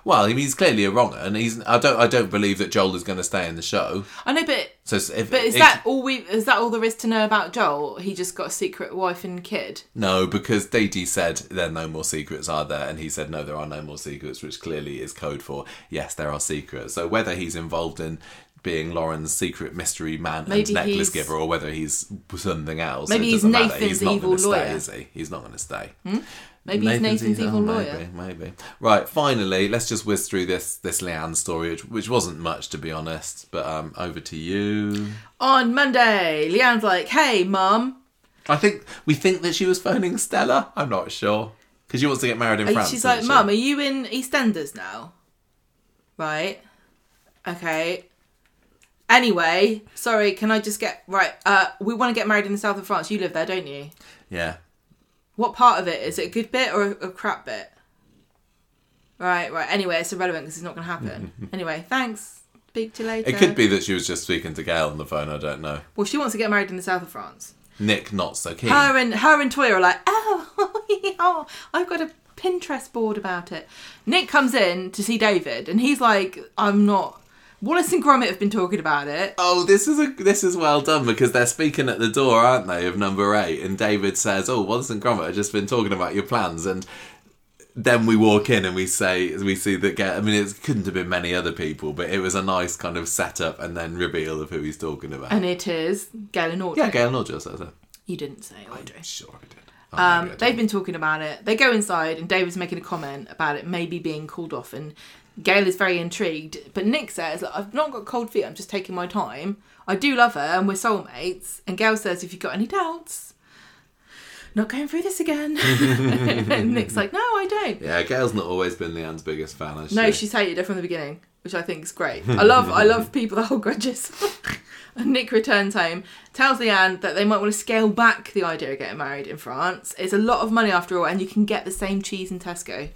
Well, I mean, he's clearly a wronger, and he's. I don't. I don't believe that Joel is going to stay in the show. I know, but So if, but is if- that all we? Is that all there is to know about Joel? He just got a secret wife and kid. no? Because Dee said there are no more secrets, are there? And he said no, there are no more secrets, which clearly is code for yes, there are secrets. So whether he's involved in being Lauren's secret mystery man Maybe and necklace giver, or whether he's something else, Maybe it he's doesn't matter. Nathan's He's not evil going to lawyer. stay, is he? He's not going to stay. Hmm? Maybe he's Nathan's oh, evil lawyer. Maybe, maybe. Right. Finally, let's just whiz through this this Leanne story, which, which wasn't much to be honest. But um, over to you. On Monday, Leanne's like, "Hey, mum." I think we think that she was phoning Stella. I'm not sure because she wants to get married in Are France. she's like, she? "Mum, are you in EastEnders now?" Right. Okay. Anyway, sorry. Can I just get right? Uh, we want to get married in the south of France. You live there, don't you? Yeah. What part of it is it a good bit or a, a crap bit? Right, right. Anyway, it's irrelevant because it's not going to happen. anyway, thanks. Speak to you later. It could be that she was just speaking to Gail on the phone. I don't know. Well, she wants to get married in the south of France. Nick not so keen. Her and her and Toyah are like, oh, oh, I've got a Pinterest board about it. Nick comes in to see David, and he's like, I'm not. Wallace and Gromit have been talking about it. Oh, this is a this is well done because they're speaking at the door, aren't they, of number eight? And David says, "Oh, Wallace and Gromit have just been talking about your plans." And then we walk in and we say, we see that. I mean, it couldn't have been many other people, but it was a nice kind of setup and then reveal of who he's talking about. And it is Gail and Audrey. yeah, Gail Nodger says it. You didn't say Audrey. I'm sure, I did. Oh, Um, I they've been talking about it. They go inside, and David's making a comment about it maybe being called off. And Gail is very intrigued. But Nick says, "Look, I've not got cold feet, I'm just taking my time. I do love her, and we're soulmates. And Gail says, If you've got any doubts, not going through this again. and Nick's like, No, I don't. Yeah, Gail's not always been Leanne's biggest fan. Has No, she? she's hated her from the beginning, which I think is great. I love I love people that hold grudges. and Nick returns home, tells Leanne that they might want to scale back the idea of getting married in France. It's a lot of money after all, and you can get the same cheese in Tesco.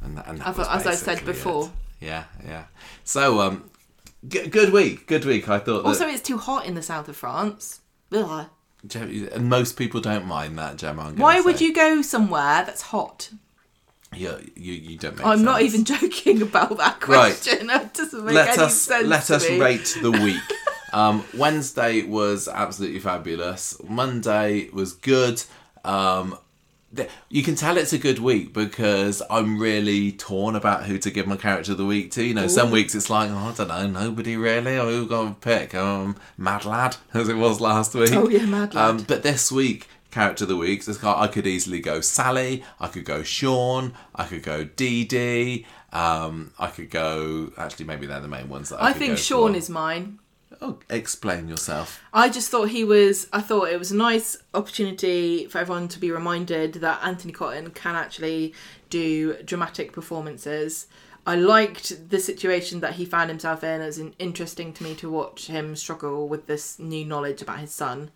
And, and that As- I said before. it. Yeah, yeah. So, um, g- good week, good week. I thought that. Also, it's too hot in the south of France. Ugh. And most people don't mind that, Gemma. Why would you go somewhere that's hot? You, you, you don't make I'm not even joking about that Right. question. It doesn't make let any us sense let us me. rate the week. um, Wednesday was absolutely fabulous. Monday was good. Um, you can tell it's a good week because I'm really torn about who to give my character of the week to. You know, some weeks it's like, oh, I don't know, nobody really. Or who got to pick? Um, Mad Lad, as it was last week. Oh, yeah, Mad Lad. Um, but this week, character of the week, this guy, I could easily go Sally. I could go Sean. I could go Dee Dee. Um, I could go. Actually, maybe they're the main ones that I, I think Sean for. is mine. Oh, explain yourself. I just thought he was. I thought it was a nice opportunity for everyone to be reminded that Antony Cotton can actually do dramatic performances. I liked the situation that he found himself in. It was in- interesting to me to watch him struggle with this new knowledge about his son.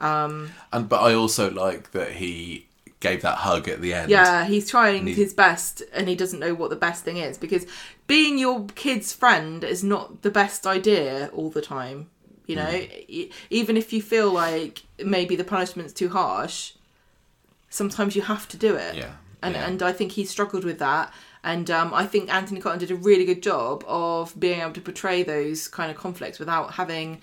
Um, And but I also like that he gave that hug at the end. Yeah, he's trying he- his best and he doesn't know what the best thing is because being your kid's friend is not the best idea all the time. You know, Mm. Even if you feel like maybe the punishment's too harsh, sometimes you have to do it. Yeah, And yeah. and I think he struggled with that. And um, I think Antony Cotton did a really good job of being able to portray those kind of conflicts without having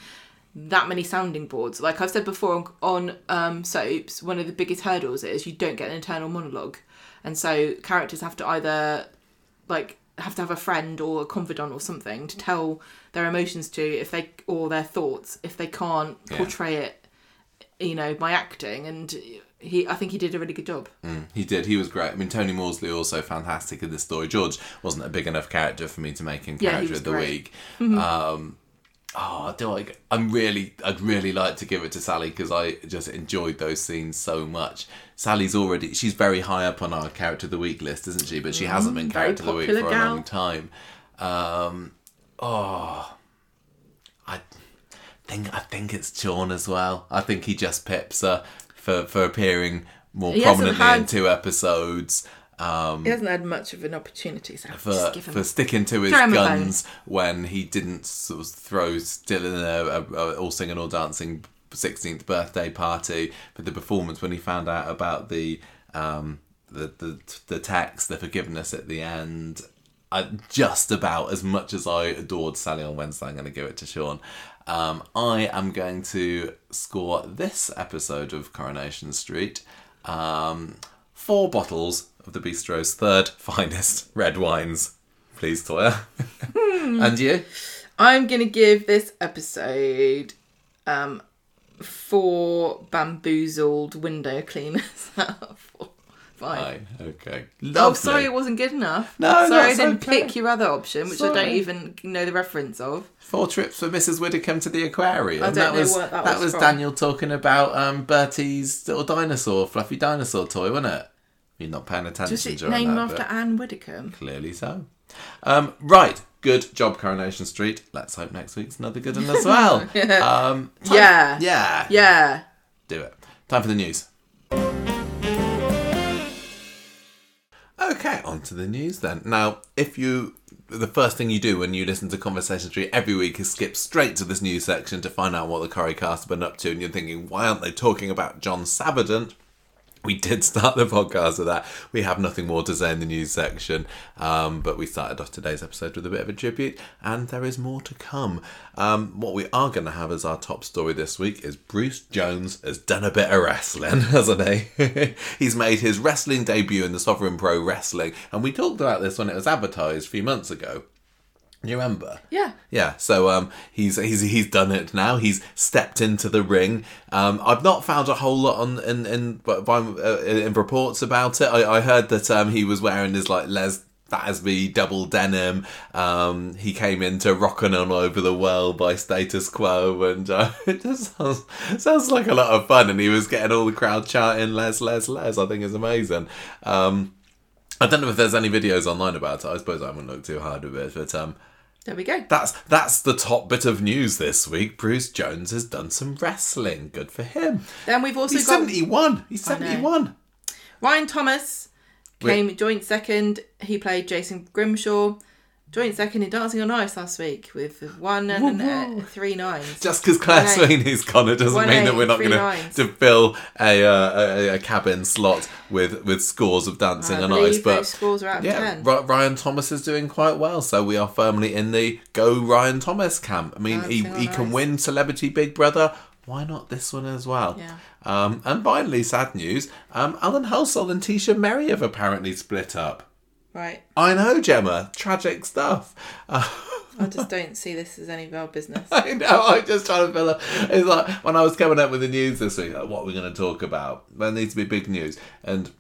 that many sounding boards. Like I've said before on, on um, soaps, one of the biggest hurdles is you don't get an internal monologue, and so characters have to either like have to have a friend or a confidant or something to tell their emotions to if they or their thoughts if they can't Yeah. portray it, you know, by acting. And he, I think he did a really good job. He did. He was great. I mean, Tony Maudsley also fantastic in this story. George wasn't a big enough character for me to make him character was of the great. Mm-hmm. week. Um, oh, do I? I'm really. I'd really like to give it to Sally because I just enjoyed those scenes so much. Sally's already. She's very high up on our character of the week list, isn't she? But she hasn't been Mm, character of the week for popular a long time. Um, oh, I think I think it's Sean as well. I think he just pips her for for appearing more He prominently in two episodes. Um, He hasn't had much of an opportunity, so for just give him. for sticking to his Throw him a guns when he didn't sort of throw Dylan a, a, a all singing all dancing 16th birthday party, but the performance when he found out about the um the the, the text, the forgiveness at the end. I, just about as much as I adored Sally on Wednesday, I'm going to give it to Sean. Um, I am going to score this episode of Coronation Street um, four bottles of the Bistro's third finest red wines. Please, Toyah. and you? I'm gonna give this episode um four bamboozled window cleaners. Fine. Okay. Oh, sorry, it wasn't good enough. No, sorry, I didn't okay. pick your other option, which I don't even know the reference of. Four trips for Mrs. Widdecombe to the aquarium. I don't that know was what that was from. Daniel talking about um, Bertie's little dinosaur, fluffy dinosaur toy, wasn't it? You're not paying attention it named that, after Anne Widdecombe? clearly so. Um, right. Good job, Coronation Street. Let's hope next week's another good one as well. um, time- Yeah. Yeah. Yeah. Do it. Time for the news. Okay, on to the news then. Now, if you. The first thing you do when you listen to Conversation Street every week is skip straight to this news section to find out what the Corrie cast have been up to, and you're thinking, why aren't they talking about John Savident? We did start the podcast with that. We have nothing more to say in the news section, um, but we started off today's episode with a bit of a tribute, and there is more to come. Um, what we are going to have as our top story this week is Bruce Jones has done a bit of wrestling, hasn't he? He's made his wrestling debut in the Sovereign Pro Wrestling, and we talked about this when it was advertised a few months ago. You remember? Yeah. Yeah, so um, he's he's he's done it now. He's stepped into the ring. Um, I've not found a whole lot on in in by, uh, in reports about it. I, I heard that um, he was wearing his like Les Battersby double denim. Um, he came into rocking on over the world by status quo, and uh, it just sounds, sounds like a lot of fun. And he was getting all the crowd chanting "Les Les Les." I think is amazing. Um, I don't know if there's any videos online about it. I suppose I haven't looked too hard with it, but um, There we go. that's that's the top bit of news this week. Bruce Jones has done some wrestling. Good for him. Then we've also He's got seventy one. He's I know. seventy one. Ryan Thomas came joint second. He played Jason Grimshaw. Joint second in Dancing on Ice last week with one and uh, three nines. Just because Claire One eight. Sweeney's gone, it doesn't One mean that we're not going to fill a, uh, a a Kabin slot with with scores of dancing I on ice. But those scores are out of yeah, ten. Ry- Ryan Thomas is doing quite well, so we are firmly in the go Ryan Thomas camp. I mean, he, Dancing on he can Ice. win Celebrity Big Brother. Why not this one as well? Yeah. Um, and finally, sad news: um, Alan Halsall and Tisha Merry have apparently split up. Right. I know, Gemma. Tragic stuff. Uh, I just don't see this as any of our business. I know. I'm just trying to fill up. It's like when I was coming up with the news this week. Like, what are we going to talk about? There needs to be big news, and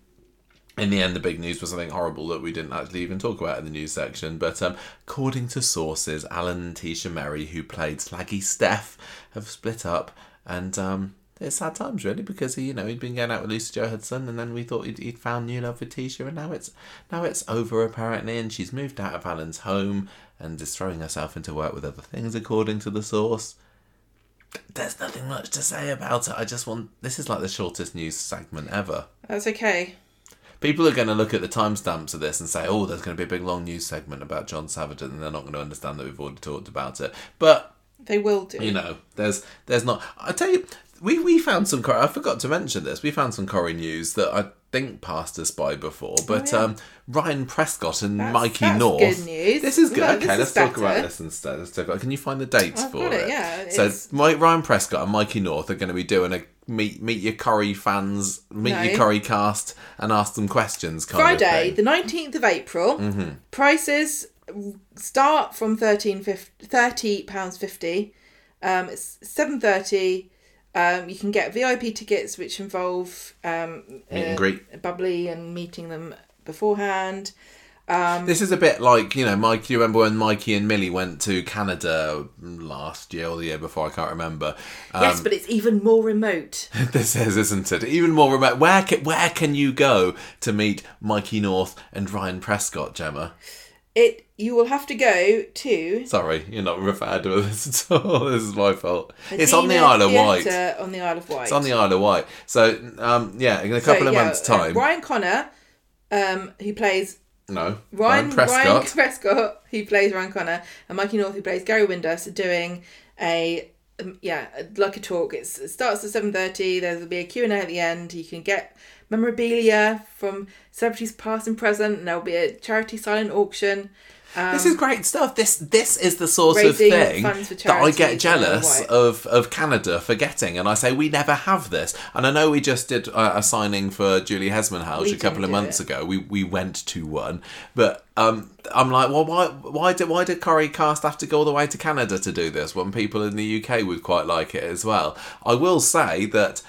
in the end, the big news was something horrible that we didn't actually even talk about in the news section. But um, according to sources, Alan and Tisha Merry, who played Slaggy Steph, have split up, and um, it's sad times really because he, you know, he'd been going out with Lucy-Jo Hudson, and then we thought he'd, he'd found new love with Tisha, and now it's now it's over apparently, and she's moved out of Alan's home and is throwing herself into work with other things, according to the source. There's nothing much to say about it. I just want this is like the shortest news segment ever. That's okay. People are going to look at the timestamps of this and say, "Oh, there's going to be a big long news segment about John Savident," and they're not going to understand that we've already talked about it. But They will do. you know, there's there's not. I tell you, we we found some. Cor- I forgot to mention this. We found some Corrie news that I think passed us by before. But Oh, yeah. um, Ryan Prescott and That's- Mikey that's North. good news. This is good. No, okay, let's talk about this instead. Let's talk about. Can you find the dates I've for got it, yeah, So Ryan Prescott and Mikey North are going to be doing a meet meet your Corrie fans, meet No. your Corrie cast, and ask them questions. Friday. Mm-hmm. the nineteenth of April. Prices start from thirteen thirty pounds fifty. Um, it's seven thirty. Um, you can get VIP tickets, which involve um, Meet and greet. bubbly and meeting them beforehand. This is a bit like you know, Mike. You remember when Mikey and Millie went to Canada last year or the year before? I can't remember. Um, yes, but it's even more remote. this is, isn't it? Even more remote. Where can, where can you go to meet Mikey North and Ryan Prescott, Gemma? It you will have to go to Sorry, you're not referred to this at all. This is my fault. It's on the Isle of Wight. On the Isle of Wight. It's on the Isle of Wight. So, um, yeah, in a So, couple of yeah, months' uh, time. Ryan Connor, um, who plays no, Ryan, Ryan Prescott. Ryan Prescott, who plays Ryan Connor, and Mikey North, who plays Gary Windass, are doing a um, yeah, like a talk. It's, it starts at seven thirty. There'll be a Q and A at the end. You can get memorabilia from celebrities past and present, and there'll be a charity silent auction. this is great stuff. This this is the sort of thing that I get jealous of of Canada for getting, and I say we never have this. And I know we just did a, a signing for Julie Hesmondhalgh a couple of months it. ago. We we went to one, but um, I'm like, well, why why did why did Corrie Cast have to go all the way to Canada to do this when people in the UK would quite like it as well? I will say that.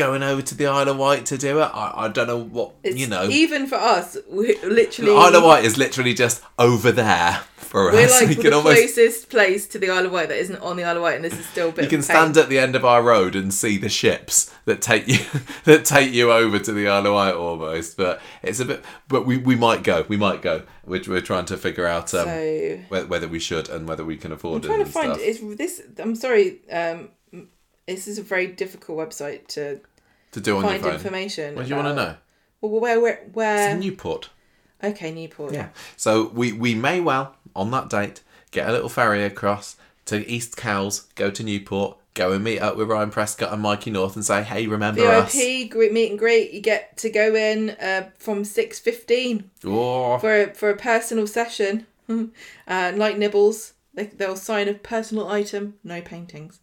Going over to the Isle of Wight to do it, I, I don't know what It's, you know. even for us, we literally Isle of Wight is literally just over there for we're us. like We the almost closest place to the Isle of Wight that isn't on the Isle of Wight, and this is still a bit. you can stand at the end of our road and see the ships that take you that take you over to the Isle of Wight almost. But it's a bit. But we, we might go. We might go. We're, we're trying to figure out um, So whether we should and whether we can afford I'm it trying to find stuff. is this. I'm sorry. Um, this is a very difficult website to to do on find your phone. information. What do you want to know? Well, where, where, It's where? in Newport. okay, Newport. Yeah. So we we may well on that date get a little ferry across to East Cowes, go to Newport, go and meet up with Ryan Prescott and Mikey North and say, hey, remember us? VIP group meet and greet. You get to go in uh, from six fifteen Oh, for a, for a personal session. uh, like Nibbles, they, they'll sign a personal item, no paintings,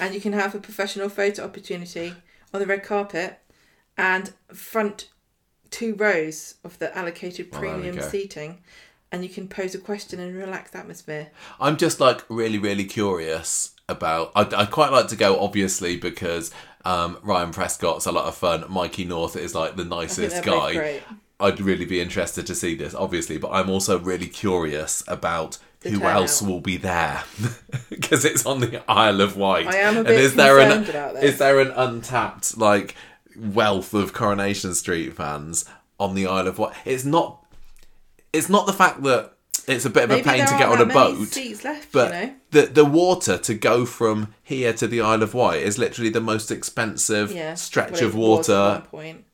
and you can have a professional photo opportunity on the red carpet, and front two rows of the allocated Oh, there we premium go. seating, and you can pose a question in a relaxed atmosphere. I'm just like really, really curious about. I'd, I'd quite like to go, obviously, because um, Ryan Prescott's a lot of fun. Mikey North is like the nicest guy. great. I'd really be interested to see this, obviously, but I'm also really curious about who else will be there because it's on the Isle of Wight. I am a and bit is there an about this. is there an untapped like wealth of Coronation Street fans on the Isle of Wight? It's not. It's not the fact that it's a bit of Maybe a pain to get on a boat. Seats left, But you know. the the water to go from here to the Isle of Wight is literally the most expensive Yeah, stretch well, of water point.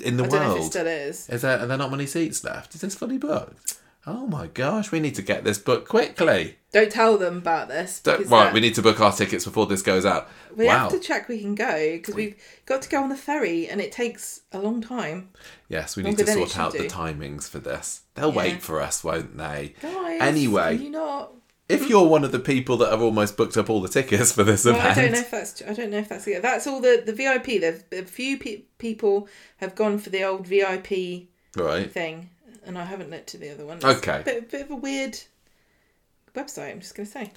in the I don't know if it world. still is. Is there are there not many seats left? Is this fully booked? Oh my gosh, we need to get this booked quickly. Don't tell them about this. Don't, right, uh, we need to book our tickets before this goes out. We wow. have to check we can go because we've got to go on the ferry and it takes a long time. Yes, we need to sort out should the timings for this. They'll Yeah. wait for us, won't they? Guys, Anyway. you not? If you're one of the people that have almost booked up all the tickets for this Well, I don't know if that's. I don't know if that's. That's all the the VIP. There's a few pe- people have gone for the old VIP right? thing, and I haven't looked at the other one. It's Okay. a bit, bit of a weird website. I'm just gonna say.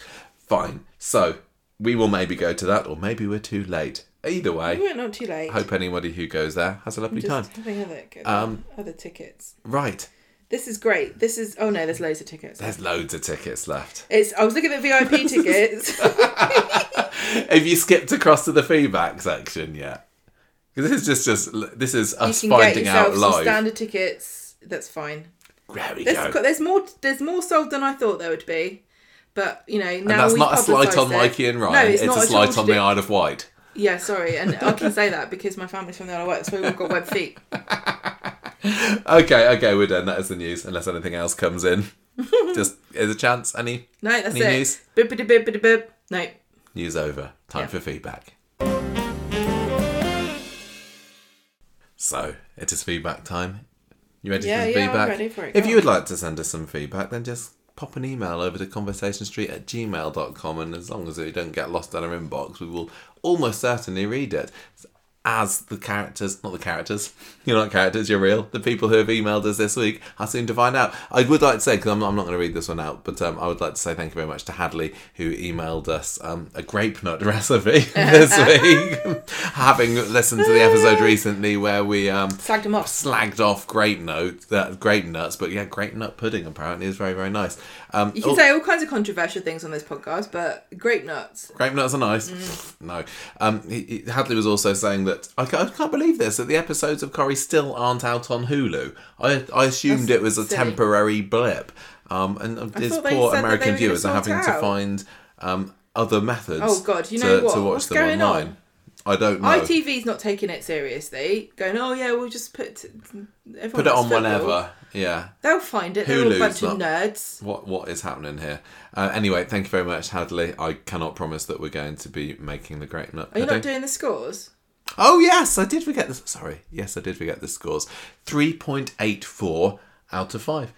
Fine. So we will maybe go to that, or maybe we're too late. Either We way, weren't not too late. Hope anybody who goes there has a lovely just time. having a look at Um, the other tickets. Right. This is great. This is. Oh no, there's loads of tickets. There's loads of tickets left. It's. I was looking at the VIP tickets. Have you skipped across to the feedback section yet? Because this is just just this is us you can get finding out yourself some live. standard tickets. That's fine. there we There's, go. there's more. There's more sold than I thought there would be. But you know now And that's not a slight on it. Mikey and Ryan. No, it's, not a slight on the Isle of Wight. Yeah, sorry, and I can say that because my family's from the Isle of Wight, so we've all got web feet. Okay, okay, we're done. That is the news. Unless anything else comes in, just is a chance. Any No, that's Any it. news? Bippity bip. No. news over? Time Yeah. for feedback. So it is feedback time. You ready Yeah, for yeah, I'm feedback? ready for it. If you would like to send us some feedback, then just pop an email over to conversationstreet at gmail.com and as long as it don't get lost in our inbox, we will almost certainly read it. As the characters, not the characters, you're not characters, you're real. The people who have emailed us this week are soon to find out. I would like to say, because I'm, I'm not going to read this one out, but um, I would like to say thank you very much to Hadley, who emailed us um, a grape nut recipe this week. Having listened to the episode recently where we um, Slagged them off. slagged off grape note, that grape nuts, but yeah, grape nut pudding apparently is very very nice. Um, You can oh, say all kinds of controversial things on this podcast, but grape nuts. grape nuts are nice. Mm. No, um, he, he- Hadley was also saying that I can't, I can't believe this that the episodes of Corrie still aren't out on Hulu. I I assumed That's it was a silly. temporary blip, um, and uh, his poor that American viewers are having it to find um, other methods. Oh, God, you to, know what? to watch What's them going online. on? I don't know. ITV's not taking it seriously, going, oh yeah, we'll just put everyone Put it on football." whenever. Yeah. They'll find it. They're all a bunch not- of nerds. what what is happening here. Uh, anyway, thank you very much, Hadley. I cannot promise that we're going to be making the great. nut Are you not doing the scores? Oh yes, I did forget this. Sorry, yes, I did forget the scores. Three point eight four out of five.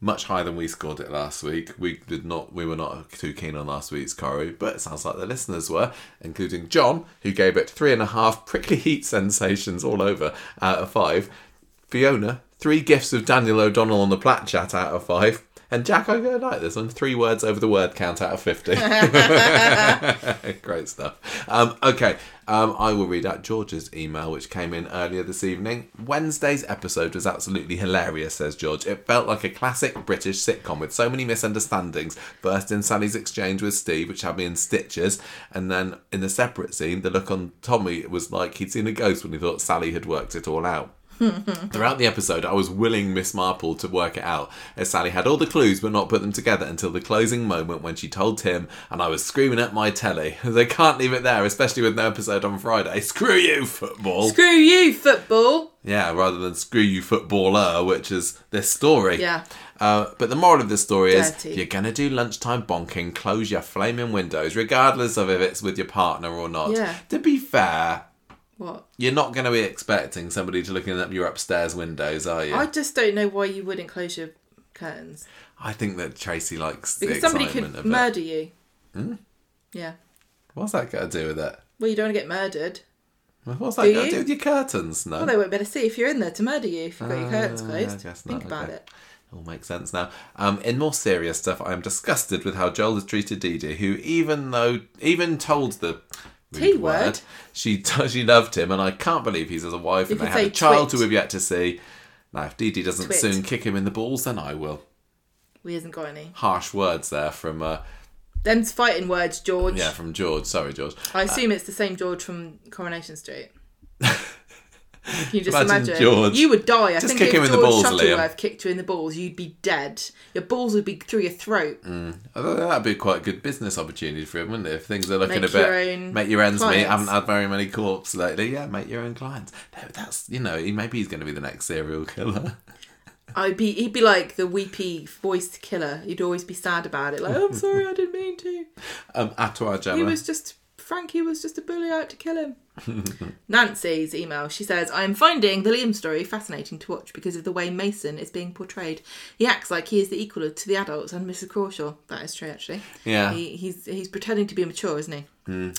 Much higher than we scored it last week. We did not. We were not too keen on last week's Corrie, but it sounds like the listeners were, including John, who gave it three and a half prickly heat sensations all over out of five. Fiona, three gifts of Daniel O'Donnell on the plat chat out of five. And Jack, I go like this one. Three words over the word count out of 50. Great stuff. Um, okay, um, I will read out George's email, which came in earlier this evening. Wednesday's episode was absolutely hilarious, says George. It felt like a classic British sitcom with so many misunderstandings. First in Sally's exchange with Steve, which had me in stitches, and then in the separate scene, the look on Tommy was like he'd seen a ghost when he thought Sally had worked it all out. Throughout the episode, I was willing Miss Marple to work it out, as Sally had all the clues but not put them together until the closing moment when she told Tim, and I was screaming at my telly. They can't leave it there, especially with no episode on Friday. Screw you, football! Screw you, football. yeah, rather than screw you, footballer, which is this story. Yeah. Uh, but the moral of the story is Dirty. if you're going to do lunchtime bonking, close your flaming windows, regardless of if it's with your partner or not. Yeah. To be fair, What? you're not going to be expecting somebody to look in at your upstairs windows, are you? I just don't know why you wouldn't close your curtains. I think that Tracy likes the Because somebody excitement could of it. Hmm? murder you. Yeah. What's that got to do with it? Well, you don't want to get murdered. What's that Do got to do with your curtains? No. Well, they won't be able to see if you're in there to murder you if you've got your curtains Uh, closed. Guess Think about okay. it. All makes sense now. Um, in more serious stuff, I am disgusted with how Joel has treated Dee Dee, who even though even told the T word. she she loved him, and I can't believe he's as a wife You and they had a child twit. who we've yet to see. Now, if Dee Dee doesn't Twit. soon kick him in the balls, then I will. We hasn't got any. Harsh words there from uh, Them's fighting words, George. yeah from George. Sorry, George. I assume it's the same George from Coronation Street. Can you just Imagine imagine? George. You would die. I Just think kick if him in the George balls, Shuttleworth kicked you in the balls, you'd be dead. Your balls would be through your throat. I thought that'd be quite a good business opportunity for him, wouldn't it? If things are looking Make a bit, your own make your ends meet. clients. Haven't had very many corps lately. Yeah, make your own clients. No, That's you know, maybe he's going to be the next serial killer. I'd be. He'd be like the weepy voiced killer. He'd always be sad about it. Like, "Oh, I'm sorry, I didn't mean to. um, Atwa Gemma. He was just Frankie was just a bully out to kill him. Nancy's email. She says, "I am finding the Liam story fascinating to watch because of the way Mason is being portrayed. He acts like he is the equal to the adults and Mrs. Crawshaw. That is true, actually. Yeah. he, he's he's pretending to be mature, isn't he?" Hmm.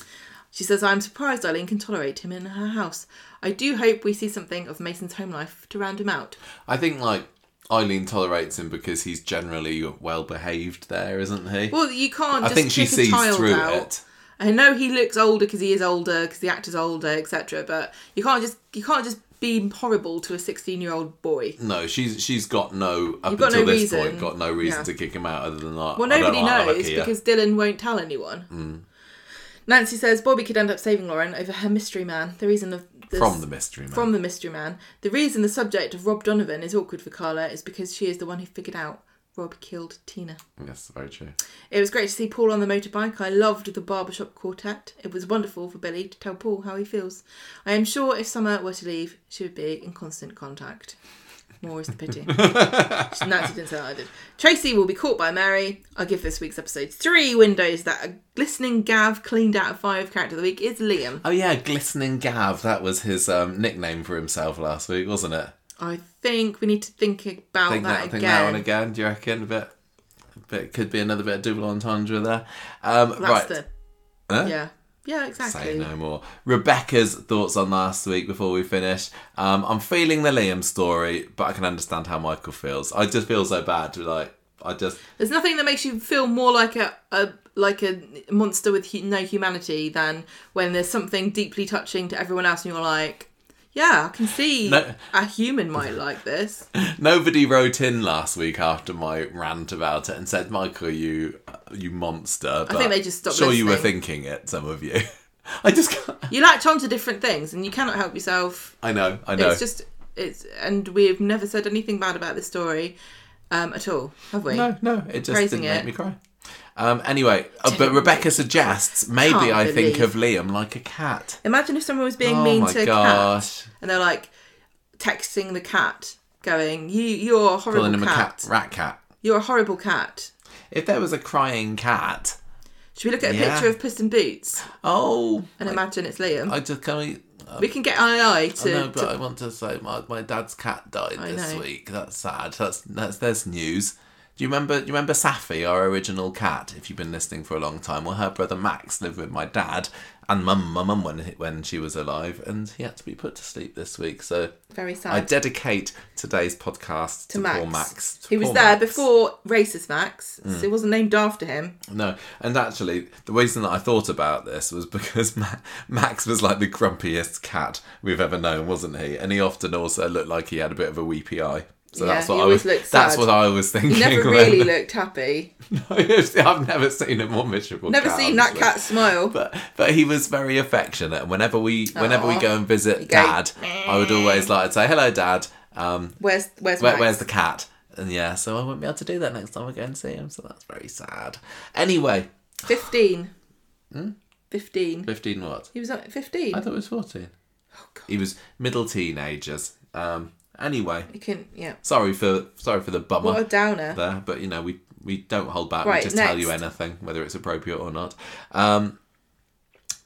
She says, I'm surprised Eileen can tolerate him in her house. I do hope we see something of Mason's home life to round him out. I think like Eileen tolerates him because he's generally well behaved there, isn't he? Well, you can't I think she sees through out. it. I know he looks older because he is older, because the actor's older, etc. But you can't just you can't just be horrible to a sixteen-year-old boy. No, she's she's got no up You've got until no this reason. point got no reason Yeah. to kick him out other than that. Well, nobody knows because Dylan won't tell anyone. Hmm. Nancy says Bobby could end up saving Lauren over her mystery man. The reason of this, From the mystery man. from the mystery man. The reason the subject of Rob Donovan is awkward for Carla is because she is the one who figured out Rob killed Tina. Yes, very true. It was great to see Paul on the motorbike. I loved the barbershop quartet. It was wonderful for Billy to tell Paul how he feels. I am sure if Summer were to leave, she would be in constant contact. More is the pity. Nancy didn't say that I did. Tracy will be caught by Mary. I'll give this week's episode three windows that a glistening Gav cleaned out of five character of the week is Liam. Oh yeah, Glistening Gav. That was his um, nickname for himself last week, wasn't it? I think we need to think about think that, that, again. think that one again. Do you reckon? A bit, a bit could be another bit of double entendre there. Um, That's right. the Huh? yeah. Yeah, exactly. Say no more. Rebecca's thoughts on last week before we finish. Um, I'm feeling the Liam story, but I can understand how Michael feels. I just feel so bad. Like I just There's nothing that makes you feel more like a, a like a monster with hu- no humanity than when there's something deeply touching to everyone else, and you're like, yeah, I can see No. a human might like this. nobody wrote in last week after my rant about it and said, "Michael, you you monster." But think they just stopped Sure, you were thinking it. Some of you. I just can't. You latch on to different things, and you cannot help yourself. I know. I know. It's just it's, and we've never said anything bad about this story um, at all, have we? No, no, it just Praising didn't it. make me cry. Um, anyway, uh, but Rebecca suggests maybe Can't I think of Liam like a cat. Imagine if someone was being oh mean my to a gosh. cat, and they're like texting the cat, going, "You, you're a horrible Calling him cat. a cat, rat cat. You're a horrible cat." If there was a crying cat, Should we look at a Yeah. picture of Puss in Boots oh, and imagine it's Liam? I just can we. Uh, we can get I to. know, but to- I want to say my, my dad's cat died I this know. week. That's sad. That's that's there's news. Do you remember? Do you remember Safi, our original cat? If you've been listening for a long time, well, her brother Max lived with my dad and mum, my mum when when she was alive, and he had to be put to sleep this week. So Very sad. I dedicate today's podcast to, to Max. poor Max. to he was there Max. Mm. before Racist Max, so it wasn't named after him. No, and actually, the reason that I thought about this was because Ma- Max was like the grumpiest cat we've ever known, wasn't he? And he often also looked like he had a bit of a weepy eye. So Yeah, that's what I always was. That's sad. what I was thinking. He never when- really looked happy. no, I've never seen a more miserable. Never cat, seen that cat smile. But but he was very affectionate. And whenever we whenever we go and visit go, Dad, I would always like to say, "Hello, Dad. Um, Where's where's where, where's the cat?" And yeah, so I won't be able to do that next time I go and see him. So that's very sad. Anyway, fifteen? Hmm? Fifteen. fifteen what? He was at fifteen. I thought it was 14. Oh, God. He was middle teenagers. Um, anyway, You can yeah. sorry for sorry for the bummer What a downer. there, but you know we we don't hold back. Right, we just tell you anything, whether it's appropriate or not. Um,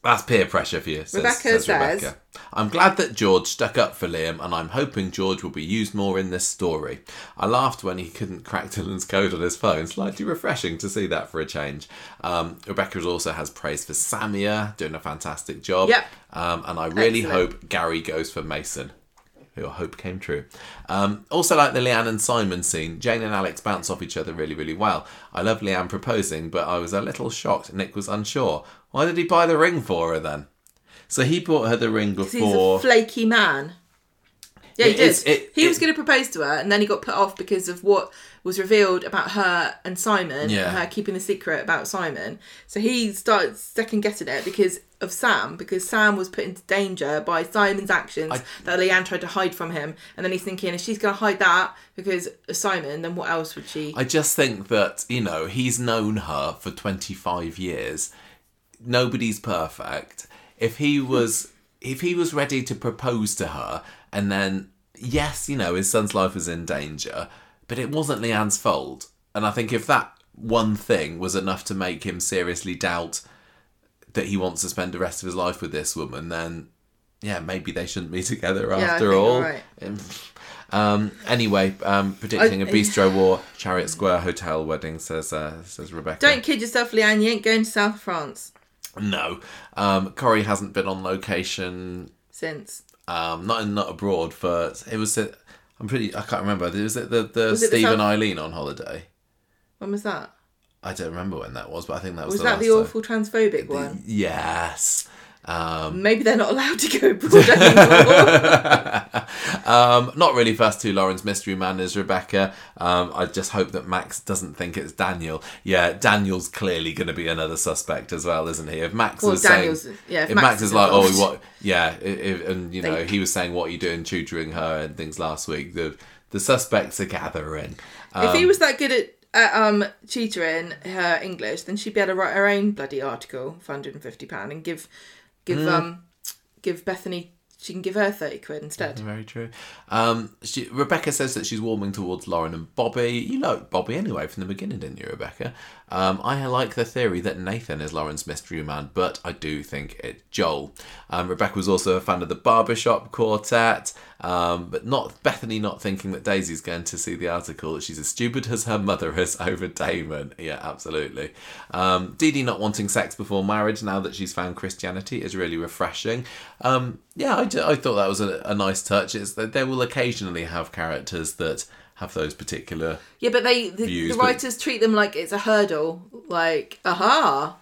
that's peer pressure for you, says, Rebecca says says- Rebecca. I'm glad that George stuck up for Liam, and I'm hoping George will be used more in this story. I laughed when he couldn't crack Dylan's code on his phone. Slightly refreshing to see that for a change. Um, Rebecca also has praise for Samia, doing a fantastic job. Yep. Um, and I really Excellent. hope Gary goes for Mason who I hope came true. Um, also, like the Leanne and Simon scene, Jane and Alex bounce off each other really, really well. I love Leanne proposing, but I was a little shocked Nick was unsure. Why did he buy the ring for her then? So he bought her the ring before. He's a flaky man. Yeah, he It did. is- it- he it- was going to propose to her, and then he got put off because of what was revealed about her and Simon, Yeah. and her keeping the secret about Simon. So he started second guessing it because of Sam, because Sam was put into danger by Simon's actions I- that Leanne tried to hide from him. And then he's thinking, if she's going to hide that because of Simon, then what else would she? I just think that, you know, he's known her for 25 years. Nobody's perfect. If he was if he was ready to propose to her and then yes, you know, his son's life was in danger, but it wasn't Leanne's fault. And I think if that one thing was enough to make him seriously doubt that he wants to spend the rest of his life with this woman, then yeah, maybe they shouldn't be together I after all. right. Um, anyway, um, predicting a bistro war, Chariot Square hotel wedding, says uh, says Rebecca. Don't kid yourself, Leanne. You ain't going to South France No, um, Corrie hasn't been on location, since. um, not in not abroad for it was. I'm pretty. I can't remember. Was it the the Was it the Steve and Eileen on holiday? When was that? I don't remember when that was, but I think that was, Was that the time. awful transphobic one? Yes. Um, Maybe they're not allowed to go abroad anymore. um, not really first to Lauren's mystery man is Rebecca. Um, I just hope that Max doesn't think it's Daniel. Yeah, Daniel's clearly going to be another suspect as well, isn't he? If Max Well, was Daniel's- saying, yeah, if if Max Max, is is like, oh, what? Yeah, if, and you know, Think. he was saying, what are you doing, tutoring her and things last week. The the suspects are gathering. if he was that good at, at um tutoring her English, then she'd be able to write her own bloody article for hundred and fifty pound and give give Mm. um give Bethany. She can give her thirty quid instead. Very true. Um, she, Rebecca says that she's warming towards Lauren and Bobby. You like Bobby anyway from the beginning, didn't you, Rebecca? Um, I like the theory that Nathan is Lauren's mystery man, but I do think it's Joel. Um, Rebecca was also a fan of the Barbershop Quartet, um, but not Bethany not thinking that Daisy's going to see the article she's as stupid as her mother is over Damon. Yeah, absolutely. Um, Dee Dee not wanting sex before marriage now that she's found Christianity is really refreshing. Um, yeah, I, I thought that was a, a nice touch. It's that they will occasionally have characters that have those particular. Yeah, but they the, Views, the but- writers treat them like it's a hurdle. Like, aha.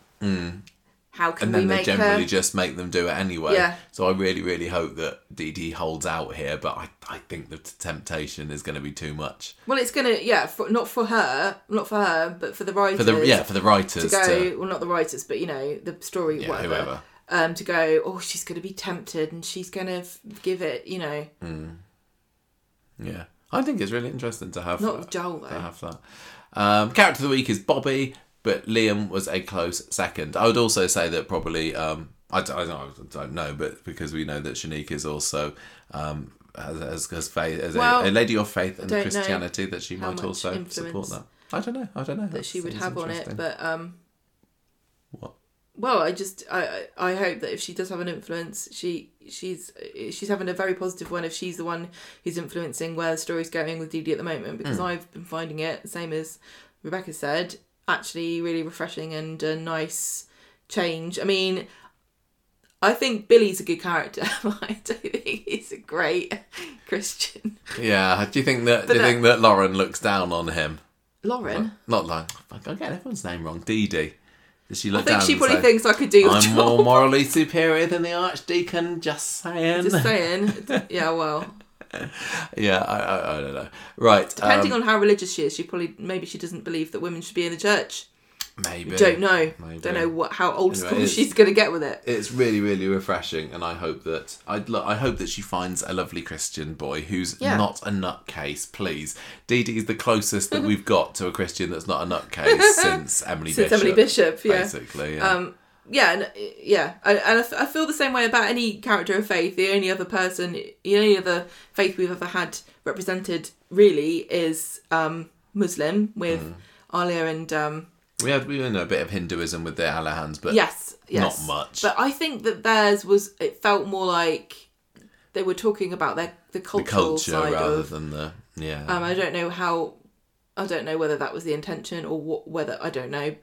How can. And we then they make generally her? just make them do it anyway. Yeah. So I really, really hope that Dee Dee holds out here, but I, I think the t- temptation is going to be too much Well, it's gonna yeah, for, not for her, not for her, but for the writers. for the yeah for the writers to go. Well, not the writers, but you know the story, Yeah, whatever. whoever. Um, to go. Oh, she's gonna be tempted, and she's gonna f- give it. You know, Yeah, I think it's really interesting to have not Joel to have that. Um, character of the week is Bobby, but Liam was a close second. I would also say that probably um, I, I don't, I don't know, but because we know that Channique is also um, has, has, has faith as Well, a, a lady of faith and Christianity that she might also support that. I don't know. I don't know that she would have on it, but um, What? well, I just I I hope that if she does have an influence, she she's eh, she's having a very positive one. If she's the one who's influencing where the story's going with Dee Dee at the moment, because hmm. I've been finding it same as Rebecca said, actually really refreshing and a nice change. I mean. I think Billy's a good character. but I don't think he's a great Christian. yeah. Do you think that? But do you that- think that Lauren looks down on him? Lauren. Not like fuck, I get everyone's name wrong. Dee Dee. Does she I think she probably say, thinks I could do your I'm job. more morally superior than the Archdeacon. Just saying. Just saying. Yeah, well, Yeah, I, I, I don't know. Right. depending um, on how religious she is, she probably maybe she doesn't believe that women should be in the church. Maybe. Don't know. Maybe. Don't know what how old Anyway, school she's gonna get with it. It's really, really refreshing, and I hope that I I hope that she finds a lovely Christian boy who's Yeah. not a nutcase. Please, Dee Dee is the closest that we've got to a Christian that's not a nutcase since Emily Since Bishop. Emily Bishop, yeah. basically. Yeah. Um, yeah, and, yeah, and I, I feel the same way about any character of faith. The only other person, the only other faith we've ever had represented really is um, Muslim with Mm. Alya and um, we had we know a bit of Hinduism with the Alahans, but yes, yes, not much. But I think that theirs was. It felt more like they were talking about their the the cultural culture side rather of. than the yeah. Um, I don't know how. I don't know whether that was the intention or what, whether I don't know.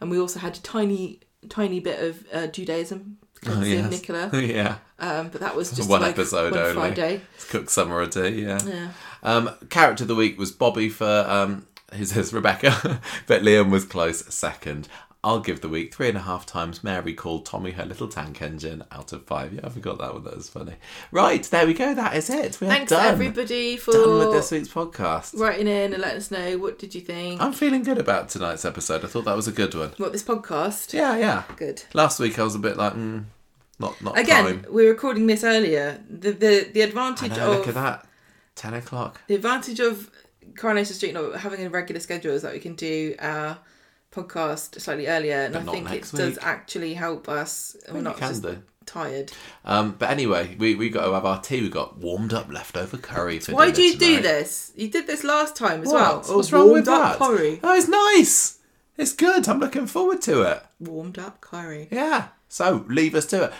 And we also had a tiny, tiny bit of uh, Judaism, Oh, yes. Nicola. yeah, Um, but that was just One like episode one only. Friday. it's cook summer a day. Yeah. Yeah. Um, character of the week was Bobby for um, who says Rebecca, but Liam was close second. I'll give the week three and a half times Mary called Tommy her little tank engine out of five. Yeah, I forgot that one. That was funny. Right, there we go. That is it. We Thanks done. everybody for Done with this week's podcast. writing in and letting us know what did you think. I'm feeling good about tonight's episode. I thought that was a good one. what this podcast? Yeah, yeah. Good. Last week I was a bit like, mm, not not Again, time. we're recording this earlier. The the the advantage know, of look at that. Ten o'clock. The advantage of Coronation Street not having a regular schedule is that we can do our podcast slightly earlier, and But I think it next does actually help us. We're not can just do. tired. Um, but anyway, we we got to have our tea. We got warmed up leftover curry for Why do you do this? You did this last time as What? well. A What's wrong with that? Curry. Oh, it's nice. It's good. I'm looking forward to it. Warmed up curry. Yeah. So leave us to it.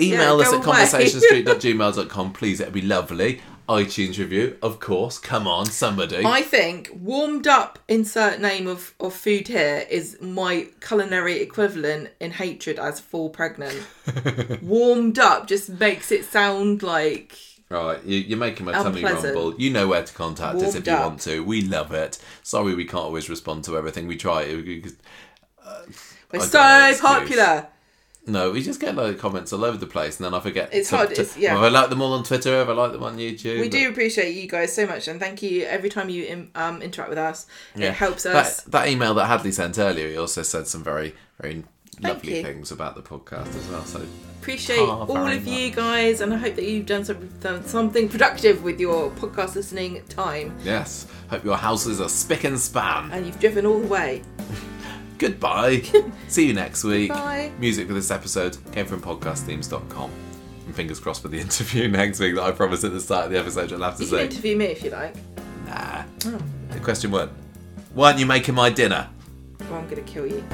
Email Yeah, us at away. conversationstreet.gmail.com, please. It'd be lovely. iTunes review, of course. Come on, somebody. I think warmed up insert name of, of food here is my culinary equivalent in hatred as full pregnant. warmed up just makes it sound like Right, you, you're making my tummy Unpleasant. rumble. You know where to contact us if you up. want to. We love it. Sorry we can't always respond to everything. We try. Uh, we're so popular. No, we just get of comments all over the place, and then I forget. It's hard, it's- yeah. If I like them all on Twitter, if I like them on YouTube. We do appreciate you guys so much, and thank you every time you im- um, interact with us. Yeah. It helps us. That, that email that Hadley sent earlier, he also said some very, very lovely you. things about the podcast as well. So appreciate Oh, all of you guys, and I hope that you've done, some, done something productive with your podcast listening time, yes, hope your houses are spick and span. and you've driven all the way. Goodbye. See you next week. Bye. Music for this episode came from podcastthemes.com. And fingers crossed for the interview next week that I promised at the start of the episode. I'll have to You can say, interview me if you like. nah. Oh, The question weren't, weren't you making my dinner? well, I'm gonna kill you.